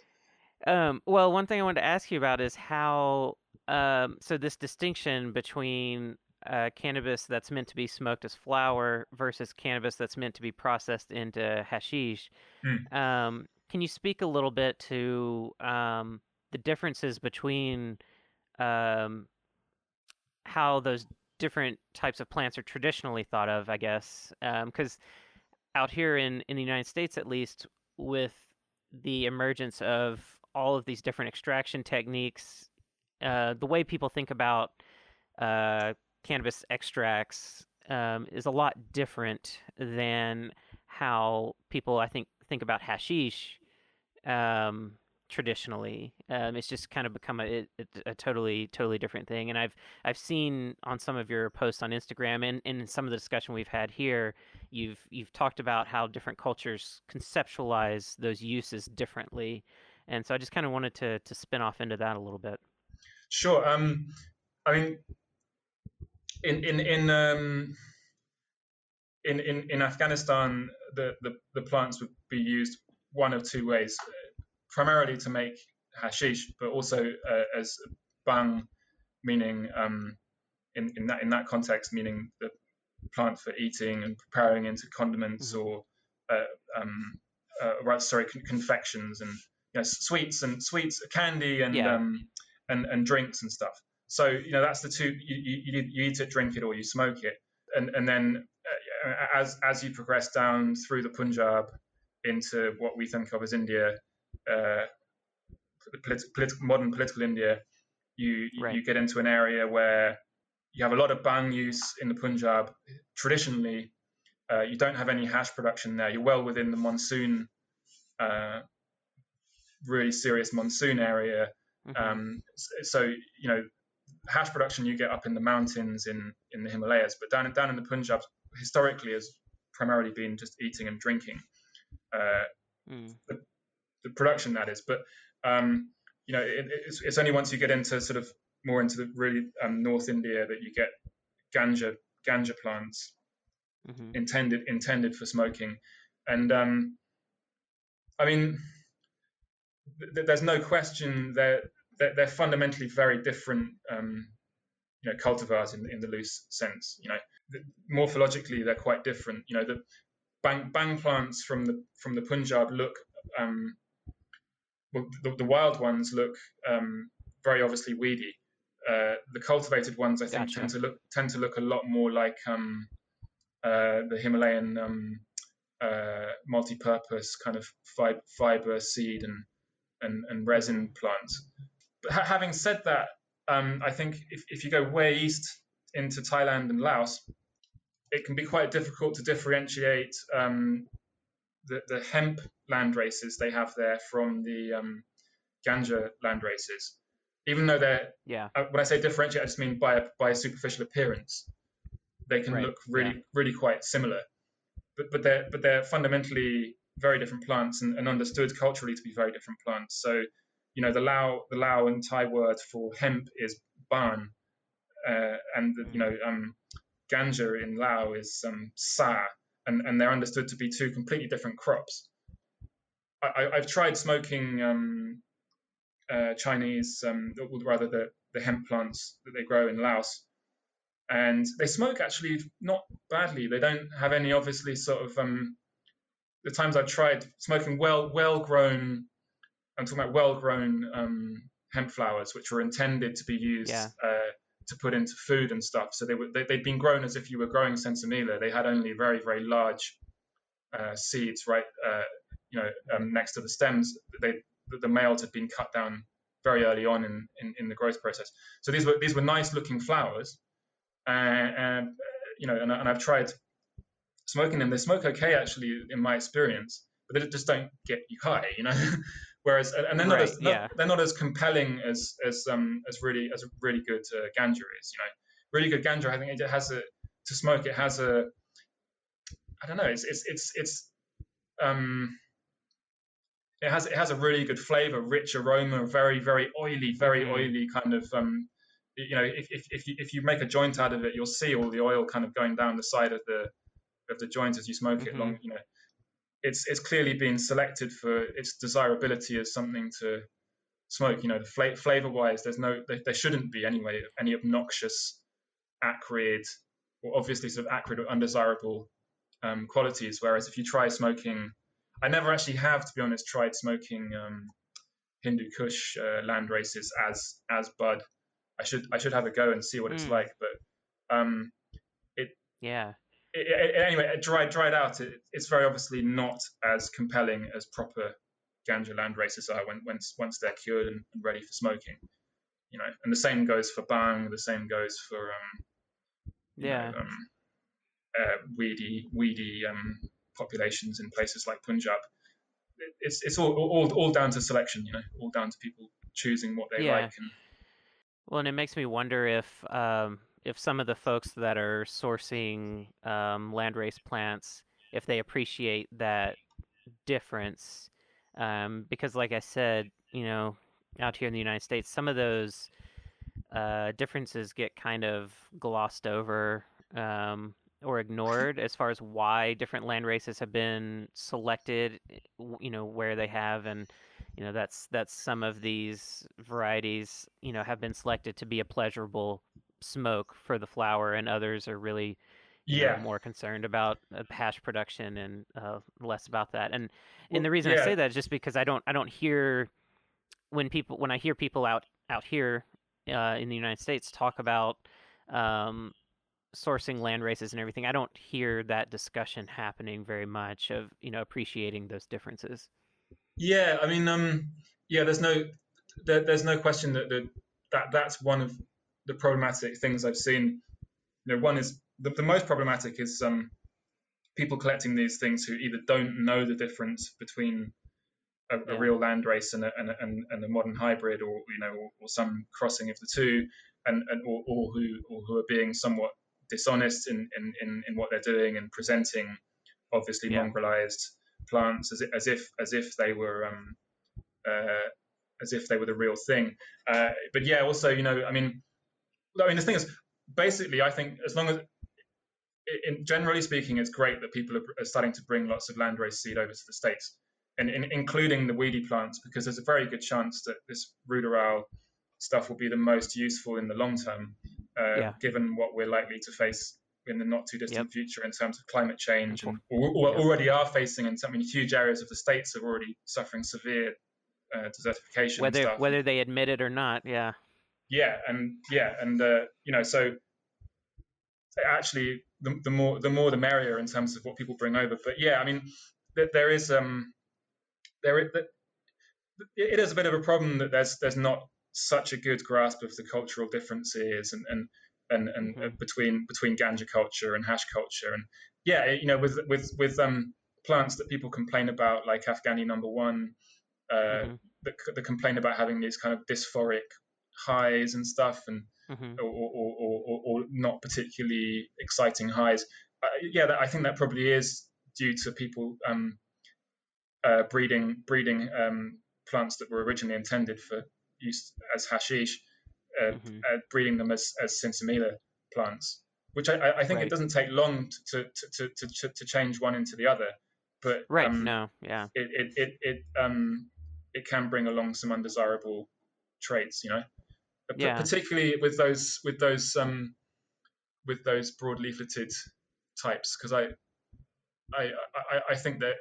Um, well, one thing I wanted to ask you about is how, um, so this distinction between uh, cannabis that's meant to be smoked as flower versus cannabis that's meant to be processed into hashish. Hmm. Um, can you speak a little bit to um, the differences between um, how those different types of plants are traditionally thought of, I guess? Because out here in, in the United States, at least, with the emergence of all of these different extraction techniques, uh, the way people think about uh, cannabis extracts um, is a lot different than how people, I think, think about hashish um, traditionally. Um, it's just kind of become a, it- a totally, totally different thing. And I've I've seen on some of your posts on Instagram and, and in some of the discussion we've had here, you've you've talked about how different cultures conceptualize those uses differently. And so I just kind of wanted to to spin off into that a little bit. Sure. Um, I mean, in in in um, in, in in Afghanistan, the, the the plants would be used one of two ways, primarily to make hashish, but also uh, as bhang, meaning um, in in that in that context, meaning the plant for eating and preparing into condiments Mhm. or uh, um, uh, right, sorry, con- confections and you know, sweets and sweets, candy and Yeah. um, and and drinks and stuff. So you know that's the two. You, you, you you eat it, drink it, or you smoke it, and and then uh, as as you progress down through the Punjab into what we think of as India, uh, politi- politi- modern political India, you you- Right. you get into an area where you have a lot of bhang use in the Punjab. Traditionally, uh, you don't have any hash production there. You're well within the monsoon, uh, really serious monsoon area. Mhm. Um, so you know, hash production you get up in the mountains in in the Himalayas, but down down in the Punjab historically has primarily been just eating and drinking. Uh, Mm. the production that is, but um, you know, it, it's, it's only once you get into sort of more into the really um, North India that you get ganja ganja plants Mhm. intended intended for smoking, and um, I mean, th- th- there's no question that they're, they're fundamentally very different, um, you know, cultivars in in the loose sense. You know, Th- morphologically they're quite different. You know, the bhang bhang plants from the from the Punjab look. Um, the, the wild ones look um, very obviously weedy. Uh, the cultivated ones, I think, Gotcha. tend to look tend to look a lot more like um, uh, the Himalayan um, uh, multi-purpose kind of fi- fiber seed and and, and resin plants. But ha- having said that, um, I think if, if you go way east into Thailand and Laos, it can be quite difficult to differentiate um, the, the hemp land races they have there from the um, ganja land races. Even though they're, Yeah. uh, when I say differentiate, I just mean by a, by a superficial appearance. They can Right, look really, really quite similar, but but they're but they're fundamentally very different plants and, and understood culturally to be very different plants. So, you know, the Lao the Lao and Thai word for hemp is ban, uh, and the, you know, um, ganja in Lao is um, sa, and and they're understood to be two completely different crops. I, I've tried smoking um, uh, Chinese, um, or rather the, the hemp plants that they grow in Laos, and they smoke actually not badly. They don't have any obviously sort of um, the times I've tried smoking well well grown. I'm talking about well grown um, hemp flowers, which were intended to be used Yeah. uh, to put into food and stuff. So they were they, they'd been grown as if you were growing sinsemilla. They had only very very large uh, seeds right uh, you know um, next to the stems. They the, males had been cut down very early on in, in, in the growth process. So these were these were nice looking flowers, and you know, and, and I've tried smoking them. They smoke okay, actually, in my experience, but they just don't get you high, you know. [laughs] Whereas, and they're not Right, as not, yeah. they're not as compelling as as um as really as a really good uh, ganja is. You know, really good ganja. I think it has a to smoke. It has a I don't know. It's it's it's it's um it has it has a really good flavor, rich aroma, very very oily, very Mhm. oily kind of um you know if if if you, if you make a joint out of it, you'll see all the oil kind of going down the side of the of the joint as you smoke it Mhm. long. You know, it's it's clearly been selected for its desirability as something to smoke. You know, the fla- flavor wise, there's no there, there shouldn't be anyway any obnoxious, acrid, or obviously sort of acrid or undesirable um, qualities. Whereas if you try smoking, I never actually have, to be honest, tried smoking um, Hindu Kush uh, land races as as bud. I should I should have a go and see what it's Mm. like, but um, Yeah. It, anyway, dried dried out. It, it's very obviously not as compelling as proper ganja land races are when once once they're cured and, and ready for smoking. You know, and the same goes for bhang. The same goes for um, Yeah. know, um, uh, weedy weedy um, populations in places like Punjab. It, it's it's all, all all down to selection. You know, all down to people choosing what they Yeah. like. And Well, and it makes me wonder if um, if some of the folks that are sourcing um, landrace plants, if they appreciate that difference, um, because like I said, you know, out here in the United States, some of those uh, differences get kind of glossed over um, or ignored as far as why different land races have been selected, eh, you know, where they have, and you know that's that's some of these varieties you know have been selected to be a pleasurable smoke for the flower and others are really you know, more concerned about uh, hash production and uh, less about that and and the reason I say that is just because I don't I don't hear when people when I hear people out out here uh, in the United States talk about um, sourcing land races and everything I don't hear that discussion happening very much of you know appreciating those differences. Yeah, I mean, um, yeah, there's no, there, there's no question that, that that that's one of the problematic things I've seen. You know, one is the, the most problematic is um, people collecting these things who either don't know the difference between a, a real land race and a, and, a, and, and a modern hybrid, or you know, or, or some crossing of the two, and, and or, or who or who are being somewhat dishonest in, in, in, in what they're doing and presenting obviously Yeah. mongrelized plants as, as if as if they were um, uh, as if they were the real thing. Uh, but yeah, also you know, I mean, I mean the thing is, basically, I think as long as in, generally speaking, it's great that people are, are starting to bring lots of landrace seed over to the states, and, and including the weedy plants, because there's a very good chance that this ruderal stuff will be the most useful in the long term, uh, Yeah. given what we're likely to face in the not too distant future in terms of climate change, and or, or Yep. already are facing and some I mean, huge areas of the states are already suffering severe uh, desertification. and whether stuff. whether they admit it or not yeah yeah and yeah and uh, you know so actually the, the more the more the merrier in terms of what people bring over but yeah i mean th- there is um there it is a bit of a problem that there's there's not such a good grasp of the cultural differences and and and, and Mhm. between between ganja culture and hash culture and yeah you know with with with um plants that people complain about like afghani number one uh Mhm. that, that complain about having these kind of dysphoric highs and stuff and hmm or, or, or, or, not particularly exciting highs. Uh, yeah, that, I think that probably is due to people um, uh, breeding breeding um, plants that were originally intended for use as hashish, uh, Mhm. uh, breeding them as, as sinsemilla plants, which I, I- think Right. it doesn't take long to, to, to, to, to, to change one into the other. But right um, no yeah it it it, it um it can bring along some undesirable traits, you know. Yeah. Particularly with those with those um with those broad leafleted types, because I, I I I think that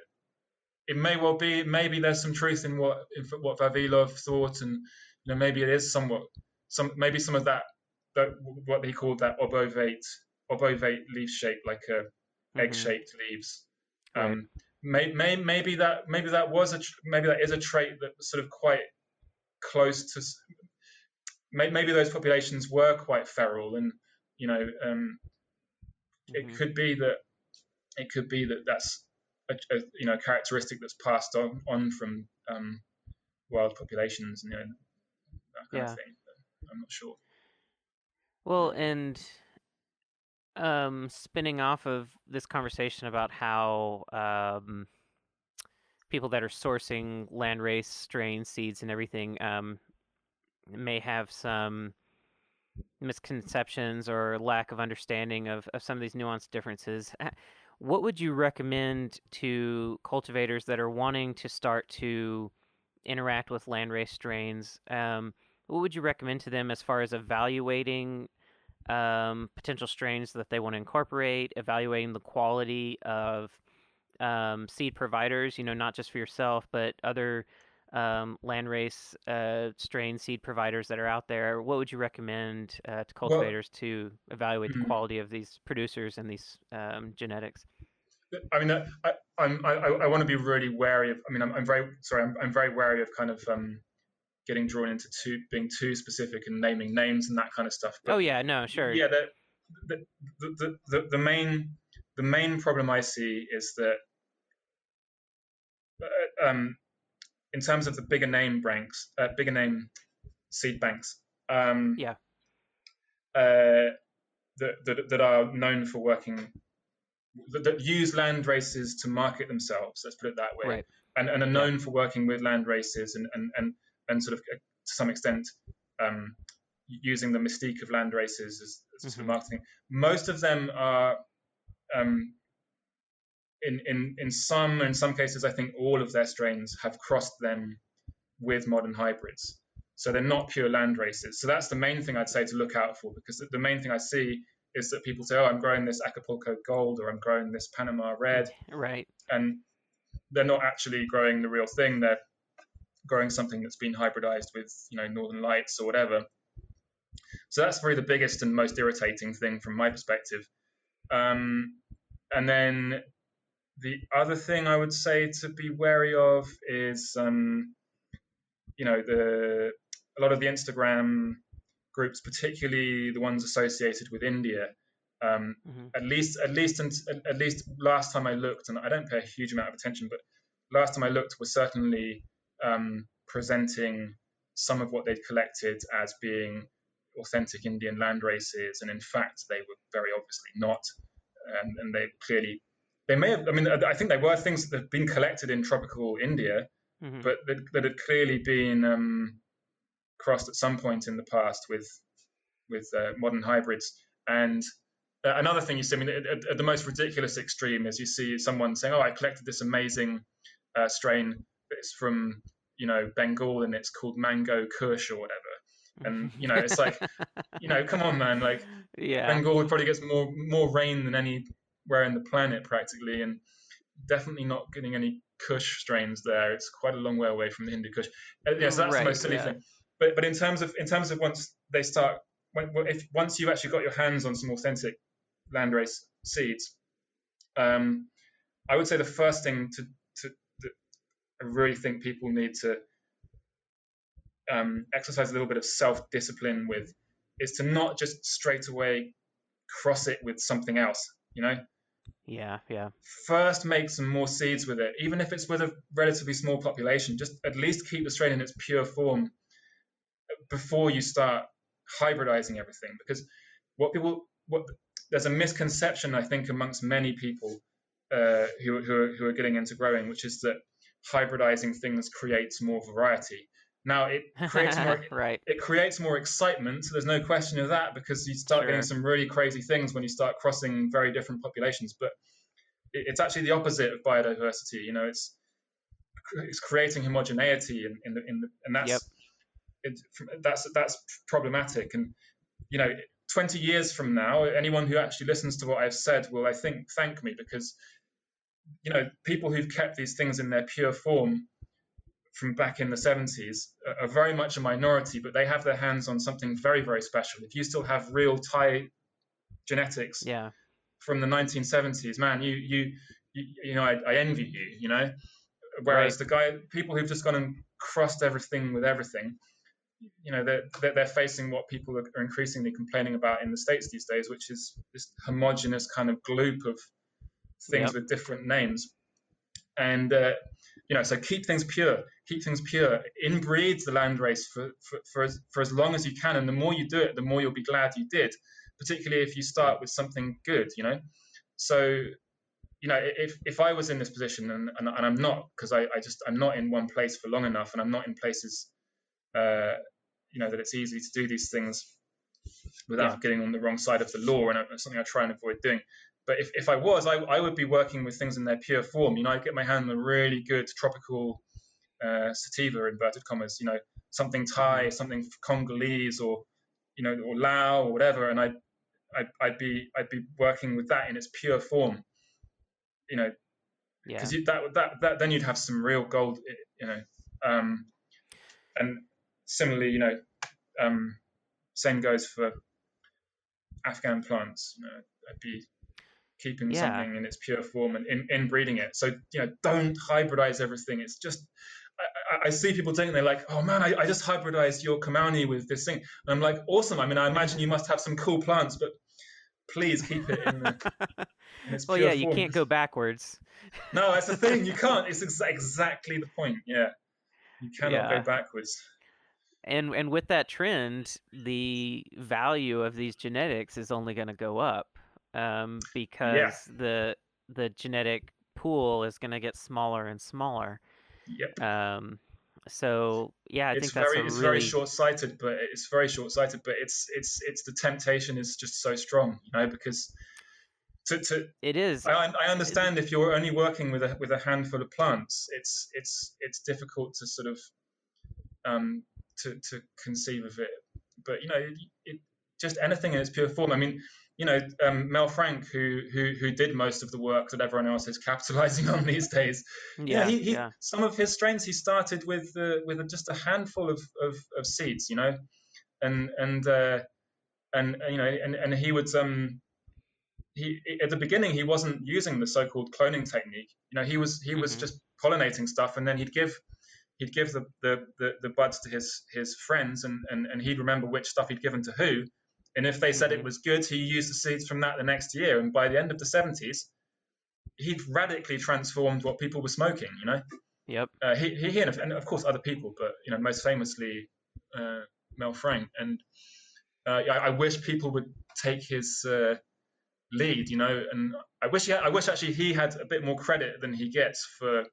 it may well be maybe there's some truth in what in what Vavilov thought, and you know maybe it is somewhat some maybe some of that that what he called that obovate obovate leaf shape like a egg Mhm. shaped leaves. Right. Um, may, may, maybe that maybe that was a tr- maybe that is a trait that was sort of quite close to. Maybe those populations were quite feral, and you know, um, Mhm. it could be that it could be that that's a, a you know characteristic that's passed on on from um, wild populations, you know, that kind Yeah. of thing. But I'm not sure. Well, and um, spinning off of this conversation about how um, people that are sourcing landrace strain seeds and everything um, may have some misconceptions or lack of understanding of, of some of these nuanced differences. What would you recommend to cultivators that are wanting to start to interact with landrace strains? Um, what would you recommend to them as far as evaluating um, potential strains that they want to incorporate, evaluating the quality of um, seed providers, you know, not just for yourself, but other um, landrace uh, strain seed providers that are out there? What would you recommend uh, to Well- cultivators to evaluate the Mhm. quality of these producers and these um, genetics? I mean, uh, I, I'm, I, I want to be really wary of. I mean, I'm, I'm very sorry. I'm, I'm very wary of kind of um, getting drawn into too being too specific and naming names and that kind of stuff. But Oh yeah, no, sure. Yeah, the, the, the, the, the main the main problem I see is that uh, um, in terms of the bigger name banks, uh, bigger name seed banks, um, Yeah. uh, that, that that are known for working that, that use land races to market themselves. Let's put it that way, Right. and and are known for working with land races and and and, and sort of uh, to some extent. Um, using the mystique of land races as, as sort of marketing. Most of them are, um, in in in some in some cases, I think all of their strains have crossed them with modern hybrids. So they're not pure land races. So that's the main thing I'd say to look out for, because the- main thing I see is that people say, "Oh, I'm growing this Acapulco Gold or I'm growing this Panama Red," Right. and they're not actually growing the real thing. They're growing something that's been hybridized with, you know, Northern Lights or whatever. So that's probably the biggest and most irritating thing from my perspective. Um, and then the other thing I would say to be wary of is, um, you know, the a lot of the Instagram groups, particularly the ones associated with India. Um, hmm at least at least at least last time I looked, and I don't pay a huge amount of attention, but last time I looked was certainly um, presenting some of what they'd collected as being authentic Indian land races, and in fact they were very obviously not, and, and they clearly they may have. I mean, I think they were things that had been collected in tropical India, hmm but that, that had clearly been um, crossed at some point in the past with with uh, modern hybrids. And uh, another thing you see, I mean, at, at- the most ridiculous extreme is you see someone saying, "Oh, I collected this amazing uh, strain. It's from you know Bengal and it's called Mango Kush or whatever." And you know, it's like, [laughs] you know, come on, man, like yeah. Bengal probably gets more more rain than anywhere in the planet practically, and definitely not getting any Kush strains there. It's quite a long way away from the Hindu Kush. Uh, yeah, so that's Right, the most silly yeah. thing. But but in terms of in terms of once they start, when, if once you've actually got your hands on some authentic landrace seeds, um, I would say the first thing to to that I really think people need to um, exercise a little bit of self discipline with is to not just straight away cross it with something else. You know, Yeah. Yeah. first make some more seeds with it, even if it's with a relatively small population. Just at least keep the strain in its pure form before you start hybridizing everything. Because what people, what there's a misconception I think amongst many people uh, who who who are getting into growing, which is that hybridizing things creates more variety. Now it creates more [laughs] right. it creates more excitement. So there's no question of that because you start getting some really crazy things when you start crossing very different populations. But it, it's actually the opposite of biodiversity. You know, it's it's creating homogeneity in, in the in the and that's Yep. it, that's that's problematic. And you know, 20 years from now, anyone who actually listens to what I've said will, I think, thank me because you know people who've kept these things in their pure form from back in the 70s are- very much a minority, but they have their hands on something very, very special. If you still have real Thai genetics Yeah. from the 1970s, man, you you you, you know, I, I envy you. You know, whereas the guy, people who've just gone and crossed everything with everything, you know, they're they're, they're facing what people are, are increasingly complaining about in the states these days, which is this homogenous kind of gloop of things Yep. with different names. And uh, you know, so keep things pure, keep things pure. Inbreed the landrace for, for for as, for as long as you can, and the more you do it, the more you'll be glad you did. Particularly if you start with something good, you know. So you know, if if I was in this position, and and, and I'm not, because I, I just I'm not in one place for long enough, and I'm not in places, uh, you know, that it's easy to do these things without Yeah. getting on the wrong side of the law, and it's something I try and avoid doing. But if, if I was, I, I would be working with things in their pure form. You know, I'd get my hand on a really good tropical uh, sativa, inverted commas, you know, something Thai, something Congolese, or you know, or Lao, or whatever, and I'd, I'd, I'd be I'd be working with that in its pure form. You know, Yeah. because that, that that then you'd have some real gold, you know. Um, and similarly, you know, um, same goes for Afghan plants. You know, I'd be keeping Yeah. something in its pure form and in, inbreeding it. So you know, don't hybridize everything. It's just I, I, see people doing it. They're like, oh man, I, I just hybridized your Kamani with this thing. And I'm like, awesome. I mean, I imagine you must have some cool plants, but please keep it in, the, [laughs] in well, yeah, you form. can't go backwards. No, that's the thing. You can't. [laughs] It's exa- exactly the point. Yeah, you cannot Yeah. go backwards. And and with that trend, the value of these genetics is only going to go up um, because the the genetic pool is going to get smaller and smaller. Yep. Um, so yeah, I it's think that's very a it's really very short-sighted, but it's very short-sighted. But it's it's it's the temptation is just so strong, you know, because to to it is. I, I understand if you're only working with a with a handful of plants, it's it's it's difficult to sort of um to to conceive of it. But you know, it, it just anything in its pure form. I mean, you know, um, Mel Frank, who who who did most of the work that everyone else is [laughs] capitalizing on these days. yeah, he, he yeah, some of his strains he started with uh, with just a handful of, of, of seeds, you know, and and uh, and uh, you know, and, and he would um he at the beginning he wasn't using the so-called cloning technique. You know, he was he was Mhm. just pollinating stuff, and then he'd give he'd give the, the, the, the buds to his his friends, and, and and he'd remember which stuff he'd given to who. And if they said it Mhm. was good, he used the seeds from that the next year. And by the end of the 70s, he'd radically transformed what people were smoking. You know, yep, uh, he, he and, of, and of course other people, but you know most famously uh, Mel Frank. And uh, I, I wish people would take his uh, lead, you know. And I wish he, had, I wish actually he had a bit more credit than he gets for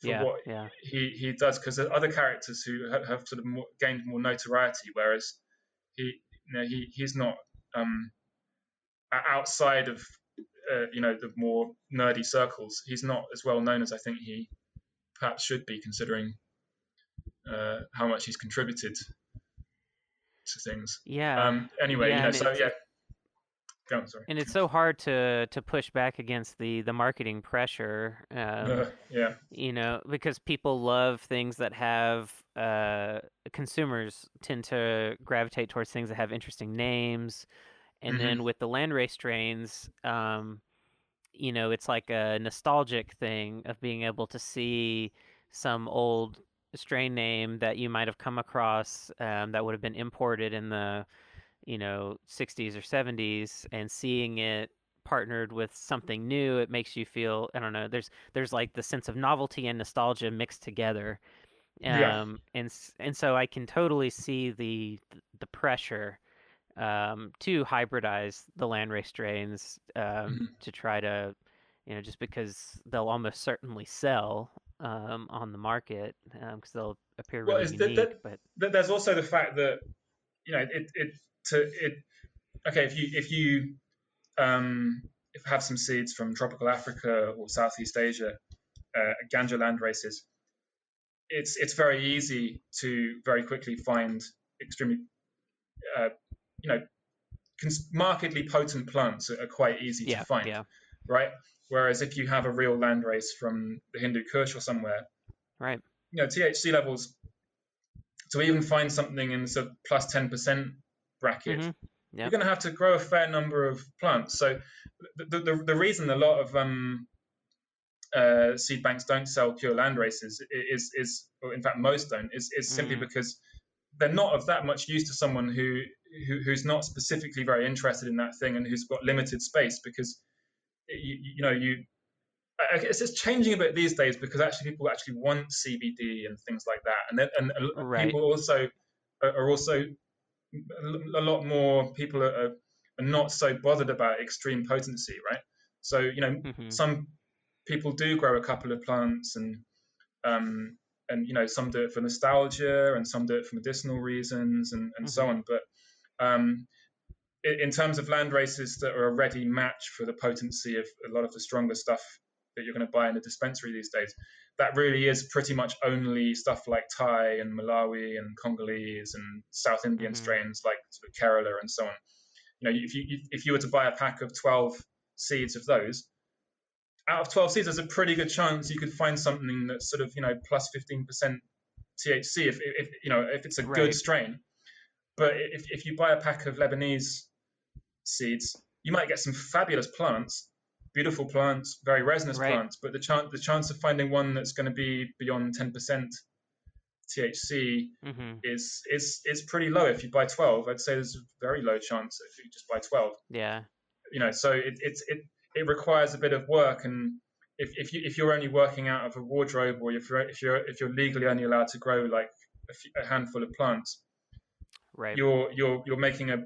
for yeah, what yeah, he he does because there are other characters who have, have sort of more, gained more notoriety, whereas he you know he he's not um, outside of uh, you know the more nerdy circles. He's not as well known as I think he perhaps should be, considering uh, how much he's contributed to things. yeah. Um, anyway, yeah, you know, so yeah. Go on, sorry. and it's so hard to to push back against the the marketing pressure. Um, Uh, [laughs] yeah, you know because people love things that have uh consumers tend to gravitate towards things that have interesting names and Mhm. then with the landrace strains um you know it's like a nostalgic thing of being able to see some old strain name that you might have come across um, that would have been imported in the you know 60s or 70s and seeing it partnered with something new it makes you feel i don't know there's there's like the sense of novelty and nostalgia mixed together Yeah. um and and so i can totally see the the pressure um to hybridize the landrace strains um Mhm. to try to you know just because they'll almost certainly sell um on the market because they'll appear Well, really is that- unique that- but Th- there's also the fact that you know it it to it okay if you if you um if have some seeds from tropical Africa or Southeast Asia, uh, Ganja land races, it's it's very easy to very quickly find extremely uh, you know cons- markedly potent plants are, are quite easy yeah to find, yeah right? Whereas if you have a real land race from the Hindu Kush or somewhere, right you know THC levels to even find something in the sort of plus 10% bracket Mhm. you're going to have to grow a fair number of plants so the, the, the reason a lot of um, uh, seed banks don't sell pure land races is is or in fact most don't is, is simply Mm. because they're not of that much use to someone who, who who's not specifically very interested in that thing and who's got limited space because you, you know you I guess it's changing a bit these days because actually people actually want CBD and things like that, and then and right. people also are also a lot more people are, are not so bothered about extreme potency, right? So you know mm-hmm. some people do grow a couple of plants and um, and you know some do it for nostalgia and some do it for medicinal reasons and, and mm-hmm. so on. But um, in terms of land races that are a ready match for the potency of a lot of the stronger stuff that you're going to buy in the dispensary these days, that really is pretty much only stuff like Thai and Malawi and Congolese and South Indian mm-hmm. strains like sort of Kerala and so on. You know, if you if you were to buy a pack of 12 seeds of those, out of 12 seeds, there's a pretty good chance you could find something that's sort of you know plus 15% THC if, if you know if it's a right. good strain. But if, if you buy a pack of Lebanese seeds, you might get some fabulous plants, beautiful plants, very resinous right. plants. But the chance the chance of finding one that's going to be beyond 10% THC mm-hmm. is is is pretty low. If you buy 12, I'd say there's a very low chance if you just buy 12. Yeah. You know, so it, it's it it requires a bit of work and if, if you if you're only working out of a wardrobe or if you're if you're if you're legally only allowed to grow like a, few, a handful of plants right you're you're you're making a it,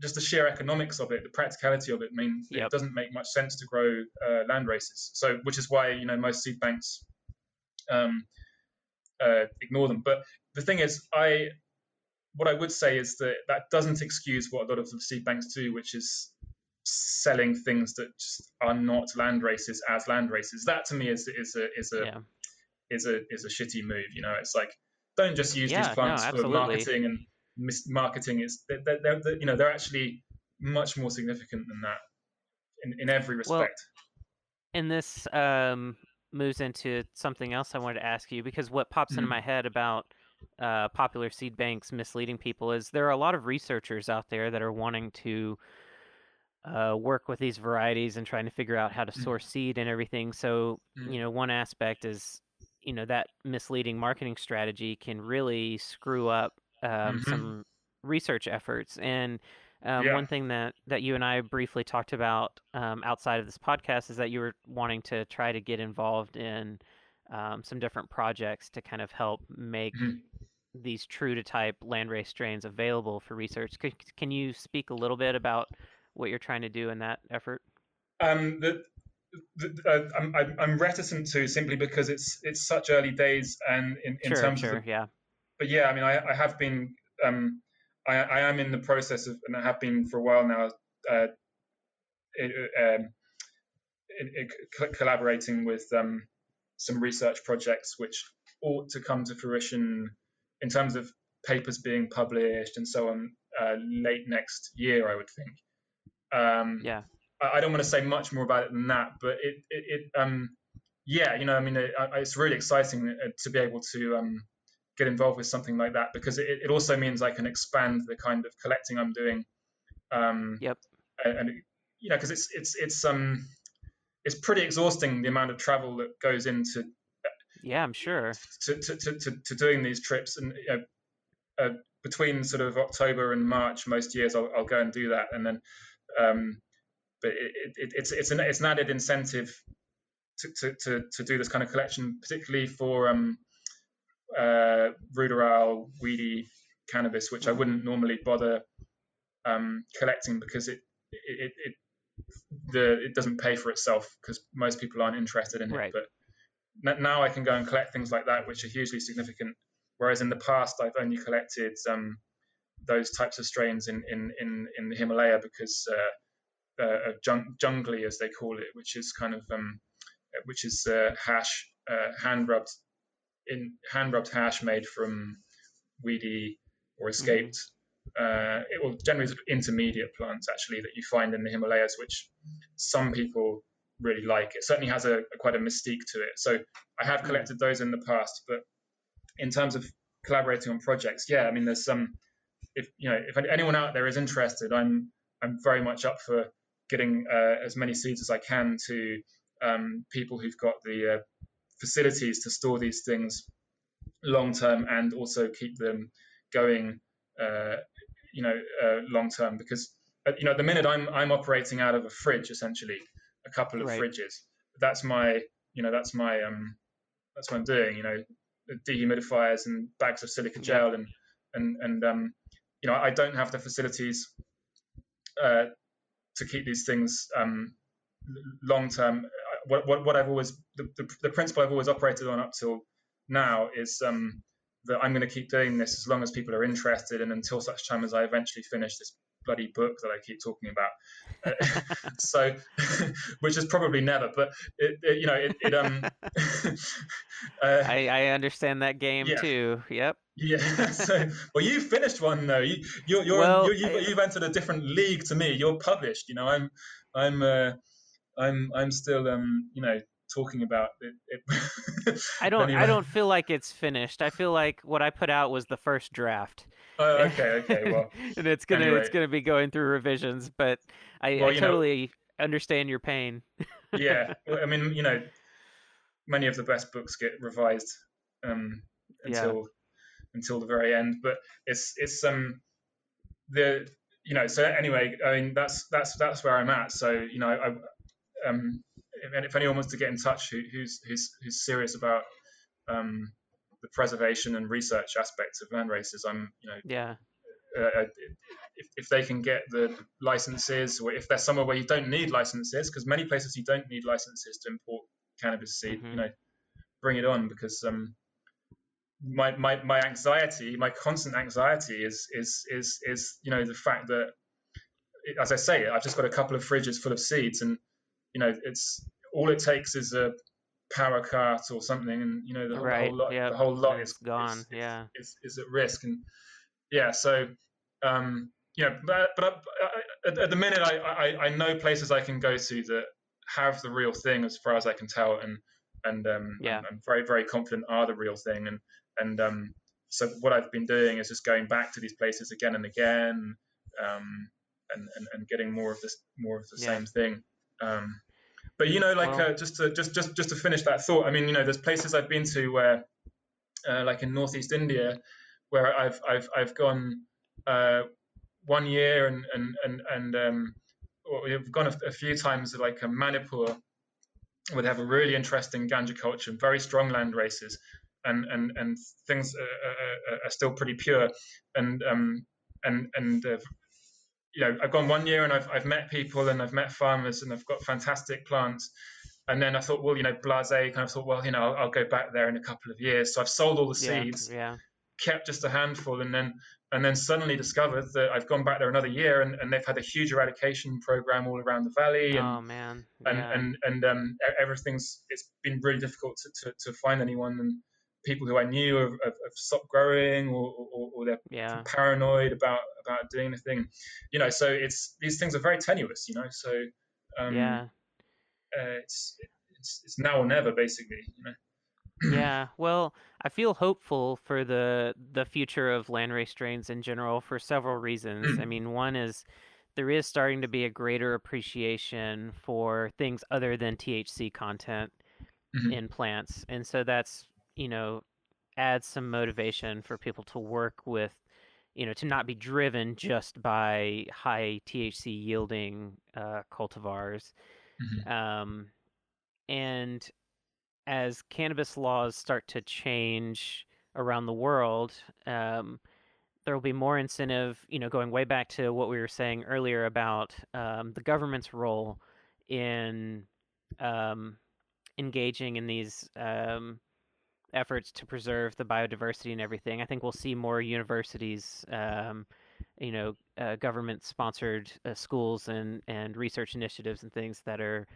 just the sheer economics of it the practicality of it means yep. it doesn't make much sense to grow uh, land races so which is why you know most seed banks um, uh, ignore them but the thing is i what i would say is that that doesn't excuse what a lot of the seed banks do which is selling things that just are not land races as land races. That to me is is a is a yeah. is a is a shitty move. You know, it's like don't just use yeah, these plants no, for marketing and marketing. Is they're, they're, they're, you know they're actually much more significant than that in, in every respect. Well, and this um, moves into something else I wanted to ask you because what pops mm-hmm. into my head about uh, popular seed banks misleading people is there are a lot of researchers out there that are wanting to uh, work with these varieties and trying to figure out how to mm. source seed and everything. So, mm. you know, one aspect is, you know, that misleading marketing strategy can really screw up um, mm-hmm. some research efforts. And um, yeah. one thing that, that you and I briefly talked about um, outside of this podcast is that you were wanting to try to get involved in um, some different projects to kind of help make mm-hmm. these true to type landrace strains available for research. Can, can you speak a little bit about what you're trying to do in that effort? Um, the, the, uh, I'm, I'm reticent to simply because it's it's such early days and in, in sure, terms sure, of the, yeah. But yeah, I mean, I, I have been um, I, I am in the process of and I have been for a while now. Uh, um, collaborating with um, some research projects which ought to come to fruition in terms of papers being published and so on uh, late next year, I would think. Um, yeah. I, I, don't want to say much more about it than that, but it, it, it um, yeah, you know, I mean, it, it's really exciting uh, to be able to um, get involved with something like that because it, it also means I can expand the kind of collecting I'm doing. Um, yep. And, and you know, because it's it's it's um it's pretty exhausting the amount of travel that goes into. Yeah, I'm sure. To to to, to, to doing these trips and you know, uh, between sort of October and March, most years I'll, I'll go and do that, and then um, but it, it, it's it's an it's an added incentive to, to, to, to do this kind of collection, particularly for um, uh, ruderal, weedy cannabis, which I wouldn't normally bother um, collecting because it, it, it, the it doesn't pay for itself because most people aren't interested in it. Right. But now I can go and collect things like that, which are hugely significant. Whereas in the past, I've only collected um, those types of strains in in in, in the Himalaya because uh, uh, jung- jungly, as they call it, which is kind of um, which is uh, hash uh, hand rubbed in hand rubbed hash made from weedy or escaped. Mm-hmm. Uh, it will generally sort of intermediate plants actually that you find in the Himalayas, which some people really like. It certainly has a, a quite a mystique to it. So I have mm. collected those in the past, but in terms of collaborating on projects, yeah, I mean, there's some if you know if anyone out there is interested, I'm I'm very much up for getting uh, as many seeds as I can to um, people who've got the uh, facilities to store these things long term and also keep them going, uh, you know, uh, long term. Because uh, you know, at the minute I'm I'm operating out of a fridge essentially, a couple of Right. fridges. That's my, you know, that's my, um, that's what I'm doing. You know, dehumidifiers and bags of silica gel, and and and um, you know, I don't have the facilities uh, to keep these things um, long term. What, what what I've always the, the the principle I've always operated on up till now is um, that I'm going to keep doing this as long as people are interested, and until such time as I eventually finish this bloody book that I keep talking about. Uh, [laughs] so, [laughs] which is probably never, but it, it you know it, it um. [laughs] uh, I, I understand that game Yeah. too. Yep. yeah. So, well, you finished one though. You, you're, you're, Well, you're you've, I- you've entered a different league to me. You're published. You know, I'm, I'm, uh, I'm, I'm still, um, you know, talking about it. it. [laughs] I don't Anyway. I don't feel like it's finished. I feel like what I put out was the first draft. Oh, [laughs] okay, okay. Well, and it's gonna anyway. it's gonna be going through revisions, but I, Well, I you know- totally understand your pain. [laughs] yeah. I mean, you know, many of the best books get revised um, Yeah. until until the very end. But it's it's um the you know so anyway I mean that's that's that's where I'm at. So you know I um if, anyone wants to get in touch who, who's who's who's serious about um the preservation and research aspects of land races, I'm you know Yeah. uh, if, if they can get the licenses or if there's somewhere where you don't need licenses because many places you don't need licenses to import cannabis seed Mhm. you know bring it on because um my, my my anxiety my constant anxiety is is is is you know the fact that as i say i've just got a couple of fridges full of seeds and you know it's all it takes is a power cut or something and you know the, Right, whole lot yeah, the whole lot is gone, is, yeah. is, is, is at risk and yeah so um you know but, but I, at, at the minute I, I i know places i can go to that have the real thing as far as i can tell and and um Yeah. I'm, I'm very very confident are the real thing and and um so what i've been doing is just going back to these places again and again um and and, and getting more of this more of the Yeah. same thing um but you know like Well- uh, just to just just just to finish that thought i mean you know there's places i've been to where uh, like in northeast india where i've i've i've gone uh one year and and and and um we've gone a, a few times to like a manipur where they have a really interesting ganja culture and very strong land races and and and things are, are, are still pretty pure. And um and and uh, you know I've gone one year and I've I've met people and I've met farmers and I've got fantastic plants and then I thought well you know blase kind of thought well you know I'll, I'll go back there in a couple of years so I've sold all the Yeah. seeds Yeah. kept just a handful and then and then suddenly discovered that I've gone back there another year and, and they've had a huge eradication program all around the valley and Oh man. and yeah. and and um, e- everything's it's been really difficult to, to, to find anyone and people who I knew have, have, have stopped growing or, or, or they're yeah. paranoid about about doing the thing you know so it's these things are very tenuous you know so um, yeah. uh, it's it's it's now or never basically you know [clears throat] yeah, well, I feel hopeful for the the future of landrace strains in general for several reasons. I [clears throat] mean, one is there is starting to be a greater appreciation for things other than THC content Mhm. in plants, and so that's you know adds some motivation for people to work with you know to not be driven just by high THC yielding uh, cultivars Mhm. um, and as cannabis laws start to change around the world, um, there will be more incentive. You know, going way back to what we were saying earlier about um, the government's role in um, engaging in these um, efforts to preserve the biodiversity and everything. I think we'll see more universities. Um, you know, uh, government-sponsored uh, schools and and research initiatives and things that are,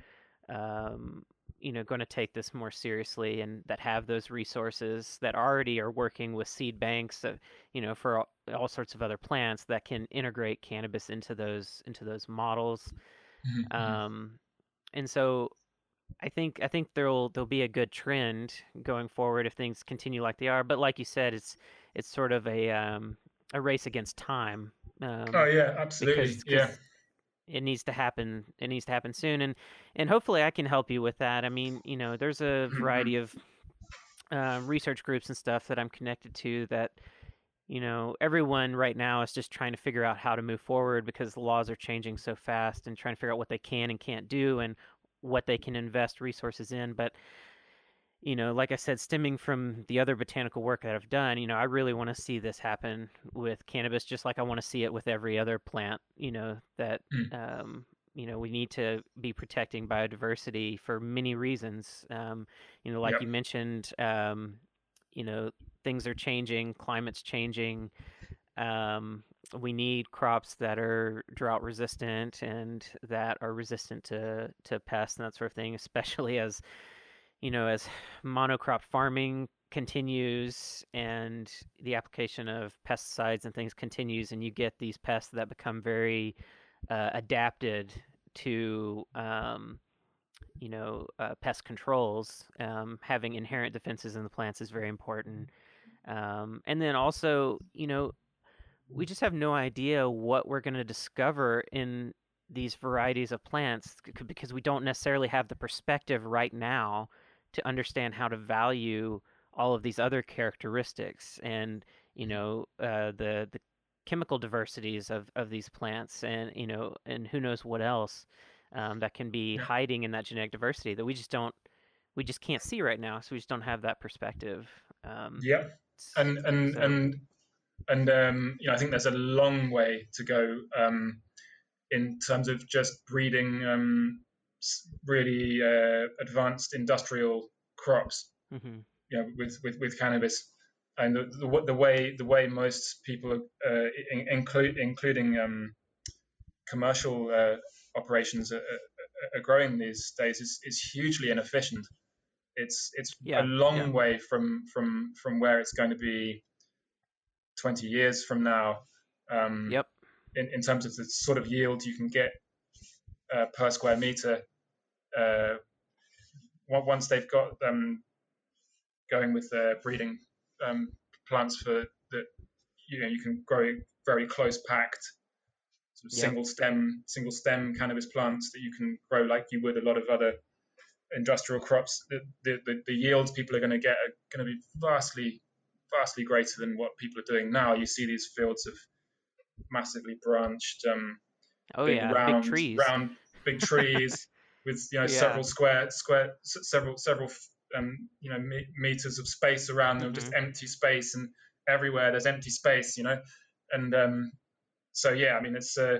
um, you know, going to take this more seriously and that have those resources that already are working with seed banks, uh, you know, for all, all sorts of other plants that can integrate cannabis into those into those models. Mhm, mhm. Um, and so I think I think there'll there'll be a good trend going forward if things continue like they are. But like you said, it's it's sort of a um, a race against time. Um, oh yeah absolutely because- yeah 'cause it needs to happen. It needs to happen soon, and and hopefully I can help you with that. I mean, you know, there's a Mhm. variety of uh, research groups and stuff that I'm connected to that. You know, everyone right now is just trying to figure out how to move forward because the laws are changing so fast and trying to figure out what they can and can't do and what they can invest resources in. But you know, like I said, stemming from the other botanical work that I've done, you know, I really want to see this happen with cannabis, just like I want to see it with every other plant. You know that Mm. um, you know we need to be protecting biodiversity for many reasons. Um, you know, like Yep. you mentioned, um, you know, things are changing, climate's changing. Um, we need crops that are drought resistant and that are resistant to to pests and that sort of thing, especially as you know, as monocrop farming continues and the application of pesticides and things continues, and you get these pests that become very uh, adapted to, um, you know, uh, pest controls, um, having inherent defenses in the plants is very important. Um, and then also, you know, we just have no idea what we're going to discover in these varieties of plants because we don't necessarily have the perspective right now to understand how to value all of these other characteristics and you know uh, the the chemical diversities of, of these plants and you know and who knows what else um, that can be hiding in that genetic diversity that we just don't we just can't see right now so we just don't have that perspective um, Yeah. and and So- and and um, you know, I think there's a long way to go um, in terms of just breeding um, really uh, advanced industrial crops. mhm. You know, with with, with cannabis, and the, the the way the way most people, uh, in, include including um, commercial uh, operations, are, are, are growing these days is, is hugely inefficient. It's it's Yeah, a long yeah. way from from from where it's going to be 20 years from now. Um, yep in, in terms of the sort of yield you can get uh, per square meter. Uh, once they've got them going with their breeding um, plants for that, you know, you can grow very close packed, sort of Yep. single stem, single stem cannabis plants that you can grow like you would a lot of other industrial crops. The the, the, the yields people are going to get are going to be vastly vastly greater than what people are doing now. You see these fields of massively branched, um, oh big yeah round, big trees round big [laughs] trees with you know Yeah. several square square s- several several um, you know me- meters of space around them, just Mm-hmm. empty space, and everywhere there's empty space, you know, and um, so yeah, I mean it's uh,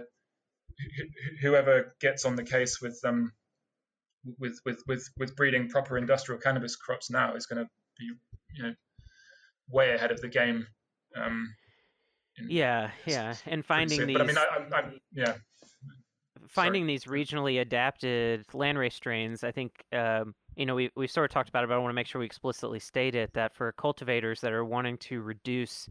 wh- whoever gets on the case with um with with with with breeding proper industrial cannabis crops now is going to be you know way ahead of the game. Um, yeah yeah and finding these But I mean, I, I'm, I'm yeah. finding these regionally adapted landrace strains, I think um, you know we we sort of talked about it, but I want to make sure we explicitly state it that for cultivators that are wanting to reduce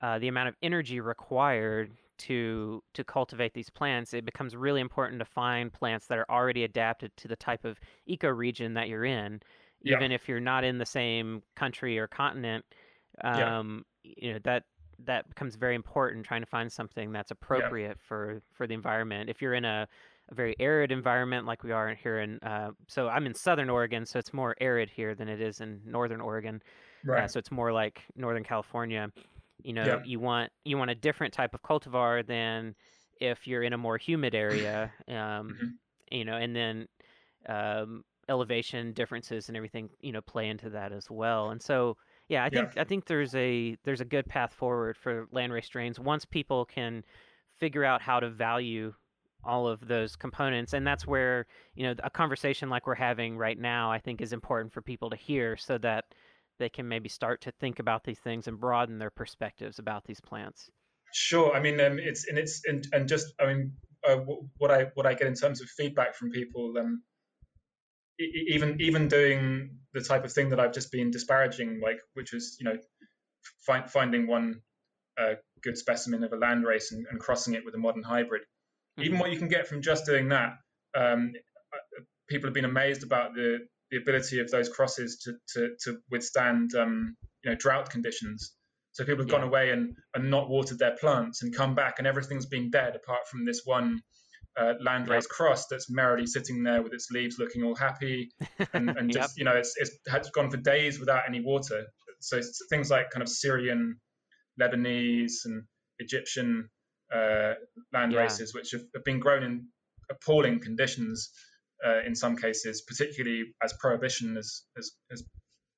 uh, the amount of energy required to to cultivate these plants, it becomes really important to find plants that are already adapted to the type of ecoregion that you're in, Yeah. even if you're not in the same country or continent. Yeah. Um, You know that that becomes very important trying to find something that's appropriate for for the environment. If you're in a, a very arid environment like we are here in, uh, so I'm in southern Oregon, so it's more arid here than it is in northern Oregon. Uh, Right. so it's more like Northern California. You know, Yeah. you want you want a different type of cultivar than if you're in a more humid area. Um, Mhm. You know, and then um, elevation differences and everything you know play into that as well. And so yeah, I Yeah. think I think there's a there's a good path forward for landrace strains once people can figure out how to value all of those components and that's where you know a conversation like we're having right now i think is important for people to hear so that they can maybe start to think about these things and broaden their perspectives about these plants Sure. I mean, um, it's and it's and, and just I mean, uh, what I what I get in terms of feedback from people, um, even even doing the type of thing that I've just been disparaging, like which is you know, find, finding one uh, good specimen of a land race and, and crossing it with a modern hybrid. Even Mhm. what you can get from just doing that, um, uh, people have been amazed about the the ability of those crosses to to, to withstand um, you know drought conditions. So people have gone away and, and not watered their plants and come back and everything's been dead apart from this one uh, landrace cross that's merrily sitting there with its leaves looking all happy and, and [laughs] Yep. just you know it's, it's had gone for days without any water. So it's things like kind of Syrian, Lebanese, and Egyptian uh, land Yeah. races, which have, have been grown in appalling conditions, uh, in some cases, particularly as prohibition has, has, has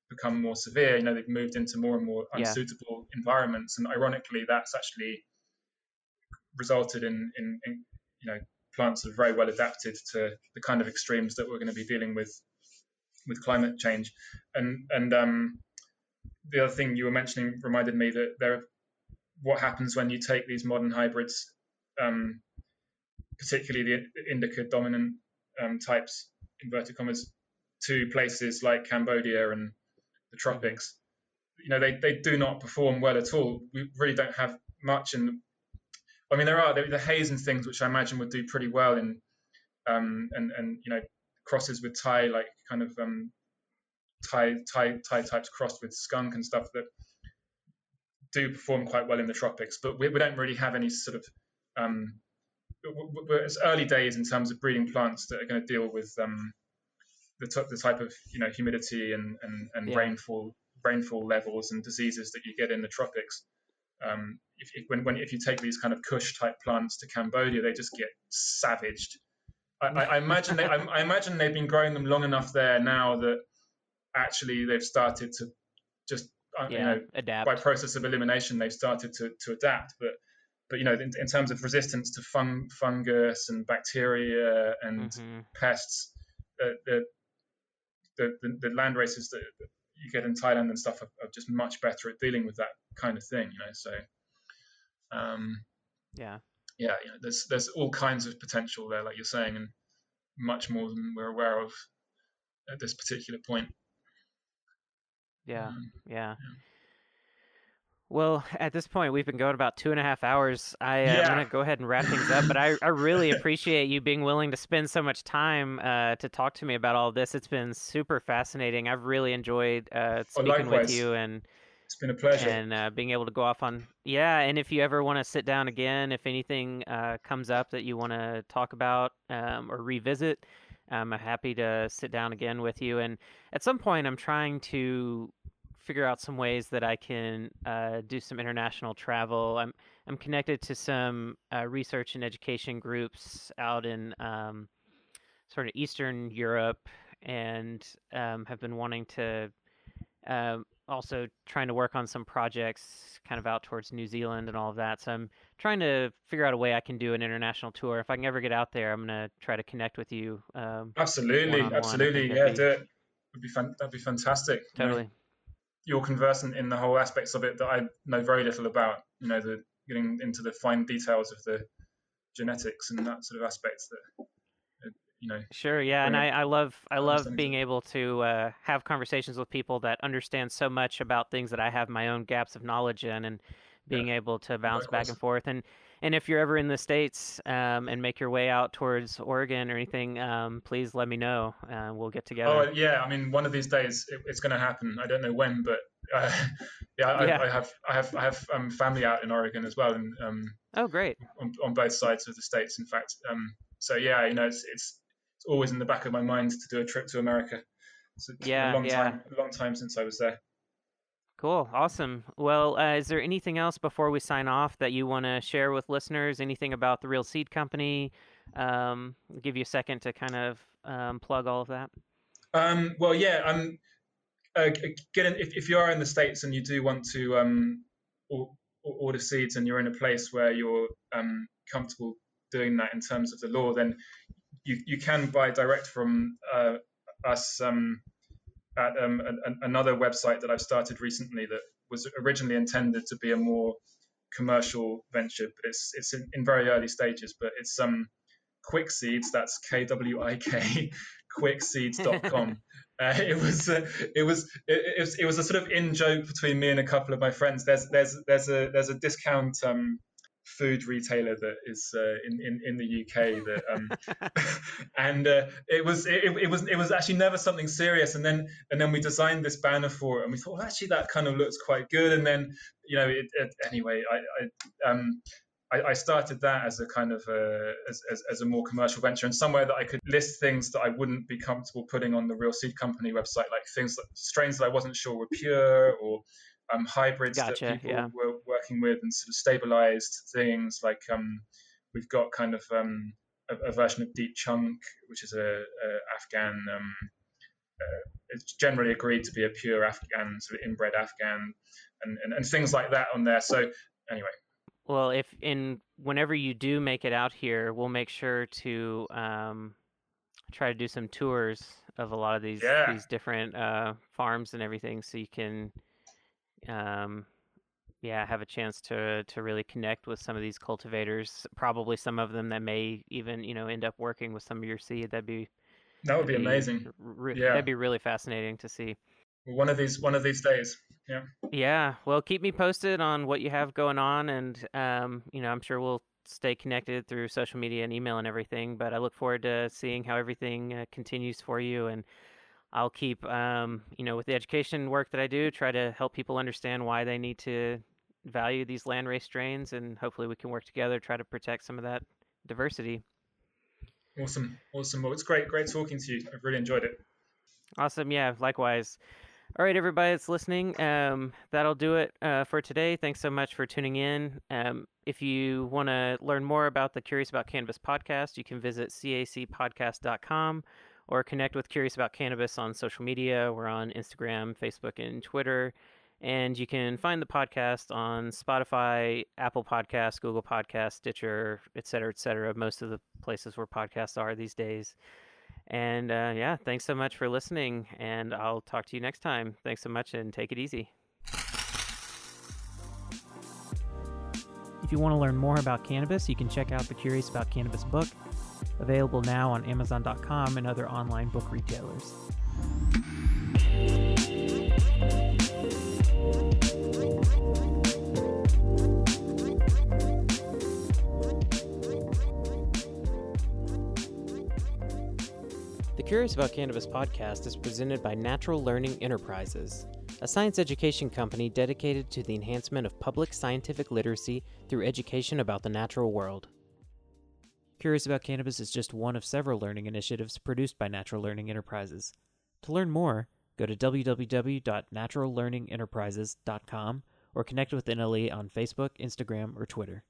become more severe. You know, they've moved into more and more unsuitable yeah. environments, and ironically, that's actually resulted in, in, in you know plants are very well adapted to the kind of extremes that we're going to be dealing with with climate change. And and um, the other thing you were mentioning reminded me that there, what happens when you take these modern hybrids, um, particularly the indica dominant um, types, inverted commas, to places like Cambodia and the tropics. You know, they, they do not perform well at all. We really don't have much in. I mean, there are the, the haze and things which I imagine would do pretty well in, um, and and you know, crosses with Thai, like kind of um, Thai Thai Thai types crossed with skunk and stuff that do perform quite well in the tropics. But we, we don't really have any sort of um, it's early days in terms of breeding plants that are going to deal with um, the, t- the type of you know humidity and and, and yeah. rainfall rainfall levels and diseases that you get in the tropics. Um, if, if, when, when if you take these kind of Kush type plants to Cambodia, they just get savaged. I, I, I imagine they, I, I, imagine they've been growing them long enough there now that actually they've started to just uh, yeah, you know adapt by process of elimination they've started to, to adapt. But but you know in, in terms of resistance to fung, fungus and bacteria and mm-hmm. pests, uh, the, the, the the land races that you get in Thailand and stuff are, are, just much better at dealing with that kind of thing. You know, so um, yeah, yeah, you know, there's there's all kinds of potential there, like you're saying, and much more than we're aware of at this particular point. Yeah, um, yeah. yeah. Well, [laughs] at this point, we've been going about two and a half hours. I, uh, going to go ahead and wrap things up, but I, I really appreciate you being willing to spend so much time uh, to talk to me about all this. It's been super fascinating. I've really enjoyed uh, speaking with you and it's been a pleasure. And uh, being able to go off on yeah. And if you ever want to sit down again, if anything uh, comes up that you want to talk about um, or revisit, I'm happy to sit down again with you. And at some point, I'm trying to figure out some ways that I can uh, do some international travel. I'm I'm connected to some uh, research and education groups out in um, sort of Eastern Europe, and um, have been wanting to. Uh, also trying to work on some projects kind of out towards New Zealand and all of that. So I'm trying to figure out a way I can do an international tour. If I can ever get out there, I'm going to try to connect with you. Um, absolutely, absolutely, yeah, do it. Would be fun. That'd be fantastic. Totally you're conversant in the whole aspects of it that I know very little about. You know, the getting into the fine details of the genetics and that sort of aspects that uh, you know. Sure, yeah, and I, I love I love being able to uh, have conversations with people that understand so much about things that I have my own gaps of knowledge in, and being yeah. able to bounce back and forth and and if you're ever in the states um, and make your way out towards Oregon or anything, um, please let me know. Uh, we'll get together. Oh yeah, I mean, one of these days it, it's going to happen. I don't know when, but uh, [laughs] yeah, I, yeah, I, have I have I have um, family out in Oregon as well, and um, oh great on, on, both sides of the states. In fact, um, so yeah, you know, it's, it's it's always in the back of my mind to do a trip to America. It's a, yeah, a long yeah. time, a long time since I was there. Cool. Awesome. Well, uh, is there anything else before we sign off that you want to share with listeners? Anything about the Real Seed Company? Um, give you a second to kind of um, plug all of that. Um, well, yeah. Um, uh, get in, if, if you are in the States and you do want to um, order seeds and you're in a place where you're um, comfortable doing that in terms of the law, then you, you can buy direct from uh, us. Um, at um, an, another website that I've started recently that was originally intended to be a more commercial venture, but it's it's in, in very early stages. But it's um Kwik Seeds. That's K W I K [laughs] kwikseeds.com. [laughs] uh, it was uh, it was it, it, was it was a sort of in joke between me and a couple of my friends. There's there's there's a there's a discount um, food retailer that is uh, in, in in the UK that um, [laughs] [laughs] and uh, it was it, it was it was actually never something serious. And then and then we designed this banner for it and we thought well, actually that kind of looks quite good. And then you know it, it, anyway I, I um I, I, started that as a kind of a, as, as, as, a more commercial venture and somewhere that I could list things that I wouldn't be comfortable putting on the Real Seed Company website, like things like strains that I wasn't sure were pure or um, hybrids gotcha, that people yeah. were working with and sort of stabilized things like um, we've got kind of um, a, a version of Deep Chunk, which is a, a Afghan. Um, uh, it's generally agreed to be a pure Afghan, sort of inbred Afghan, and, and, and things like that on there. So anyway. Well, if in whenever you do make it out here, we'll make sure to um, try to do some tours of a lot of these Yeah. these different uh, farms and everything, so you can, um, yeah, have a chance to to really connect with some of these cultivators. Probably some of them that may even you know end up working with some of your seed. That'd be That would be that'd amazing. re- Yeah. That'd be really fascinating to see. One of these, one of these days. Yeah. Yeah, well, keep me posted on what you have going on, and um, you know, I'm sure we'll stay connected through social media and email and everything. But I look forward to seeing how everything uh, continues for you, and I'll keep, um, you know, with the education work that I do, try to help people understand why they need to value these landrace strains, and hopefully we can work together try to protect some of that diversity. Awesome. Awesome. Well, it's great, great talking to you. I've really enjoyed it. Awesome. Yeah, likewise. All right, everybody that's listening, um, that'll do it uh, for today. Thanks so much for tuning in. Um, if you want to learn more about the Curious About Cannabis podcast, you can visit cacpodcast.com or connect with Curious About Cannabis on social media. We're on Instagram, Facebook, and Twitter. And you can find the podcast on Spotify, Apple Podcasts, Google Podcasts, Stitcher, et cetera, et cetera. Most of the places where podcasts are these days. And uh, yeah, thanks so much for listening. And I'll talk to you next time. Thanks so much and take it easy. If you want to learn more about cannabis, you can check out the Curious About Cannabis book, available now on Amazon.com and other online book retailers. The Curious About Cannabis podcast is presented by Natural Learning Enterprises, a science education company dedicated to the enhancement of public scientific literacy through education about the natural world. Curious About Cannabis is just one of several learning initiatives produced by Natural Learning Enterprises. To learn more, go to www.naturallearningenterprises.com or connect with NLE on Facebook, Instagram, or Twitter.